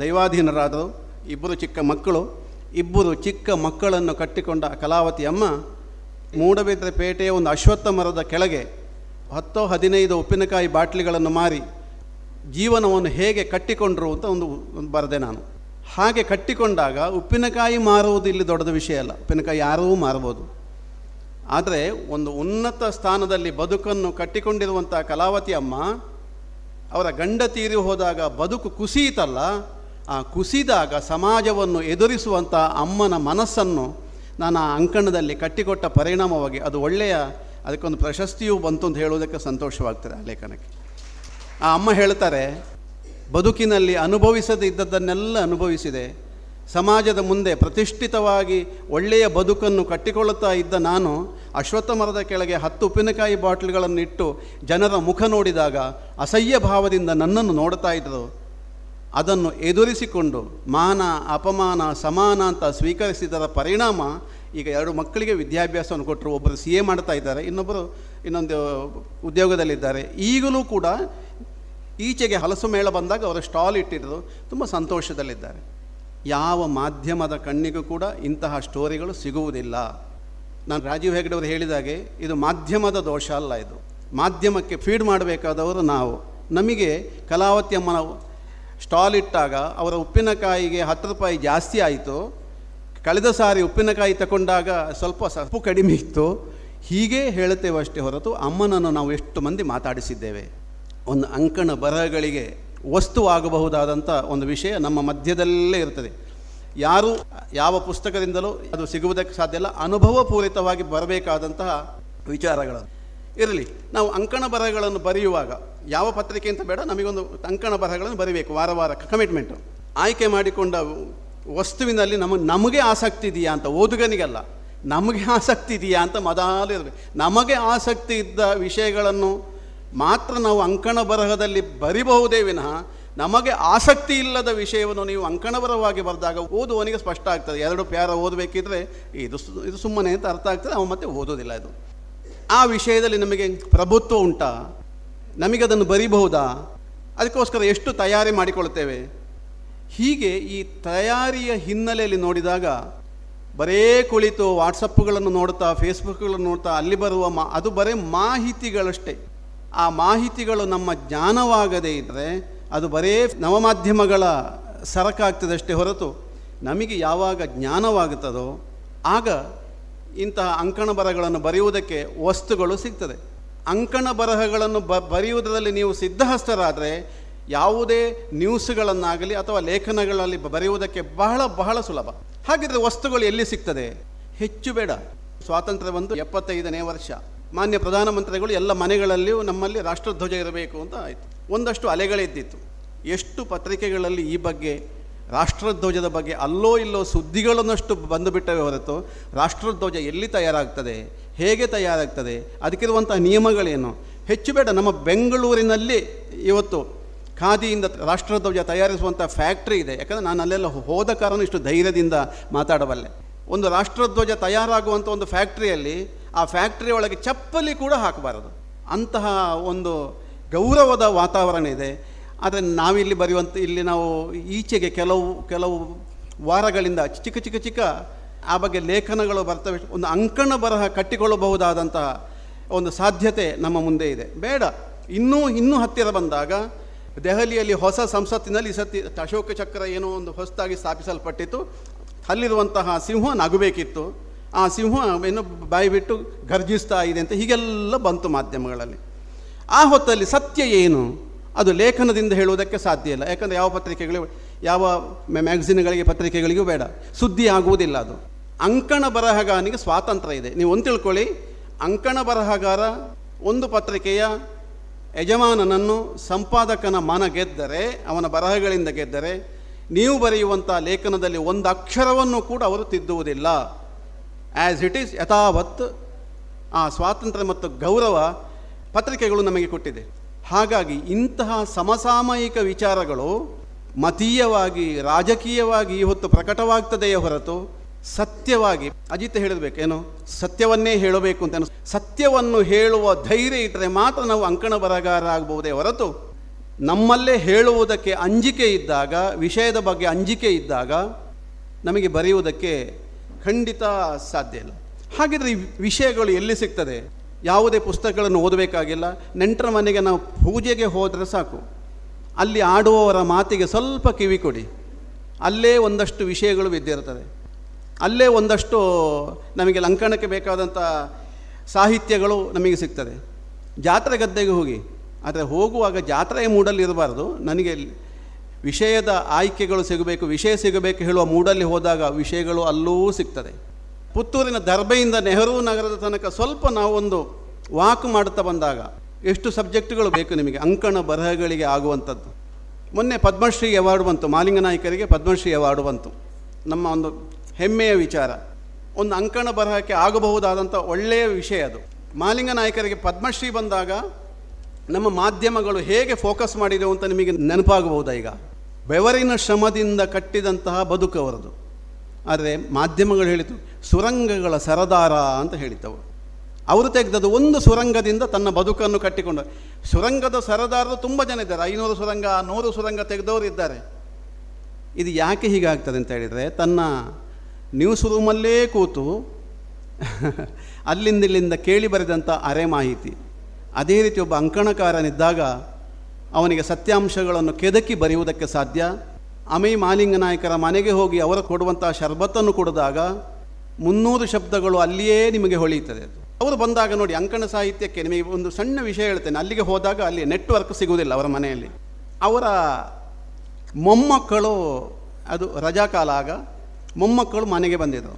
Speaker 11: ದೈವಾಧೀನರಾದರು. ಇಬ್ಬರು ಚಿಕ್ಕ ಮಕ್ಕಳು. ಇಬ್ಬರು ಚಿಕ್ಕ ಮಕ್ಕಳನ್ನು ಕಟ್ಟಿಕೊಂಡ ಕಲಾವತಿ ಅಮ್ಮ ಮೂಡಬಿದ್ರೆ ಪೇಟೆಯ ಒಂದು ಅಶ್ವತ್ಥ ಮರದ ಕೆಳಗೆ ಹತ್ತೋ ಹದಿನೈದು ಉಪ್ಪಿನಕಾಯಿ ಬಾಟ್ಲಿಗಳನ್ನು ಮಾರಿ ಜೀವನವನ್ನು ಹೇಗೆ ಕಟ್ಟಿಕೊಂಡರು ಅಂತ ಒಂದು ಒಂದು ಬರೆದೆ ನಾನು. ಹಾಗೆ ಕಟ್ಟಿಕೊಂಡಾಗ ಉಪ್ಪಿನಕಾಯಿ ಮಾರುವುದು ಇಲ್ಲಿ ದೊಡ್ಡದ ವಿಷಯ ಅಲ್ಲ. ಉಪ್ಪಿನಕಾಯಿ ಯಾರೂ ಮಾರಬಹುದು ಆದರೆ ಒಂದು ಉನ್ನತ ಸ್ಥಾನದಲ್ಲಿ ಬದುಕನ್ನು ಕಟ್ಟಿಕೊಂಡಿರುವಂಥ ಕಲಾವತಿ ಅಮ್ಮ ಅವರ ಗಂಡ ತೀರಿ ಹೋದಾಗ ಬದುಕು ಕುಸಿಯಿತಲ್ಲ ಆ ಕುಸಿದಾಗ ಸಮಾಜವನ್ನು ಎದುರಿಸುವಂಥ ಅಮ್ಮನ ಮನಸ್ಸನ್ನು ನಾನು ಆ ಅಂಕಣದಲ್ಲಿ ಕಟ್ಟಿಕೊಟ್ಟ ಪರಿಣಾಮವಾಗಿ ಅದು ಒಳ್ಳೆಯ, ಅದಕ್ಕೊಂದು ಪ್ರಶಸ್ತಿಯೂ ಬಂತು ಅಂತ ಹೇಳುವುದಕ್ಕೆ ಸಂತೋಷವಾಗ್ತದೆ ಆ ಲೇಖನಕ್ಕೆ. ಆ ಅಮ್ಮ ಹೇಳ್ತಾರೆ, ಬದುಕಿನಲ್ಲಿ ಅನುಭವಿಸದೇ ಇದ್ದದ್ದನ್ನೆಲ್ಲ ಅನುಭವಿಸಿದೆ. ಸಮಾಜದ ಮುಂದೆ ಪ್ರತಿಷ್ಠಿತವಾಗಿ ಒಳ್ಳೆಯ ಬದುಕನ್ನು ಕಟ್ಟಿಕೊಳ್ಳುತ್ತಾ ಇದ್ದ ನಾನು ಅಶ್ವತ್ಥ ಮರದ ಕೆಳಗೆ ಹತ್ತು ಉಪ್ಪಿನಕಾಯಿ ಬಾಟ್ಲುಗಳನ್ನಿಟ್ಟು ಜನರ ಮುಖ ನೋಡಿದಾಗ ಅಸಹ್ಯ ಭಾವದಿಂದ ನನ್ನನ್ನು ನೋಡ್ತಾ ಇದ್ದರು. ಅದನ್ನು ಎದುರಿಸಿಕೊಂಡು ಮಾನ, ಅಪಮಾನ, ಸಮಾನ ಅಂತ ಸ್ವೀಕರಿಸಿದರ ಪರಿಣಾಮ ಈಗ ಎರಡು ಮಕ್ಕಳಿಗೆ ವಿದ್ಯಾಭ್ಯಾಸವನ್ನು ಕೊಟ್ಟರು. ಒಬ್ಬರು ಸಿ ಎ ಮಾಡ್ತಾ ಇದ್ದಾರೆ ಇನ್ನೊಬ್ಬರು ಇನ್ನೊಂದು ಉದ್ಯೋಗದಲ್ಲಿದ್ದಾರೆ. ಈಗಲೂ ಕೂಡ ಈಚೆಗೆ ಹಲಸು ಮೇಳ ಬಂದಾಗ ಅವರು ಸ್ಟಾಲ್ ಇಟ್ಟಿದ್ರು ತುಂಬ ಸಂತೋಷದಲ್ಲಿದ್ದಾರೆ. ಯಾವ ಮಾಧ್ಯಮದ ಕಣ್ಣಿಗೂ ಕೂಡ ಇಂತಹ ಸ್ಟೋರಿಗಳು ಸಿಗುವುದಿಲ್ಲ. ನಾನು ರಾಜೀವ್ ಹೆಗ್ಡೆ ಅವರು ಹೇಳಿದಾಗೆ ಇದು ಮಾಧ್ಯಮದ ದೋಷ ಅಲ್ಲ ಇದು. ಮಾಧ್ಯಮಕ್ಕೆ ಫೀಡ್ ಮಾಡಬೇಕಾದವರು ನಾವು. ನಮಗೆ ಕಲಾವತಿ ಸ್ಟಾಲ್ ಇಟ್ಟಾಗ ಅವರ ಉಪ್ಪಿನಕಾಯಿಗೆ ಹತ್ತು ರೂಪಾಯಿ ಜಾಸ್ತಿ ಆಯಿತು. ಕಳೆದ ಸಾರಿ ಉಪ್ಪಿನಕಾಯಿ ತಗೊಂಡಾಗ ಸ್ವಲ್ಪ ಸಪ್ಪು ಕಡಿಮೆ ಇತ್ತು. ಹೀಗೆ ಹೇಳುತ್ತೇವೆ ಅಷ್ಟೇ ಹೊರತು ಅಮ್ಮನನ್ನು ನಾವು ಎಷ್ಟು ಮಂದಿ ಮಾತಾಡಿಸಿದ್ದೇವೆ. ಒಂದು ಅಂಕಣ ಬರಹಗಳಿಗೆ ವಸ್ತುವಾಗಬಹುದಾದಂಥ ಒಂದು ವಿಷಯ ನಮ್ಮ ಮಧ್ಯದಲ್ಲೇ ಇರ್ತದೆ ಯಾರು, ಯಾವ ಪುಸ್ತಕದಿಂದಲೂ ಅದು ಸಿಗುವುದಕ್ಕೆ ಸಾಧ್ಯ ಇಲ್ಲ. ಅನುಭವಪೂರಿತವಾಗಿ ಬರಬೇಕಾದಂತಹ ವಿಚಾರಗಳು. ಇರಲಿ, ನಾವು ಅಂಕಣ ಬರಹಗಳನ್ನು ಬರೆಯುವಾಗ, ಯಾವ ಪತ್ರಿಕೆ ಅಂತ ಬೇಡ, ನಮಗೊಂದು ಅಂಕಣ ಬರಹಗಳನ್ನು ಬರೀಬೇಕು, ವಾರ ವಾರ ಕಮಿಟ್ಮೆಂಟು ಆಯ್ಕೆ ಮಾಡಿಕೊಂಡ ವಸ್ತುವಿನಲ್ಲಿ ನಮ್ಮ, ನಮಗೆ ಆಸಕ್ತಿ ಇದೆಯಾ ಅಂತ, ಓದುಗನಿಗಲ್ಲ, ನಮಗೆ ಆಸಕ್ತಿ ಇದೆಯಾ ಅಂತ ಮೊದಲು ಇರಬೇಕು. ನಮಗೆ ಆಸಕ್ತಿ ಇದ್ದ ವಿಷಯಗಳನ್ನು ಮಾತ್ರ ನಾವು ಅಂಕಣ ಬರಹದಲ್ಲಿ ಬರಿಬಹುದೇ ವಿನಃ, ನಮಗೆ ಆಸಕ್ತಿ ಇಲ್ಲದ ವಿಷಯವನ್ನು ನೀವು ಅಂಕಣ ಬರಹವಾಗಿ ಬರೆದಾಗ ಓದುವವನಿಗೆ ಸ್ಪಷ್ಟ ಆಗ್ತದೆ. ಎರಡು ಪ್ಯಾರ ಓದಬೇಕಿದ್ರೆ, ಇದು ಇದು ಸುಮ್ಮನೆ ಅಂತ ಅರ್ಥ ಆಗ್ತದೆ ಅವನು ಮತ್ತೆ ಓದೋದಿಲ್ಲ ಇದು. ಆ ವಿಷಯದಲ್ಲಿ ನಮಗೆ ಪ್ರಭುತ್ವ ಉಂಟಾ? ನಮಗದನ್ನು ಬರಿಬಹುದಾ? ಅದಕ್ಕೋಸ್ಕರ ಎಷ್ಟು ತಯಾರಿ ಮಾಡಿಕೊಳ್ತೇವೆ ಹೀಗೆ ಈ ತಯಾರಿಯ ಹಿನ್ನೆಲೆಯಲ್ಲಿ ನೋಡಿದಾಗ ಬರೇ ಕುಳಿತು ವಾಟ್ಸಪ್ಗಳನ್ನು ನೋಡ್ತಾ ಫೇಸ್ಬುಕ್ಗಳನ್ನು ನೋಡ್ತಾ, ಅಲ್ಲಿ ಬರುವ ಮಾ, ಅದು ಬರೀ ಮಾಹಿತಿಗಳಷ್ಟೇ. ಆ ಮಾಹಿತಿಗಳು ನಮ್ಮ ಜ್ಞಾನವಾಗದೇ ಇದ್ದರೆ ಅದು ಬರೇ ನವಮಾಧ್ಯಮಗಳ ಸರಕಾಗ್ತದೆ ಅಷ್ಟೇ ಹೊರತು ನಮಗೆ ಯಾವಾಗ ಜ್ಞಾನವಾಗುತ್ತದೋ, ಆಗ ಇಂತಹ ಅಂಕಣ ಬರಹಗಳನ್ನು ಬರೆಯುವುದಕ್ಕೆ ವಸ್ತುಗಳು ಸಿಗ್ತದೆ. ಅಂಕಣ ಬರಹಗಳನ್ನು ಬ, ಬರೆಯುವುದರಲ್ಲಿ ನೀವು ಸಿದ್ಧಹಸ್ತರಾದರೆ ಯಾವುದೇ ನ್ಯೂಸ್ಗಳನ್ನಾಗಲಿ ಅಥವಾ ಲೇಖನಗಳಲ್ಲಿ ಬರೆಯುವುದಕ್ಕೆ ಬಹಳ ಬಹಳ ಸುಲಭ. ಹಾಗಿದ್ರೆ ವಸ್ತುಗಳು ಎಲ್ಲಿ ಸಿಗ್ತದೆ? ಹೆಚ್ಚು ಬೇಡ. ಸ್ವಾತಂತ್ರ್ಯ ಬಂದು ಎಪ್ಪತ್ತೈದನೇ ವರ್ಷ. ಮಾನ್ಯ ಪ್ರಧಾನಮಂತ್ರಿಗಳು ಎಲ್ಲ ಮನೆಗಳಲ್ಲಿಯೂ ನಮ್ಮಲ್ಲಿ ರಾಷ್ಟ್ರಧ್ವಜ ಇರಬೇಕು ಅಂತ ಆಯಿತು. ಒಂದಷ್ಟು ಅಲೆಗಳಿದ್ದಿತ್ತು ಎಷ್ಟು ಪತ್ರಿಕೆಗಳಲ್ಲಿ ಈ ಬಗ್ಗೆ ರಾಷ್ಟ್ರಧ್ವಜದ ಬಗ್ಗೆ ಅಲ್ಲೋ ಇಲ್ಲೋ ಸುದ್ದಿಗಳನ್ನಷ್ಟು ಬಂದು ಬಿಟ್ಟವೆ ಹೊರತು ರಾಷ್ಟ್ರಧ್ವಜ ಎಲ್ಲಿ ತಯಾರಾಗ್ತದೆ, ಹೇಗೆ ತಯಾರಾಗ್ತದೆ ಅದಕ್ಕಿರುವಂಥ ನಿಯಮಗಳೇನು? ಹೆಚ್ಚು ಬೇಡ, ನಮ್ಮ ಬೆಂಗಳೂರಿನಲ್ಲಿ ಇವತ್ತು ಖಾದಿಯಿಂದ ರಾಷ್ಟ್ರಧ್ವಜ ತಯಾರಿಸುವಂಥ ಫ್ಯಾಕ್ಟ್ರಿ ಇದೆ. ಯಾಕಂದರೆ ನಾನು ಅಲ್ಲೆಲ್ಲ ಹೋದ ಕಾರಣ ಇಷ್ಟು ಧೈರ್ಯದಿಂದ ಮಾತಾಡಬಲ್ಲೆ. ಒಂದು ರಾಷ್ಟ್ರಧ್ವಜ ತಯಾರಾಗುವಂಥ ಒಂದು ಫ್ಯಾಕ್ಟ್ರಿಯಲ್ಲಿ ಆ ಫ್ಯಾಕ್ಟ್ರಿ ಒಳಗೆ ಚಪ್ಪಲಿ ಕೂಡ ಹಾಕಬಾರದು. ಅಂತಹ ಒಂದು ಗೌರವದ ವಾತಾವರಣ ಇದೆ. ಆದರೆ ನಾವಿಲ್ಲಿ ಬರೆಯುವಂಥ ಇಲ್ಲಿ ನಾವು ಈಚೆಗೆ ಕೆಲವು ಕೆಲವು ವಾರಗಳಿಂದ ಚಿಕ್ಕ ಚಿಕ್ಕ ಚಿಕ್ಕ ಆ ಬಗ್ಗೆ ಲೇಖನಗಳು ಬರ್ತವೆ. ಒಂದು ಅಂಕಣ ಬರಹ ಕಟ್ಟಿಕೊಳ್ಳಬಹುದಾದಂತಹ ಒಂದು ಸಾಧ್ಯತೆ ನಮ್ಮ ಮುಂದೆ ಇದೆ. ಬೇಡ. ಇನ್ನೂ ಇನ್ನೂ ಹತ್ತಿರ ಬಂದಾಗ ದೆಹಲಿಯಲ್ಲಿ ಹೊಸ ಸಂಸತ್ತಿನಲ್ಲಿ ಸತಿ ಅಶೋಕ ಚಕ್ರ ಏನೋ ಒಂದು ಹೊಸದಾಗಿ ಸ್ಥಾಪಿಸಲ್ಪಟ್ಟಿತ್ತು. ಅಲ್ಲಿರುವಂತಹ ಸಿಂಹ ನಗಬೇಕಿತ್ತು. ಆ ಸಿಂಹ ಏನು ಬಾಯಿ ಬಿಟ್ಟು ಗರ್ಜಿಸ್ತಾ ಇದೆ ಅಂತ ಹೀಗೆಲ್ಲ ಬಂತು ಮಾಧ್ಯಮಗಳಲ್ಲಿ. ಆ ಹೊತ್ತಲ್ಲಿ ಸತ್ಯ ಏನು? ಅದು ಲೇಖನದಿಂದ ಹೇಳುವುದಕ್ಕೆ ಸಾಧ್ಯ ಇಲ್ಲ. ಯಾಕಂದರೆ ಯಾವ ಪತ್ರಿಕೆಗಳು, ಯಾವ ಮ್ಯಾಗಝಿನ್ಗಳಿಗೆ ಪತ್ರಿಕೆಗಳಿಗೂ ಬೇಡ. ಸುದ್ದಿ ಆಗುವುದಿಲ್ಲ ಅದು. ಅಂಕಣ ಬರಹಗಾರನಿಗೆ ಸ್ವಾತಂತ್ರ್ಯ ಇದೆ. ನೀವು ಒಂದು ತಿಳ್ಕೊಳ್ಳಿ, ಅಂಕಣ ಬರಹಗಾರ ಒಂದು ಪತ್ರಿಕೆಯ ಯಜಮಾನನನ್ನು ಸಂಪಾದಕನ ಮನ ಗೆದ್ದರೆ, ಅವನ ಬರಹಗಳಿಂದ ಗೆದ್ದರೆ, ನೀವು ಬರೆಯುವಂಥ ಲೇಖನದಲ್ಲಿ ಒಂದು ಅಕ್ಷರವನ್ನು ಕೂಡ ಅವರು ತಿದ್ದುವುದಿಲ್ಲ. ಆ್ಯಸ್ ಇಟ್ ಈಸ್ ಯಥಾವತ್ ಆ ಸ್ವಾತಂತ್ರ್ಯ ಮತ್ತು ಗೌರವ ಪತ್ರಿಕೆಗಳು ನಮಗೆ ಕೊಟ್ಟಿದೆ. ಹಾಗಾಗಿ ಇಂತಹ ಸಮಸಾಮಯಿಕ ವಿಚಾರಗಳು ಮತೀಯವಾಗಿ, ರಾಜಕೀಯವಾಗಿ ಇವತ್ತು ಪ್ರಕಟವಾಗ್ತದೆಯೇ ಹೊರತು ಸತ್ಯವಾಗಿ, ಅಜಿತ್ ಹೇಳಬೇಕೇನು ಸತ್ಯವನ್ನೇ ಹೇಳಬೇಕು ಅಂತ ಸತ್ಯವನ್ನು ಹೇಳುವ ಧೈರ್ಯ ಇಟ್ಟರೆ ಮಾತ್ರ ನಾವು ಅಂಕಣ ಬರಗಾರ ಆಗಬಹುದೇ ಹೊರತು ನಮ್ಮಲ್ಲೇ ಹೇಳುವುದಕ್ಕೆ ಅಂಜಿಕೆ ಇದ್ದಾಗ, ವಿಷಯದ ಬಗ್ಗೆ ಅಂಜಿಕೆ ಇದ್ದಾಗ ನಮಗೆ ಬರೆಯುವುದಕ್ಕೆ ಖಂಡಿತ ಸಾಧ್ಯ ಇಲ್ಲ. ಹಾಗಿದ್ರೆ ಈ ವಿಷಯಗಳು ಎಲ್ಲಿ ಸಿಗ್ತದೆ? ಯಾವುದೇ ಪುಸ್ತಕಗಳನ್ನು ಓದಬೇಕಾಗಿಲ್ಲ. ನೆಂಟರ ಮನೆಗೆ ನಾವು ಪೂಜೆಗೆ ಹೋದರೆ ಸಾಕು. ಅಲ್ಲಿ ಆಡುವವರ ಮಾತಿಗೆ ಸ್ವಲ್ಪ ಕಿವಿ ಕೊಡಿ. ಅಲ್ಲೇ ಒಂದಷ್ಟು ವಿಷಯಗಳು ಬಿದ್ದಿರ್ತದೆ ಅಲ್ಲೇ ಒಂದಷ್ಟು ನಮಗೆ ಲಂಕಣಕ್ಕೆ ಬೇಕಾದಂಥ ಸಾಹಿತ್ಯಗಳು ನಮಗೆ ಸಿಗ್ತದೆ. ಜಾತ್ರೆ ಗದ್ದೆಗೆ ಹೋಗಿ. ಆದರೆ ಹೋಗುವಾಗ ಜಾತ್ರೆಯ ಮೂಡಲ್ಲಿ ಇರಬಾರ್ದು. ನನಗೆ ವಿಷಯದ ಆಯ್ಕೆಗಳು ಸಿಗಬೇಕು, ವಿಷಯ ಸಿಗಬೇಕು ಹೇಳುವ ಮೂಡಲ್ಲಿ ಹೋದಾಗ ವಿಷಯಗಳು ಅಲ್ಲೂ ಸಿಗ್ತದೆ. ಪುತ್ತೂರಿನ ದರ್ಬೆಯಿಂದ ನೆಹರು ನಗರದ ತನಕ ಸ್ವಲ್ಪ ನಾವೊಂದು ವಾಕ್ ಮಾಡುತ್ತಾ ಬಂದಾಗ ಎಷ್ಟು ಸಬ್ಜೆಕ್ಟ್ಗಳು ಬೇಕು ನಿಮಗೆ? ಅಂಕಣ ಬರಹಗಳಿಗೆ ಆಗುವಂಥದ್ದು. ಮೊನ್ನೆ ಪದ್ಮಶ್ರೀ ಅವಾರ್ಡ್ ಬಂತು, ಮಾಲಿಂಗ ನಾಯಕರಿಗೆ ಪದ್ಮಶ್ರೀ ಅವಾರ್ಡ್ ಬಂತು. ನಮ್ಮ ಒಂದು ಹೆಮ್ಮೆಯ ವಿಚಾರ. ಒಂದು ಅಂಕಣ ಬರಹಕ್ಕೆ ಆಗಬಹುದಾದಂಥ ಒಳ್ಳೆಯ ವಿಷಯ ಅದು. ಮಾಲಿಂಗ ನಾಯಕರಿಗೆ ಪದ್ಮಶ್ರೀ ಬಂದಾಗ ನಮ್ಮ ಮಾಧ್ಯಮಗಳು ಹೇಗೆ ಫೋಕಸ್ ಮಾಡಿದೆವು ಅಂತ ನಿಮಗೆ ನೆನಪಾಗಬಹುದಾ ಈಗ? ಬೆವರಿನ ಶ್ರಮದಿಂದ ಕಟ್ಟಿದಂತಹ ಬದುಕು ಅವರದು. ಆದರೆ ಮಾಧ್ಯಮಗಳು ಹೇಳಿತು ಸುರಂಗಗಳ ಸರದಾರ ಅಂತ ಹೇಳಿದ್ದವು. ಅವರು ತೆಗೆದದ್ದು ಒಂದು ಸುರಂಗದಿಂದ ತನ್ನ ಬದುಕನ್ನು ಕಟ್ಟಿಕೊಂಡು ಸುರಂಗದ ಸರದಾರರು ತುಂಬ ಜನ ಇದ್ದಾರೆ. ಐನೂರು ಸುರಂಗ, ನೂರು ಸುರಂಗ ತೆಗೆದವರು ಇದ್ದಾರೆ. ಇದು ಯಾಕೆ ಹೀಗಾಗ್ತದೆ ಅಂತ ಹೇಳಿದರೆ, ತನ್ನ ನ್ಯೂಸ್ ರೂಮಲ್ಲೇ ಕೂತು ಅಲ್ಲಿಂದ ಇಲ್ಲಿಂದ ಕೇಳಿ ಬರೆದಂಥ ಅರೆ ಮಾಹಿತಿ. ಅದೇ ರೀತಿ ಒಬ್ಬ ಅಂಕಣಕಾರನಿದ್ದಾಗ ಅವನಿಗೆ ಸತ್ಯಾಂಶಗಳನ್ನು ಕೆದಕಿ ಬರೆಯುವುದಕ್ಕೆ ಸಾಧ್ಯ? ಅಮೈ ಮಾಲಿಂಗ ನಾಯಕರ ಮನೆಗೆ ಹೋಗಿ ಅವರು ಕೊಡುವಂತಹ ಶರ್ಬತ್ತನ್ನು ಕೊಡಿದಾಗ ಮುನ್ನೂರು ಶಬ್ದಗಳು ಅಲ್ಲಿಯೇ ನಿಮಗೆ ಹೊಳೆಯುತ್ತದೆ. ಅದು ಅವರು ಬಂದಾಗ ನೋಡಿ ಅಂಕಣ ಸಾಹಿತ್ಯಕ್ಕೆ ನಿಮಗೆ ಒಂದು ಸಣ್ಣ ವಿಷಯ ಹೇಳ್ತೇನೆ. ಅಲ್ಲಿಗೆ ಹೋದಾಗ ಅಲ್ಲಿ ನೆಟ್ವರ್ಕ್ ಸಿಗುವುದಿಲ್ಲ ಅವರ ಮನೆಯಲ್ಲಿ. ಅವರ ಮೊಮ್ಮಕ್ಕಳು, ಅದು ರಜಾಕಾಲ ಆಗ ಮೊಮ್ಮಕ್ಕಳು ಮನೆಗೆ ಬಂದಿದ್ದರು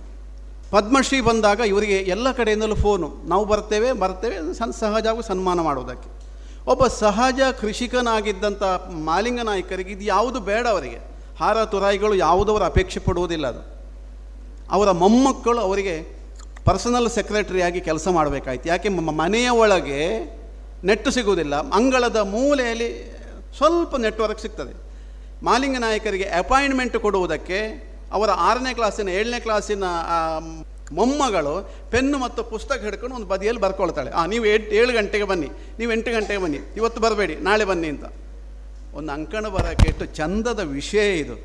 Speaker 11: ಪದ್ಮಶ್ರೀ ಬಂದಾಗ ಇವರಿಗೆ ಎಲ್ಲ ಕಡೆಯಿಂದಲೂ ಫೋನು ನಾವು ಬರ್ತೇವೆ ಬರ್ತೇವೆ, ಸನ್ ಸಹಜವಾಗಿ ಸನ್ಮಾನ ಮಾಡುವುದಕ್ಕೆ. ಒಬ್ಬ ಸಹಜ ಕೃಷಿಕನಾಗಿದ್ದಂಥ ಮಾಲಿಂಗ ನಾಯಕರಿಗೆ ಇದು ಯಾವುದು ಬೇಡ ಅವರಿಗೆ. ಹಾರ ತುರಾಯಿಗಳು ಯಾವುದವರು ಅಪೇಕ್ಷೆ ಪಡುವುದಿಲ್ಲ ಅದು. ಅವರ ಮೊಮ್ಮಕ್ಕಳು ಅವರಿಗೆ ಪರ್ಸನಲ್ ಸೆಕ್ರೆಟರಿಯಾಗಿ ಕೆಲಸ ಮಾಡಬೇಕಾಯ್ತು. ಯಾಕೆ ಮನೆಯ ಒಳಗೆ ನೆಟ್ಟು ಸಿಗುವುದಿಲ್ಲ. ಅಂಗಳದ ಮೂಲೆಯಲ್ಲಿ ಸ್ವಲ್ಪ ನೆಟ್ವರ್ಕ್ ಸಿಗ್ತದೆ. ಮಾಲಿಂಗ ನಾಯಕರಿಗೆ ಅಪಾಯಿಂಟ್ಮೆಂಟ್ ಕೊಡುವುದಕ್ಕೆ ಅವರ ಆರನೇ ಕ್ಲಾಸಿನ, ಏಳನೇ ಕ್ಲಾಸಿನ ಮೊಮ್ಮಗಳು ಪೆನ್ನು ಮತ್ತು ಪುಸ್ತಕ ಹಿಡ್ಕೊಂಡು ಒಂದು ಬದಿಯಲ್ಲಿ ಬರ್ಕೊಳ್ತಾಳೆ. ಆ, ನೀವು ಎಂಟು ಏಳು ಗಂಟೆಗೆ ಬನ್ನಿ. ನೀವು ಎಂಟು ಗಂಟೆಗೆ ಬನ್ನಿ. ಇವತ್ತು ಬರಬೇಡಿ. ನಾಳೆ ಬನ್ನಿ ಅಂತ. ಒಂದು ಅಂಕಣ ಬರೋಕ್ಕೆ ಎಷ್ಟು ಚಂದದ ವಿಷಯ ಇದು?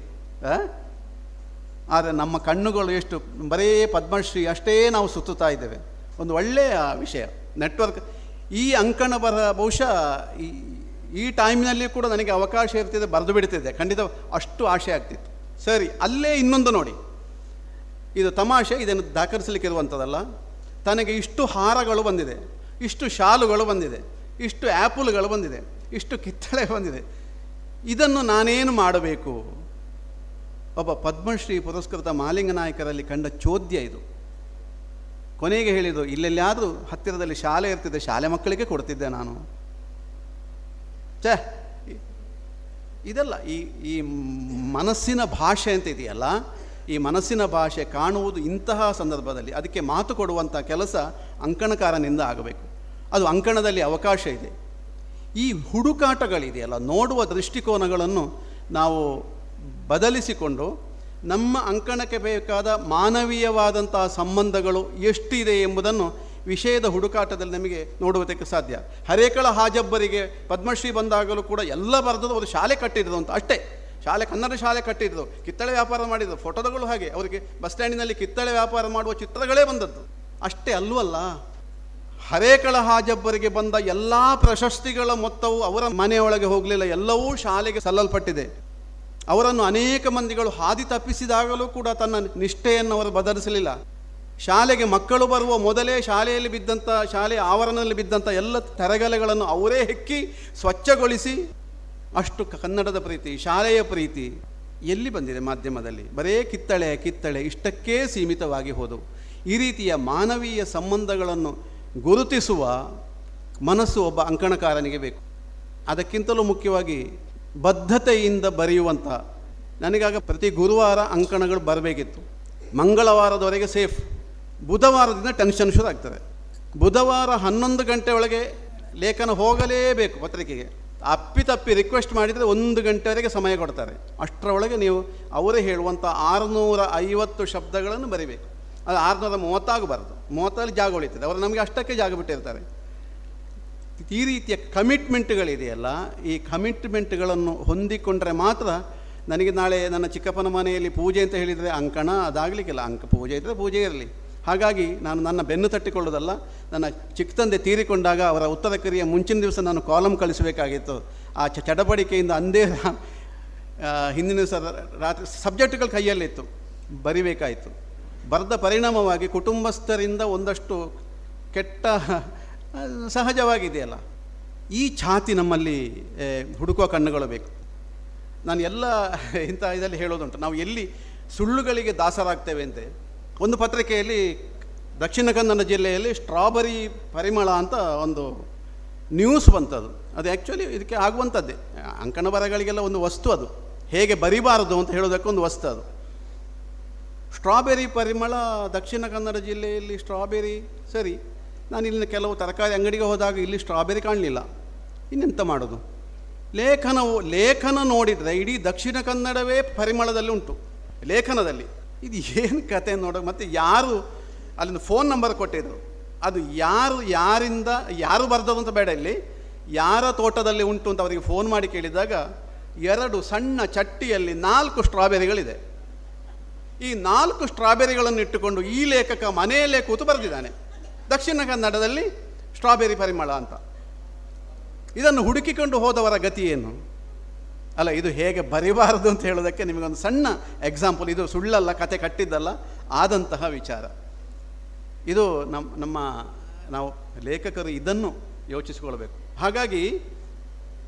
Speaker 11: ಆದರೆ ನಮ್ಮ ಕಣ್ಣುಗಳು ಎಷ್ಟು, ಬರೀ ಪದ್ಮಶ್ರೀ ಅಷ್ಟೇ ನಾವು ಸುತ್ತುತ್ತಾ ಇದ್ದೇವೆ. ಒಂದು ಒಳ್ಳೆಯ ವಿಷಯ ನೆಟ್ವರ್ಕ್ ಈ ಅಂಕಣ ಬರ ಬಹುಶಃ ಈ ಈ ಟೈಮ್ನಲ್ಲಿ ಕೂಡ ನನಗೆ ಅವಕಾಶ ಇರ್ತಿದೆ, ಬರೆದು ಬಿಡ್ತಿದ್ದೆ ಖಂಡಿತ ಅಷ್ಟು ಆಸೆ ಆಗ್ತಿತ್ತು. ಸರಿ, ಅಲ್ಲೇ ಇನ್ನೊಂದು ನೋಡಿ. ಇದು ತಮಾಷೆ, ಇದನ್ನು ದಾಖಲಿಸಲಿಕ್ಕಿರುವಂಥದ್ದಲ್ಲ. ತನಗೆ ಇಷ್ಟು ಹಾರಗಳು ಬಂದಿದೆ, ಇಷ್ಟು ಶಾಲುಗಳು ಬಂದಿದೆ, ಇಷ್ಟು ಆ್ಯಪಲ್ಗಳು ಬಂದಿದೆ, ಇಷ್ಟು ಕಿತ್ತಳೆ ಬಂದಿದೆ. ಇದನ್ನು ನಾನೇನು ಮಾಡಬೇಕು? ಒಬ್ಬ ಪದ್ಮಶ್ರೀ ಪುರಸ್ಕೃತ ಮಾಲಿಂಗ ನಾಯಕರಲ್ಲಿ ಕಂಡ ಚೋದ್ಯ ಇದು. ಕೊನೆಗೆ ಹೇಳಿದರು ಇಲ್ಲೆಲ್ಲಾದರೂ ಹತ್ತಿರದಲ್ಲಿ ಶಾಲೆ ಇರ್ತಿದ್ದೆ, ಶಾಲೆ ಮಕ್ಕಳಿಗೆ ಕೊಡ್ತಿದ್ದೆ ನಾನು. ಛೇ ಇದಲ್ಲ, ಈ ಈ ಮನಸ್ಸಿನ ಭಾಷೆ ಅಂತ ಇದೆಯಲ್ಲ, ಈ ಮನಸ್ಸಿನ ಭಾಷೆ ಕಾಣುವುದು ಇಂತಹ ಸಂದರ್ಭದಲ್ಲಿ, ಅದಕ್ಕೆ ಮಾತು ಕೊಡುವಂಥ ಕೆಲಸ ಅಂಕಣಕಾರನಿಂದ ಆಗಬೇಕು. ಅದು ಅಂಕಣದಲ್ಲಿ ಅವಕಾಶ ಇದೆ. ಈ ಹುಡುಕಾಟಗಳಿದೆಯಲ್ಲ, ನೋಡುವ ದೃಷ್ಟಿಕೋನಗಳನ್ನು ನಾವು ಬದಲಿಸಿಕೊಂಡು ನಮ್ಮ ಅಂಕಣಕ್ಕೆ ಬೇಕಾದ ಮಾನವೀಯವಾದಂತಹ ಸಂಬಂಧಗಳು ಎಷ್ಟಿದೆ ಎಂಬುದನ್ನು ವಿಷಯದ ಹುಡುಕಾಟದಲ್ಲಿ ನಮಗೆ ನೋಡುವುದಕ್ಕೆ ಸಾಧ್ಯ. ಹರೇಕಳ ಹಾಜಬ್ಬರಿಗೆ ಪದ್ಮಶ್ರೀ ಬಂದಾಗಲೂ ಕೂಡ ಎಲ್ಲ ಬರೆದದ್ದು ಅವರು ಶಾಲೆ ಕಟ್ಟಿದ್ರು ಅಂತ ಅಷ್ಟೇ. ಶಾಲೆ ಕನ್ನಡ ಶಾಲೆ ಕಟ್ಟಿದ್ರು ಕಿತ್ತಳೆ ವ್ಯಾಪಾರ ಮಾಡಿದ್ರು ಫೋಟೋಗಳು ಹಾಗೆ, ಅವರಿಗೆ ಬಸ್ ಸ್ಟ್ಯಾಂಡಿನಲ್ಲಿ ಕಿತ್ತಳೆ ವ್ಯಾಪಾರ ಮಾಡುವ ಚಿತ್ರಗಳೇ ಬಂದದ್ದು. ಅಷ್ಟೇ ಅಲ್ವಲ್ಲ? ಹರೇಕಳ ಹಾಜಬ್ಬರಿಗೆ ಬಂದ ಎಲ್ಲ ಪ್ರಶಸ್ತಿಗಳ ಮೊತ್ತವು ಅವರ ಮನೆಯೊಳಗೆ ಹೋಗಲಿಲ್ಲ. ಎಲ್ಲವೂ ಶಾಲೆಗೆ ಸಲ್ಲಲ್ಪಟ್ಟಿದೆ. ಅವರನ್ನು ಅನೇಕ ಮಂದಿಗಳು ಹಾದಿ ತಪ್ಪಿಸಿದಾಗಲೂ ಕೂಡ ತನ್ನ ನಿಷ್ಠೆಯನ್ನು ಅವರು ಬದಲಿಸಲಿಲ್ಲ. ಶಾಲೆಗೆ ಮಕ್ಕಳು ಬರುವ ಮೊದಲೇ ಶಾಲೆಯಲ್ಲಿ ಬಿದ್ದಂಥ ಶಾಲೆಯ ಆವರಣದಲ್ಲಿ ಬಿದ್ದಂಥ ಎಲ್ಲ ತರಗಲೆಗಳನ್ನು ಅವರೇ ಹೆಕ್ಕಿ ಸ್ವಚ್ಛಗೊಳಿಸಿ ಅಷ್ಟು ಕನ್ನಡದ ಪ್ರೀತಿ, ಶಾಲೆಯ ಪ್ರೀತಿ ಎಲ್ಲಿ ಬಂದಿದೆ ಮಾಧ್ಯಮದಲ್ಲಿ? ಬರೇ ಕಿತ್ತಳೆ ಕಿತ್ತಳೆ, ಇಷ್ಟಕ್ಕೇ ಸೀಮಿತವಾಗಿ ಹೋದವು. ಈ ರೀತಿಯ ಮಾನವೀಯ ಸಂಬಂಧಗಳನ್ನು ಗುರುತಿಸುವ ಮನಸ್ಸು ಒಬ್ಬ ಅಂಕಣಕಾರನಿಗೆ ಬೇಕು. ಅದಕ್ಕಿಂತಲೂ ಮುಖ್ಯವಾಗಿ ಬದ್ಧತೆಯಿಂದ ಬರೆಯುವಂಥ, ನನಗಾಗ ಪ್ರತಿ ಗುರುವಾರ ಅಂಕಣಗಳು ಬರಬೇಕಿತ್ತು. ಮಂಗಳವಾರದವರೆಗೆ ಸೇಫ್. ಬುಧವಾರದಿಂದ ಟೆನ್ಷನ್ ಶುರು ಆಗ್ತದೆ. ಬುಧವಾರ ಹನ್ನೊಂದು ಗಂಟೆ ಒಳಗೆ ಲೇಖನ ಹೋಗಲೇಬೇಕು ಪತ್ರಿಕೆಗೆ. ಅಪ್ಪಿತಪ್ಪಿ ರಿಕ್ವೆಸ್ಟ್ ಮಾಡಿದರೆ ಒಂದು ಗಂಟೆವರೆಗೆ ಸಮಯ ಕೊಡ್ತಾರೆ. ಅಷ್ಟರೊಳಗೆ ನೀವು ಅವರೇ ಹೇಳುವಂಥ ಆರುನೂರ ಐವತ್ತು ಶಬ್ದಗಳನ್ನು ಬರಿಬೇಕು. ಅದು ಆರುನೂರ ಮೂವತ್ತಾಗಬಾರ್ದು. ಮೂವತ್ತಲ್ಲಿ ಜಾಗ ಉಳಿತದೆ. ಅವರು ನಮಗೆ ಅಷ್ಟಕ್ಕೆ ಜಾಗ ಬಿಟ್ಟಿರ್ತಾರೆ. ಈ ರೀತಿಯ ಕಮಿಟ್ಮೆಂಟ್ಗಳಿದೆಯಲ್ಲ, ಈ ಕಮಿಟ್ಮೆಂಟ್ಗಳನ್ನು ಹೊಂದಿಕೊಂಡ್ರೆ ಮಾತ್ರ ನನಗೆ ನಾಳೆ ನನ್ನ ಚಿಕ್ಕಪ್ಪನ ಮನೆಯಲ್ಲಿ ಪೂಜೆ ಅಂತ ಹೇಳಿದರೆ ಅಂಕಣ, ಅದಾಗಲಿಕ್ಕಿಲ್ಲ. ಅಂಕ ಪೂಜೆ ಇದ್ದರೆ ಪೂಜೆ ಇರಲಿ. ಹಾಗಾಗಿ ನಾನು ನನ್ನ ಬೆನ್ನು ತಟ್ಟಿಕೊಳ್ಳೋದಲ್ಲ ನನ್ನ ಚಿಕ್ಕ ತಂದೆ ತೀರಿಕೊಂಡಾಗ ಅವರ ಉತ್ತರ ಕರಿಯ ಮುಂಚಿನ ದಿವಸ ನಾನು ಕಾಲಮ್ ಕಳಿಸಬೇಕಾಗಿತ್ತು. ಆ ಚ ಚಡಬಡಿಕೆಯಿಂದ ಅಂದೇ ಹಿಂದಿನ ದಿವಸ ರಾತ್ರಿ ಸಬ್ಜೆಕ್ಟ್ಗಳು ಕೈಯಲ್ಲಿತ್ತು. ಬರಿಬೇಕಾಯಿತು. ಬರೆದ ಪರಿಣಾಮವಾಗಿ ಕುಟುಂಬಸ್ಥರಿಂದ ಒಂದಷ್ಟು ಕೆಟ್ಟ ಸಹಜವಾಗಿದೆಯಲ್ಲ. ಈ ಛಾತಿ ನಮ್ಮಲ್ಲಿ ಹುಡುಕುವ ಕಣ್ಣುಗಳು ಬೇಕು. ನಾನು ಎಲ್ಲ ಇಂಥ ಇದರಲ್ಲಿ ಹೇಳೋದುಂಟು. ನಾವು ಎಲ್ಲಿ ಸುಳ್ಳುಗಳಿಗೆ ದಾಸರಾಗ್ತೇವೆ ಅಂತೆ, ಒಂದು ಪತ್ರಿಕೆಯಲ್ಲಿ ದಕ್ಷಿಣ ಕನ್ನಡ ಜಿಲ್ಲೆಯಲ್ಲಿ ಸ್ಟ್ರಾಬೆರಿ ಪರಿಮಳ ಅಂತ ಒಂದು ನ್ಯೂಸ್ ಬಂತದು. ಅದು ಆ್ಯಕ್ಚುಲಿ ಇದಕ್ಕೆ ಆಗುವಂಥದ್ದೇ. ಅಂಕಣ ಬರಗಳಿಗೆಲ್ಲ ಒಂದು ವಸ್ತು ಅದು. ಹೇಗೆ ಬರಿಬಾರದು ಅಂತ ಹೇಳೋದಕ್ಕೆ ಒಂದು ವಸ್ತು ಅದು. ಸ್ಟ್ರಾಬೆರಿ ಪರಿಮಳ ದಕ್ಷಿಣ ಕನ್ನಡ ಜಿಲ್ಲೆಯಲ್ಲಿ ಸ್ಟ್ರಾಬೆರಿ, ಸರಿ ನಾನು ಇಲ್ಲಿನ ಕೆಲವು ತರಕಾರಿ ಅಂಗಡಿಗೆ ಹೋದಾಗ ಇಲ್ಲಿ ಸ್ಟ್ರಾಬೆರಿ ಕಾಣಲಿಲ್ಲ. ಇನ್ನೆಂತ ಮಾಡೋದು? ಲೇಖನವು, ಲೇಖನ ನೋಡಿದರೆ ಇಡೀ ದಕ್ಷಿಣ ಕನ್ನಡವೇ ಪರಿಮಳದಲ್ಲಿ ಉಂಟು, ಲೇಖನದಲ್ಲಿ. ಇದು ಏನು ಕತೆ ನೋಡೋ, ಮತ್ತು ಯಾರು ಅಲ್ಲಿಂದ ಫೋನ್ ನಂಬರ್ ಕೊಟ್ಟಿದ್ರು? ಅದು ಯಾರು, ಯಾರಿಂದ, ಯಾರು ಬರ್ದದು ಅಂತ ಬೇಡ ಇಲ್ಲಿ. ಯಾರ ತೋಟದಲ್ಲಿ ಉಂಟು ಅಂತ ಅವರಿಗೆ ಫೋನ್ ಮಾಡಿ ಕೇಳಿದಾಗ ಎರಡು ಸಣ್ಣ ಚಟ್ಟಿಯಲ್ಲಿ ನಾಲ್ಕು ಸ್ಟ್ರಾಬೆರಿಗಳಿದೆ. ಈ ನಾಲ್ಕು ಸ್ಟ್ರಾಬೆರಿಗಳನ್ನು ಇಟ್ಟುಕೊಂಡು ಈ ಲೇಖಕ ಮನೆಯಲ್ಲೇ ಕೂತು ಬರೆದಿದ್ದಾನೆ. ದಕ್ಷಿಣ ಕನ್ನಡದಲ್ಲಿ ಸ್ಟ್ರಾಬೆರಿ ಪರಿಮಳ ಅಂತ. ಇದನ್ನು ಹುಡುಕಿಕೊಂಡು ಹೋದವರ ಗತಿ ಏನು? ಅಲ್ಲ, ಇದು ಹೇಗೆ ಬರಿಬಾರದು ಅಂತ ಹೇಳೋದಕ್ಕೆ ನಿಮಗೊಂದು ಸಣ್ಣ ಎಕ್ಸಾಂಪಲ್ ಇದು ಸುಳ್ಳಲ್ಲ, ಕತೆ ಕಟ್ಟಿದ್ದಲ್ಲ, ಆದಂತಹ ವಿಚಾರ. ಇದು ನಮ್ಮ ನಮ್ಮ, ನಾವು ಲೇಖಕರು ಇದನ್ನು ಯೋಚಿಸಿಕೊಳ್ಬೇಕು. ಹಾಗಾಗಿ,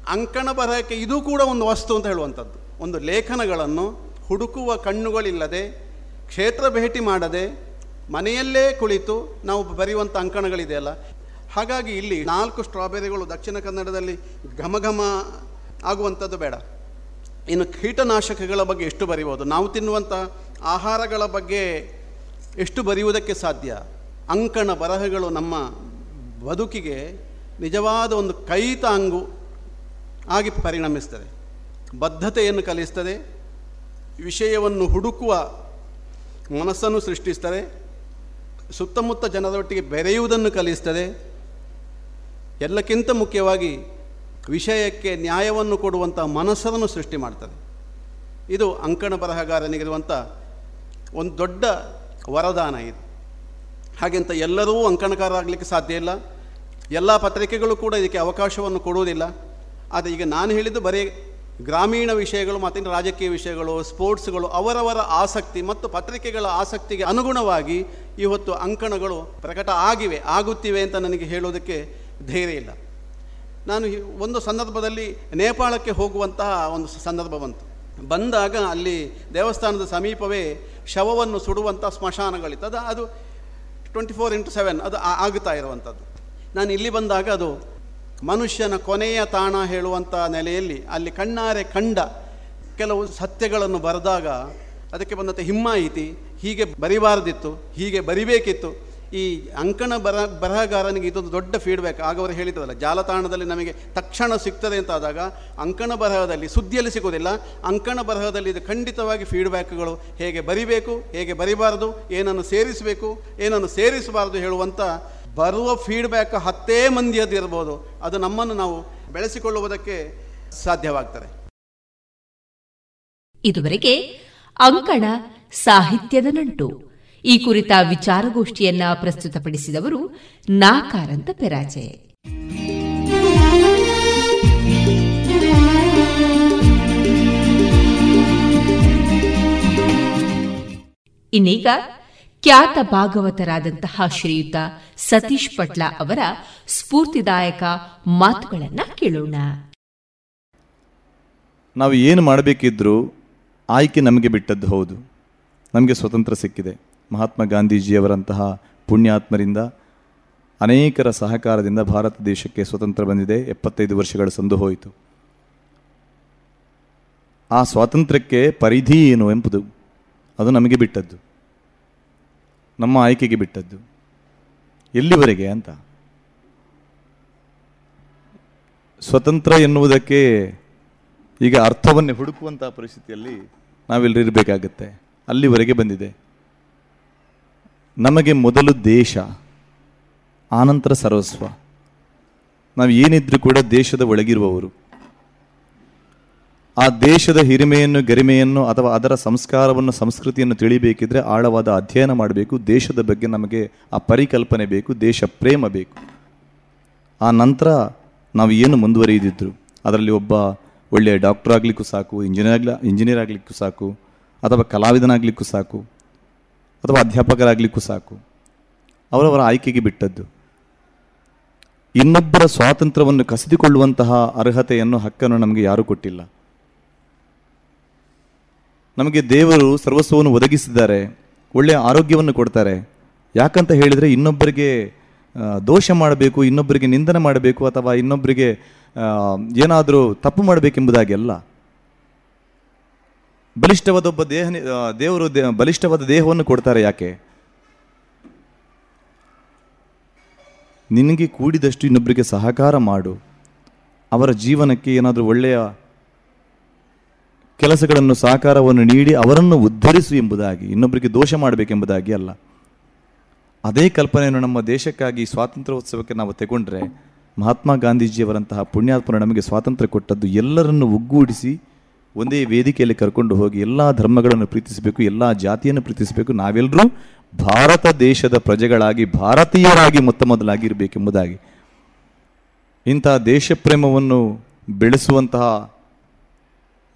Speaker 11: ಅಂಕಣ ಬರಹಕ್ಕೆ ಇದು ಕೂಡ ಒಂದು ವಸ್ತು ಅಂತ ಹೇಳುವಂಥದ್ದು. ಒಂದು ಲೇಖನಗಳನ್ನು ಹುಡುಕುವ ಕಣ್ಣುಗಳಿಲ್ಲದೆ, ಕ್ಷೇತ್ರ ಭೇಟಿ ಮಾಡದೆ, ಮನೆಯಲ್ಲೇ ಕುಳಿತು ನಾವು ಬರೆಯುವಂಥ ಅಂಕಣಗಳಿದೆಯಲ್ಲ. ಹಾಗಾಗಿ ಇಲ್ಲಿ ನಾಲ್ಕು ಸ್ಟ್ರಾಬೆರಿಗಳು ದಕ್ಷಿಣ ಕನ್ನಡದಲ್ಲಿ ಘಮ ಘಮ ಆಗುವಂಥದ್ದು ಬೇಡ. ಇನ್ನು ಕೀಟನಾಶಕಗಳ ಬಗ್ಗೆ ಎಷ್ಟು ಬರೆಯಬಹುದು ನಾವು ತಿನ್ನುವಂಥ ಆಹಾರಗಳ ಬಗ್ಗೆ ಎಷ್ಟು ಬರೆಯುವುದಕ್ಕೆ ಸಾಧ್ಯ? ಅಂಕಣ ಬರಹಗಳು ನಮ್ಮ ಬದುಕಿಗೆ ನಿಜವಾದ ಒಂದು ಕೈತಾಂಗು ಆಗಿ ಪರಿಣಮಿಸ್ತದೆ. ಬದ್ಧತೆಯನ್ನು ಕಲಿಸ್ತದೆ. ವಿಷಯವನ್ನು ಹುಡುಕುವ ಮನಸ್ಸನ್ನು ಸೃಷ್ಟಿಸ್ತದೆ, ಸುತ್ತಮುತ್ತ ಜನರೊಟ್ಟಿಗೆ ಬೆರೆಯುವುದನ್ನು ಕಲಿಸ್ತದೆ. ಎಲ್ಲಕ್ಕಿಂತ ಮುಖ್ಯವಾಗಿ ವಿಷಯಕ್ಕೆ ನ್ಯಾಯವನ್ನು ಕೊಡುವಂಥ ಮನಸ್ಸನ್ನು ಸೃಷ್ಟಿ ಮಾಡ್ತದೆ. ಇದು ಅಂಕಣ ಬರಹಗಾರನಿಗಿರುವಂಥ ಒಂದು ದೊಡ್ಡ ವರದಾನ ಇದು. ಹಾಗೆಂತ ಎಲ್ಲರೂ ಅಂಕಣಕಾರ ಆಗಲಿಕ್ಕೆ ಸಾಧ್ಯ ಇಲ್ಲ. ಎಲ್ಲ ಪತ್ರಿಕೆಗಳು ಕೂಡ ಇದಕ್ಕೆ ಅವಕಾಶವನ್ನು ಕೊಡುವುದಿಲ್ಲ. ಆದರೆ ಈಗ ನಾನು ಹೇಳಿದ್ದು ಬರೀ ಗ್ರಾಮೀಣ ವಿಷಯಗಳು ಮತ್ತು ರಾಜಕೀಯ ವಿಷಯಗಳು, ಸ್ಪೋರ್ಟ್ಸ್ಗಳು, ಅವರವರ ಆಸಕ್ತಿ ಮತ್ತು ಪತ್ರಿಕೆಗಳ ಆಸಕ್ತಿಗೆ ಅನುಗುಣವಾಗಿ ಇವತ್ತು ಅಂಕಣಗಳು ಪ್ರಕಟ ಆಗಿವೆ, ಆಗುತ್ತಿವೆ ಅಂತ ನನಗೆ ಹೇಳೋದಕ್ಕೆ ಧೈರ್ಯ ಇಲ್ಲ. ನಾನು ಒಂದು ಸಂದರ್ಭದಲ್ಲಿ ನೇಪಾಳಕ್ಕೆ ಹೋಗುವಂತಹ ಒಂದು ಸಂದರ್ಭ ಬಂತು. ಬಂದಾಗ ಅಲ್ಲಿ ದೇವಸ್ಥಾನದ ಸಮೀಪವೇ ಶವವನ್ನು ಸುಡುವಂಥ ಸ್ಮಶಾನಗಳಿತ್ತು. ಅದು ಅದು ಟ್ವೆಂಟಿ ಫೋರ್ ಇಂಟು ಸೆವೆನ್ ಅದು ಆಗ್ತಾ ಇರುವಂಥದ್ದು. ನಾನು ಇಲ್ಲಿ ಬಂದಾಗ ಅದು ಮನುಷ್ಯನ ಕೊನೆಯ ತಾಣ ಹೇಳುವಂಥ ನೆಲೆಯಲ್ಲಿ ಅಲ್ಲಿ ಕಣ್ಣಾರೆ ಕಂಡ ಕೆಲವು ಸತ್ಯಗಳನ್ನು ಬರೆದಾಗ ಅದಕ್ಕೆ ಬಂದಂಥ ಹಿಮ್ಮಾಯಿತಿ, ಹೀಗೆ ಬರಿಬಾರದಿತ್ತು, ಹೀಗೆ ಬರಿಬೇಕಿತ್ತು. ಈ ಅಂಕಣ ಬರ, ಬರಹಗಾರನಿಗೆ ಇದೊಂದು ದೊಡ್ಡ ಫೀಡ್ಬ್ಯಾಕ್ ಆಗ ಅವರು ಹೇಳಿದ್ರಲ್ಲ ಜಾಲತಾಣದಲ್ಲಿ ನಮಗೆ ತಕ್ಷಣ ಸಿಗ್ತದೆ ಅಂತಾದಾಗ, ಅಂಕಣ ಬರಹದಲ್ಲಿ ಸುದ್ದಿಯಲ್ಲಿ ಸಿಗೋದಿಲ್ಲ ಅಂಕಣ ಬರಹದಲ್ಲಿ ಇದು ಖಂಡಿತವಾಗಿ ಫೀಡ್ಬ್ಯಾಕ್ಗಳು ಹೇಗೆ ಬರಿಬೇಕು, ಹೇಗೆ ಬರಿಬಾರದು, ಏನನ್ನು ಸೇರಿಸಬೇಕು, ಏನನ್ನು ಸೇರಿಸಬಾರದು ಹೇಳುವಂಥ ಬರುವ ಫೀಡ್ಬ್ಯಾಕ್ ಹತ್ತೇ ಮಂದಿಯದ್ದು ಇರ್ಬೋದು. ಅದು ನಮ್ಮನ್ನು ನಾವು ಬೆಳೆಸಿಕೊಳ್ಳುವುದಕ್ಕೆ ಸಾಧ್ಯವಾಗ್ತದೆ.
Speaker 2: ಇದುವರೆಗೆ ಅಂಕಣ ಸಾಹಿತ್ಯದ ನಂಟು. ಈ ಕುರಿತ ವಿಚಾರಗೋಷ್ಠಿಯನ್ನ ಪ್ರಸ್ತುತಪಡಿಸಿದವರು ನಾಕಾರಂತ ಪೆರಾಜೆ ಇನ್ನೀಗ ಖ್ಯಾತ ಭಾಗವತರಾದಂತಹ ಶ್ರೀಯುತ ಸತೀಶ್ ಪಟ್ಲ ಅವರ ಸ್ಫೂರ್ತಿದಾಯಕ ಮಾತುಗಳನ್ನ ಕೇಳೋಣ.
Speaker 12: ನಾವು ಏನು ಮಾಡಬೇಕಿದ್ರೂ ಆಯ್ಕೆ ನಮಗೆ ಬಿಟ್ಟದ್ದು ಹೌದು. ನಮಗೆ ಸ್ವತಂತ್ರ ಸಿಕ್ಕಿದೆ. ಮಹಾತ್ಮ ಗಾಂಧೀಜಿಯವರಂತಹ ಪುಣ್ಯಾತ್ಮರಿಂದ ಅನೇಕರ ಸಹಕಾರದಿಂದ ಭಾರತ ದೇಶಕ್ಕೆ ಸ್ವತಂತ್ರ ಬಂದಿದೆ. ಎಪ್ಪತ್ತೈದು ವರ್ಷಗಳು ಸಂದು ಹೋಯಿತು. ಆ ಸ್ವಾತಂತ್ರ್ಯಕ್ಕೆ ಪರಿಧಿ ಏನು ಎಂಬುದು ಅದು ನಮಗೆ ಬಿಟ್ಟದ್ದು. ನಮ್ಮ ಆಯ್ಕೆಗೆ ಬಿಟ್ಟದ್ದು. ಎಲ್ಲಿವರೆಗೆ ಅಂತ. ಸ್ವತಂತ್ರ ಎನ್ನುವುದಕ್ಕೆ ಈಗ ಅರ್ಥವನ್ನೇ ಹುಡುಕುವಂತಹ ಪರಿಸ್ಥಿತಿಯಲ್ಲಿ ನಾವೆಲ್ಲರಿರಬೇಕಾಗತ್ತೆ ಅಲ್ಲಿವರೆಗೆ ಬಂದಿದೆ. ನಮಗೆ ಮೊದಲು ದೇಶ, ಆನಂತರ ಸರ್ವಸ್ವ. ನಾವು ಏನಿದ್ರೂ ಕೂಡ ದೇಶದ ಒಳಗಿರುವವರು. ಆ ದೇಶದ ಹಿರಿಮೆಯನ್ನು, ಗರಿಮೆಯನ್ನು ಅಥವಾ ಅದರ ಸಂಸ್ಕಾರವನ್ನು, ಸಂಸ್ಕೃತಿಯನ್ನು ತಿಳಿಬೇಕಿದ್ರೆ ಆಳವಾದ ಅಧ್ಯಯನ ಮಾಡಬೇಕು. ದೇಶದ ಬಗ್ಗೆ ನಮಗೆ ಆ ಪರಿಕಲ್ಪನೆ ಬೇಕು, ದೇಶ ಪ್ರೇಮ ಬೇಕು. ಆ ನಂತರ ನಾವು ಏನು ಮುಂದುವರಿಯದಿದ್ದರು ಅದರಲ್ಲಿ ಒಬ್ಬ ಒಳ್ಳೆಯ ಡಾಕ್ಟರ್ ಆಗಲಿಕ್ಕೂ ಸಾಕು, ಇಂಜಿನಿಯರ್ ಇಂಜಿನಿಯರ್ ಆಗಲಿಕ್ಕೂ ಸಾಕು, ಅಥವಾ ಕಲಾವಿದನಾಗಲಿಕ್ಕೂ ಸಾಕು, ಅಥವಾ ಅಧ್ಯಾಪಕರಾಗಲಿಕ್ಕೂ ಸಾಕು. ಅವರವರ ಆಯ್ಕೆಗೆ ಬಿಟ್ಟದ್ದು. ಇನ್ನೊಬ್ಬರ ಸ್ವಾತಂತ್ರ್ಯವನ್ನು ಕಸಿದುಕೊಳ್ಳುವಂತಹ ಅರ್ಹತೆಯನ್ನು ಹಕ್ಕನ್ನು ನಮಗೆ ಯಾರೂ ಕೊಟ್ಟಿಲ್ಲ. ನಮಗೆ ದೇವರು ಸರ್ವಸ್ವವನ್ನು ಒದಗಿಸಿದ್ದಾರೆ, ಒಳ್ಳೆಯ ಆರೋಗ್ಯವನ್ನು ಕೊಡ್ತಾರೆ. ಯಾಕಂತ ಹೇಳಿದರೆ ಇನ್ನೊಬ್ಬರಿಗೆ ದೋಷ ಮಾಡಬೇಕು, ಇನ್ನೊಬ್ಬರಿಗೆ ನಿಂದನೆ ಮಾಡಬೇಕು ಅಥವಾ ಇನ್ನೊಬ್ಬರಿಗೆ ಏನಾದರೂ ತಪ್ಪು ಮಾಡಬೇಕೆಂಬುದಾಗಿ ಅಲ್ಲ. ಬಲಿಷ್ಠವಾದ ಒಬ್ಬ ದೇಹ ದೇವರು ಬಲಿಷ್ಠವಾದ ದೇಹವನ್ನು ಕೊಡ್ತಾರೆ ಯಾಕೆ? ನಿನಗೆ ಕೂಡಿದಷ್ಟು ಇನ್ನೊಬ್ಬರಿಗೆ ಸಹಕಾರ ಮಾಡು. ಅವರ ಜೀವನಕ್ಕೆ ಏನಾದರೂ ಒಳ್ಳೆಯ ಕೆಲಸಗಳನ್ನು ಸಹಕಾರವನ್ನು ನೀಡಿ ಅವರನ್ನು ಉದ್ಧರಿಸು ಎಂಬುದಾಗಿ, ಇನ್ನೊಬ್ಬರಿಗೆ ದೋಷ ಮಾಡಬೇಕೆಂಬುದಾಗಿ ಅಲ್ಲ. ಅದೇ ಕಲ್ಪನೆಯನ್ನು ನಮ್ಮ ದೇಶಕ್ಕಾಗಿ ಸ್ವಾತಂತ್ರ್ಯೋತ್ಸವಕ್ಕೆ ನಾವು ತಗೊಂಡ್ರೆ, ಮಹಾತ್ಮ ಗಾಂಧೀಜಿಯವರಂತಹ ಪುಣ್ಯಾತ್ಮನ ನಮಗೆ ಸ್ವಾತಂತ್ರ್ಯ ಕೊಟ್ಟದ್ದು ಎಲ್ಲರನ್ನು ಒಗ್ಗೂಡಿಸಿ ಒಂದೇ ವೇದಿಕೆಯಲ್ಲಿ ಕರ್ಕೊಂಡು ಹೋಗಿ ಎಲ್ಲ ಧರ್ಮಗಳನ್ನು ಪ್ರೀತಿಸಬೇಕು, ಎಲ್ಲ ಜಾತಿಯನ್ನು ಪ್ರೀತಿಸಬೇಕು, ನಾವೆಲ್ಲರೂ ಭಾರತ ದೇಶದ ಪ್ರಜೆಗಳಾಗಿ, ಭಾರತೀಯರಾಗಿ ಮೊತ್ತ ಮೊದಲಾಗಿರಬೇಕೆಂಬುದಾಗಿ. ಇಂತಹ ದೇಶ ದೇಶಪ್ರೇಮವನ್ನು ಬೆಳೆಸುವಂತಹ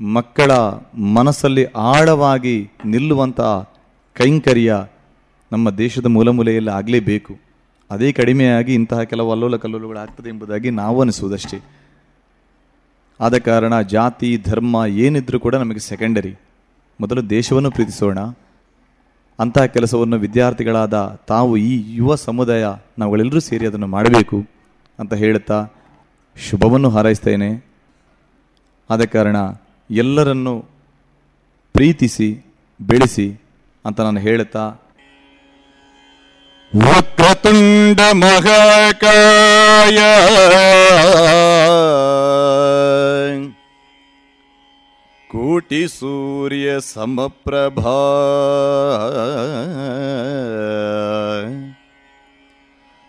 Speaker 12: ಮಕ್ಕಳ ಮನಸ್ಸಲ್ಲಿ ಆಳವಾಗಿ ನಿಲ್ಲುವಂಥ ಕೈಂಕರ್ಯ ನಮ್ಮ ದೇಶದ ಮೂಲ ಮೂಲೆಯಲ್ಲಿ ಆಗಲೇಬೇಕು. ಅದೇ ಕಡಿಮೆಯಾಗಿ ಇಂತಹ ಕೆಲವು ಅಲ್ಲೋಲ ಕಲ್ಲೋಲಗಳು ಆಗ್ತದೆ ಎಂಬುದಾಗಿ ನಾವು ಅನಿಸುವುದಷ್ಟೇ. ಆದ ಕಾರಣ ಜಾತಿ, ಧರ್ಮ ಏನಿದ್ರೂ ಕೂಡ ನಮಗೆ ಸೆಕೆಂಡರಿ ಮೊದಲು ದೇಶವನ್ನು ಪ್ರೀತಿಸೋಣ. ಅಂತಹ ಕೆಲಸವನ್ನು ವಿದ್ಯಾರ್ಥಿಗಳಾದ ತಾವು ಈ ಯುವ ಸಮುದಾಯ ನಾವುಗಳೆಲ್ಲರೂ ಸೇರಿ ಅದನ್ನು ಮಾಡಬೇಕು ಅಂತ ಹೇಳುತ್ತಾ ಶುಭವನ್ನು ಹಾರೈಸ್ತೇನೆ. ಆದ ಕಾರಣ ಎಲ್ಲರನ್ನು ಪ್ರೀತಿಸಿ ಬೆಳೆಸಿ ಅಂತ ನಾನು ಹೇಳುತ್ತಾ
Speaker 13: ವಕ್ರತುಂಡ ಮಹಾಕಾಯ.
Speaker 12: ಕೋಟಿ ಸೂರ್ಯ ಸಮಪ್ರಭಾ.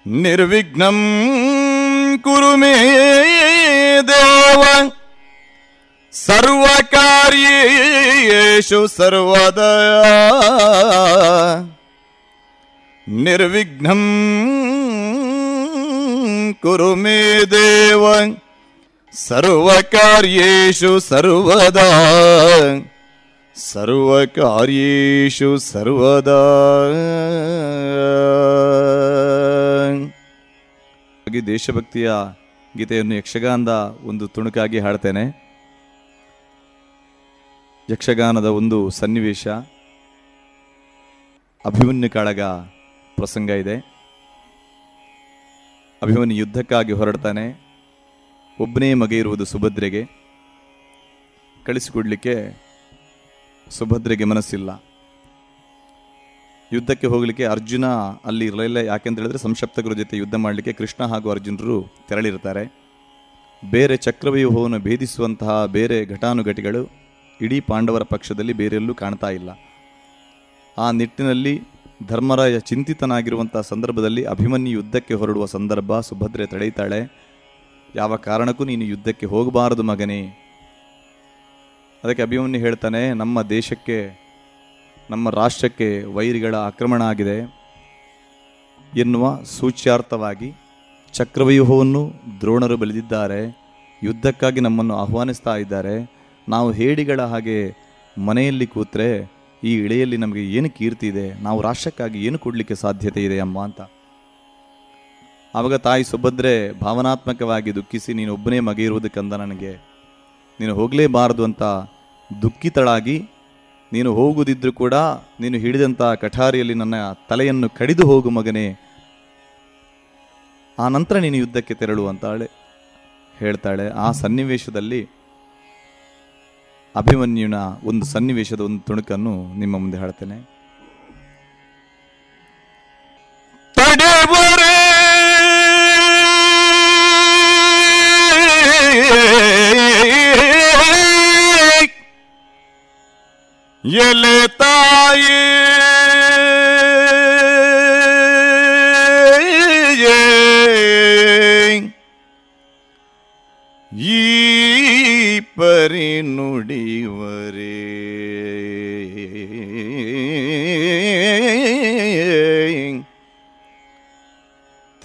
Speaker 13: ನಿರ್ವಿಘ್ನಂ ಕುರುಮೇ ದೇವ. ಸರ್ವಕಾರ್ಯೇಷು ಸರ್ವದಯ. ನಿರ್ವಿಘ್ನಂ ಕುರು ಮೇ ದೇವ. ಸರ್ವಕಾರ್ಯೇಷು ಸರ್ವದ ಸರ್ವಕಾರ್ಯೇಷು ಸರ್ವದ
Speaker 12: ದೇಶಭಕ್ತಿಯ ಗೀತೆಯನ್ನು ಯಕ್ಷಗಾನದ ಒಂದು ತುಣುಕಾಗಿ ಹಾಡ್ತೇನೆ. ಯಕ್ಷಗಾನದ ಒಂದು ಸನ್ನಿವೇಶ, ಅಭಿಮನ್ಯು ಕಾಳಗ ಪ್ರಸಂಗ ಇದೆ. ಅಭಿಮನ್ಯು ಯುದ್ಧಕ್ಕಾಗಿ ಹೊರಡ್ತಾನೆ ಒಬ್ಬನೇ ಮಗ ಇರುವುದು ಸುಭದ್ರೆಗೆ. ಕಳಿಸಿಕೊಡ್ಲಿಕ್ಕೆ ಸುಭದ್ರೆಗೆ ಮನಸ್ಸಿಲ್ಲ. ಯುದ್ಧಕ್ಕೆ ಹೋಗಲಿಕ್ಕೆ ಅರ್ಜುನ ಅಲ್ಲಿ ಇರಲಿಲ್ಲ, ಯಾಕೆಂತ ಹೇಳಿದ್ರೆ ಸಂಶಪ್ತಕರ ಜೊತೆ ಯುದ್ಧ ಮಾಡಲಿಕ್ಕೆ ಕೃಷ್ಣ ಹಾಗೂ ಅರ್ಜುನರು ತೆರಳಿರ್ತಾರೆ. ಬೇರೆ ಚಕ್ರವ್ಯೂಹವನ್ನು ಭೇದಿಸುವಂತಹ ಬೇರೆ ಘಟಾನುಘಟಿಗಳು ಇಡೀ ಪಾಂಡವರ ಪಕ್ಷದಲ್ಲಿ ಬೇರೆಲ್ಲೂ ಕಾಣ್ತಾ ಇಲ್ಲ. ಆ ನಿಟ್ಟಿನಲ್ಲಿ ಧರ್ಮರಾಯ ಚಿಂತಿತನಾಗಿರುವಂಥ ಸಂದರ್ಭದಲ್ಲಿ ಅಭಿಮನ್ಯು ಯುದ್ಧಕ್ಕೆ ಹೊರಡುವ ಸಂದರ್ಭ ಸುಭದ್ರೆ ತಡೆಯುತ್ತಾಳೆ. ಯಾವ ಕಾರಣಕ್ಕೂ ನೀನು ಯುದ್ಧಕ್ಕೆ ಹೋಗಬಾರದು ಮಗನೇ. ಅದಕ್ಕೆ ಅಭಿಮನ್ಯು ಹೇಳ್ತಾನೆ, ನಮ್ಮ ದೇಶಕ್ಕೆ, ನಮ್ಮ ರಾಷ್ಟ್ರಕ್ಕೆ ವೈರಿಗಳ ಆಕ್ರಮಣ ಆಗಿದೆ. ಎನ್ನುವ ಸೂಚ್ಯಾರ್ಥವಾಗಿ ಚಕ್ರವ್ಯೂಹವನ್ನು ದ್ರೋಣರು ಬೆಳೆದಿದ್ದಾರೆ ಯುದ್ಧಕ್ಕಾಗಿ ನಮ್ಮನ್ನು ಆಹ್ವಾನಿಸ್ತಾ ಇದ್ದಾರೆ. ನಾವು ಹೇಡಿಗಳ ಹಾಗೆ ಮನೆಯಲ್ಲಿ ಕೂತ್ರೆ ಈ ಇಳೆಯಲ್ಲಿ ನಮಗೆ ಏನು ಕೀರ್ತಿ ಇದೆ? ನಾವು ರಾಷ್ಟ್ರಕ್ಕಾಗಿ ಏನು ಕೊಡಲಿಕ್ಕೆ ಸಾಧ್ಯತೆ ಇದೆ ಅಮ್ಮ ಅಂತ. ಆವಾಗ ತಾಯಿ ಸುಭದ್ರೆ ಭಾವನಾತ್ಮಕವಾಗಿ ದುಃಖಿಸಿ, ನೀನು ಒಬ್ಬನೇ ಮಗ ಇರುವುದಕ್ಕಂದ ನನಗೆ ನೀನು ಹೋಗಲೇಬಾರದು ಅಂತ ದುಃಖಿತಳಾಗಿ, ನೀನು ಹೋಗುವುದಿದ್ರೂ ಕೂಡ ನೀನು ಹಿಡಿದಂಥ ಕಠಾರಿಯಲ್ಲಿ ನನ್ನ ತಲೆಯನ್ನು ಕಡಿದು ಹೋಗು ಮಗನೇ, ಆ ನಂತರ ನೀನು ಯುದ್ಧಕ್ಕೆ ತೆರಳು ಅಂತಾಳೆ ಹೇಳ್ತಾಳೆ. ಆ ಸನ್ನಿವೇಶದಲ್ಲಿ ಅಭಿಮನ್ಯುನ ಒಂದು ಸನ್ನಿವೇಶದ ಒಂದು ತುಣುಕನ್ನು ನಿಮ್ಮ ಮುಂದೆ ಹೇಳ್ತೇನೆ
Speaker 13: ಎಲೆ ತಾಯಿ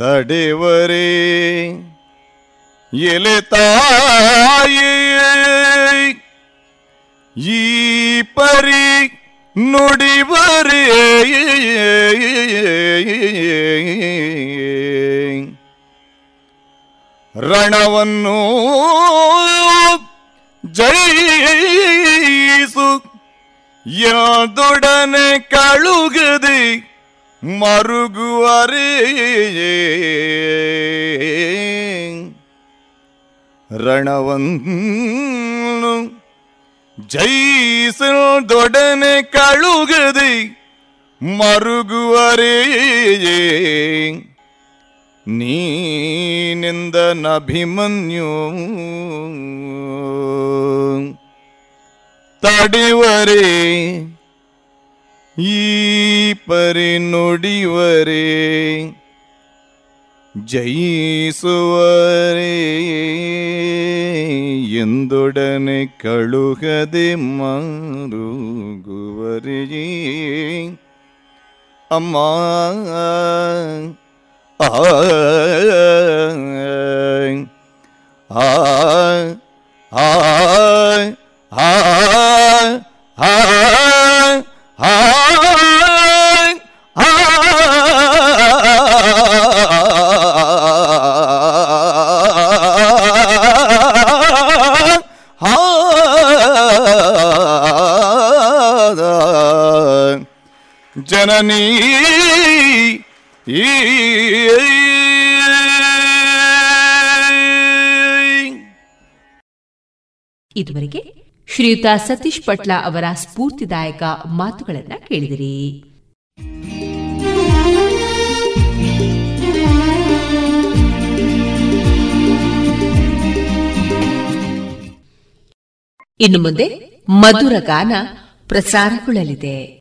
Speaker 13: ತಡೆವರೇ ಎಲೆ ತಾಯಿ ಈ ಪರಿ ನುಡಿವರೇ ರಣವನ್ನು ಜಯಿಸು ಯಾದೊಡನೆ ಕಳುಗದೆ ಮರುಗುವರೇ ರಣವನ್ನು ಜಯಿಸದೊಡನೆ ಕಳುಗದೆ ಮರುಗುವರಿ ನೀನಿಂದ ನಭಿಮನ್ಯು ತಡೆವರೇ. ಈ ಪರಿ ನುಡಿವರೇ ಜಯಿಸುವರೇ ಎಂದೊಡನೆ ಕಳುಹದೆ ಮರುಗುವರೇ ಅಮ್ಮ ಆ ಆ ಆ ಆ ಜನನೀ
Speaker 14: ಇದುವರೆಗೆ ಶ್ರೀಯುತ ಸತೀಶ್ ಪಟ್ಲ ಅವರ ಸ್ಫೂರ್ತಿದಾಯಕ ಮಾತುಗಳನ್ನು ಕೇಳಿದಿರಿ. ಇನ್ನು ಮುಂದೆ ಮಧುರ ಗಾನ ಪ್ರಸಾರಗೊಳ್ಳಲಿದೆ.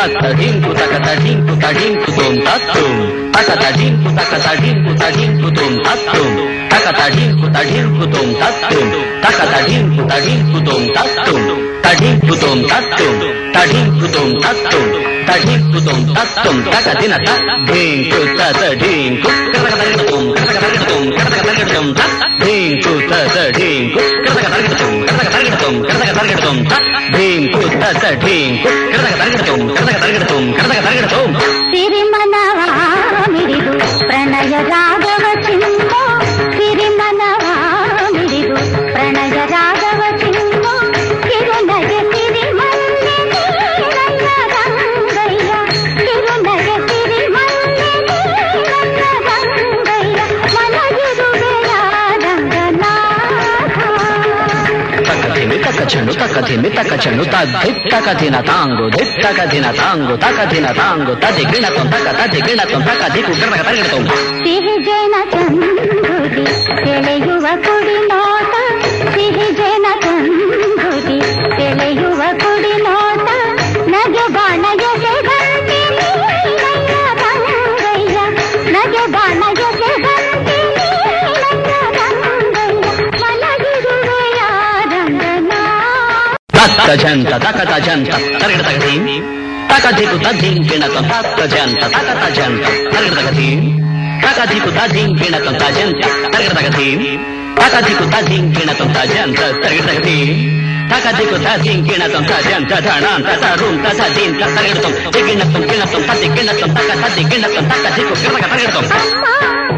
Speaker 14: తడింపు తక తడింపు తడింపు తోం తత్తుం. తక తడింపు తక తడింపు తడింపు తోం తత్తుం. తక తడింపు తడింపు తోం తత్తుం. తక తడింపు తడింపు తోం తత్తుం. తడింపు తోం తత్తుం. తడింపు తోం తత్తుం. తడింపు తోం తత్తుం. తక దిన తడింకు తడింకు తోం తోం తోం తడింకు తడింకు తోం తోం తోం తోం తడింకు ടിം കടക തരകടത്തും കടക തരകടത്തും കടക തരകടത്തും తకథిమి తకచను తద్ధి తకథిన తాంగు ధిత్త కథిన తాంగు తకథిన తాంగు తది గిణతం తక తది గిణతం తక దిగు గణక తగిడతం తెలియువ కొడి tajanta takata janta tarigata tagatim takatiku kena pinatam tajanta takata janta
Speaker 15: tarigata tagatim takatiku kena pinatam tajanta tarigata tagatim takatiku tadim pinatam tajanta tarigata tagatim takatiku tadim pinatam tajanta tananta tarum tatajin tarigata tagatim kinatam kinatam tadik kinatam takatadik kinatam takatiku kinatam tarigata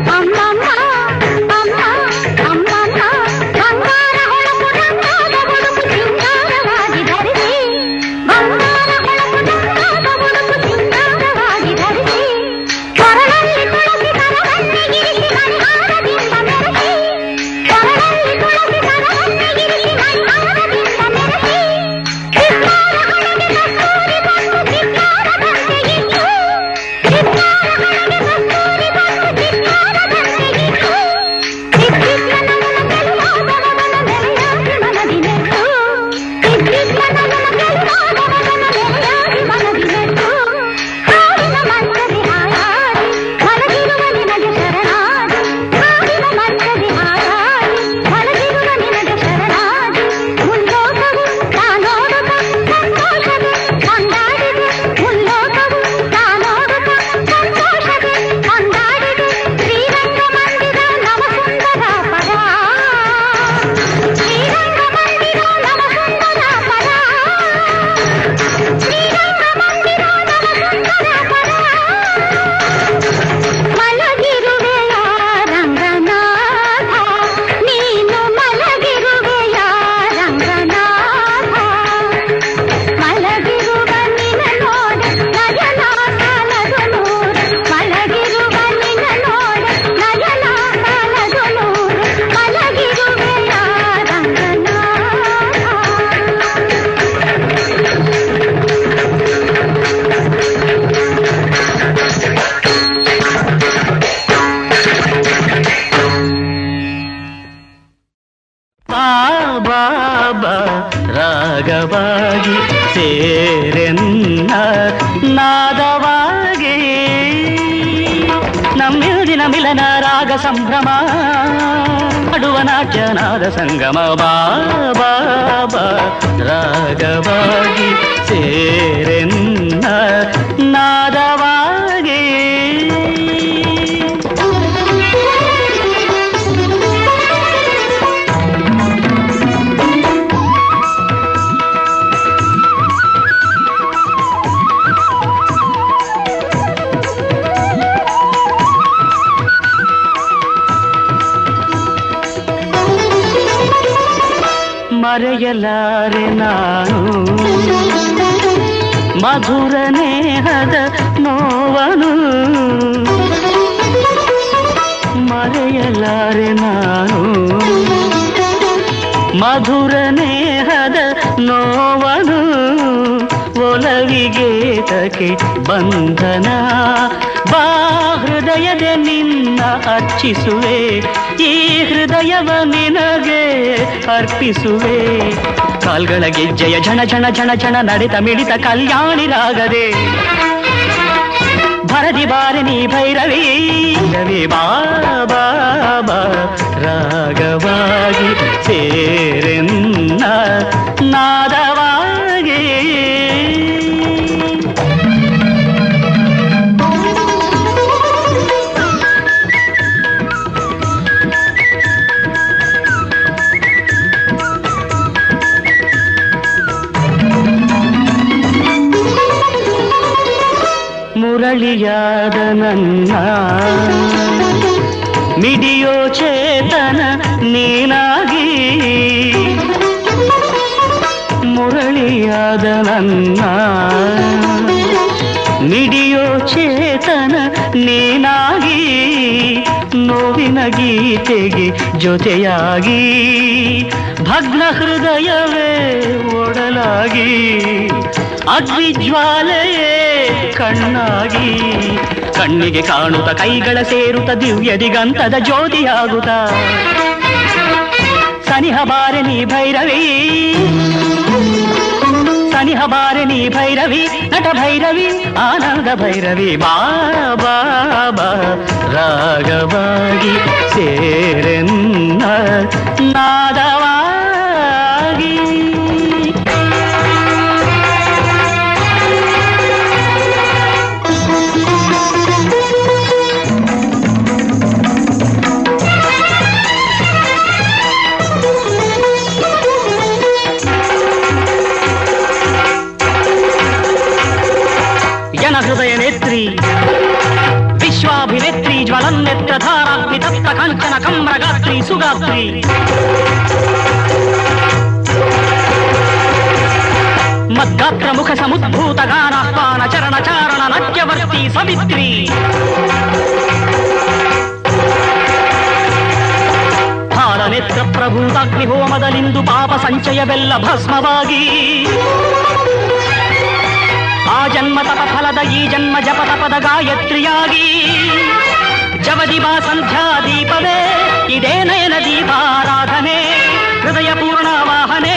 Speaker 15: ಅರ್ಚಿಸುವೆ ಈ ಹೃದಯವ ನಿನಗೆ ಅರ್ಪಿಸುವೆ ಕಾಲ್ಗಳ ಗೆಜ್ಜೆಯ ಝಣ ಝಣ ಝಣ ಝಣ ನಡೆತ ಮಿಡಿತ ಕಲ್ಯಾಣಿರಾಗದೆ ಭರದಿ ಬಾರಿ ನೀ ಭೈರವಿ ರವಿ ಬಾಬಾ ರಾಗವಾಗಿ ಸೇರೆನ್ನ ನಾದ
Speaker 5: ಮುರಳಿಯಾದ ನನ್ನ ಮಿಡಿಯೋ ಚೇತನ ನೀನಾಗಿ ಮುರಳಿಯಾದ ನನ್ನ ಮಿಡಿಯೋ ಚೇತನ ನೀನಾಗಿ ನೋವಿನ ಗೀತೆಗೆ ಜೊತೆಯಾಗಿ ಭಗ್ನ ಹೃದಯವೇ ಒಡಲಾಗಿ ಅಗ್ನಿಜ್ವಾಲೆಯೇ ಕಣ್ಣಾಗಿ. ಕಣ್ಣಿಗೆ ಕಾಣುತ್ತ ಕೈಗಳ ಸೇರುತ್ತ ದಿವ್ಯ ದಿಗಂತದ ಜ್ಯೋತಿಯಾಗುತ್ತ. ಸನಿಹ ಬಾರೆ ನೀ ಭೈರವಿ. ಸನಿಹ ಬಾರೆ ನೀ ಭೈರವಿ, ನಟ ಭೈರವಿ, ಆನಂದ ಭೈರವಿ, ಬಾ ಬಾ ಬಾ ರಾಗವಾಗಿ ಸೇರೆನ್ನ. ನಾದವಾಗಿ ಸುಗಾತ್ರಿ ಮದ್ಗಾತ್ರ ಮುಖ ಸಮುದ್ಭೂತ ಗಾನಾಹ್ವಾನ ಚರಣ ಚಾರಣ ನಾಟ್ಯವರ್ತಿ ಸವಿತ್ರಿ. ಹಾರನೆತ್ರ ಪ್ರಭೂತಾಗ್ನಿ ಹೋಮದಲಿಂದು ಪಾಪ ಸಂಚಯವೆಲ್ಲ ಭಸ್ಮವಾಗಿ. ಆ ಜನ್ಮ ತಪ ಫಲದ ಈ ಜನ್ಮ ಜಪ ತಪದ ಗಾಯತ್ರಿಯಾಗಿ. ಜವದಿಬಾ ಸಂಧ್ಯಾ ದೀಪವೇ ಇದೇ ನಯನ ದೀಪಾರಾಧನೆ ಹೃದಯ ಪೂರ್ಣ ವಾಹನೆ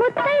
Speaker 16: முத்தகைய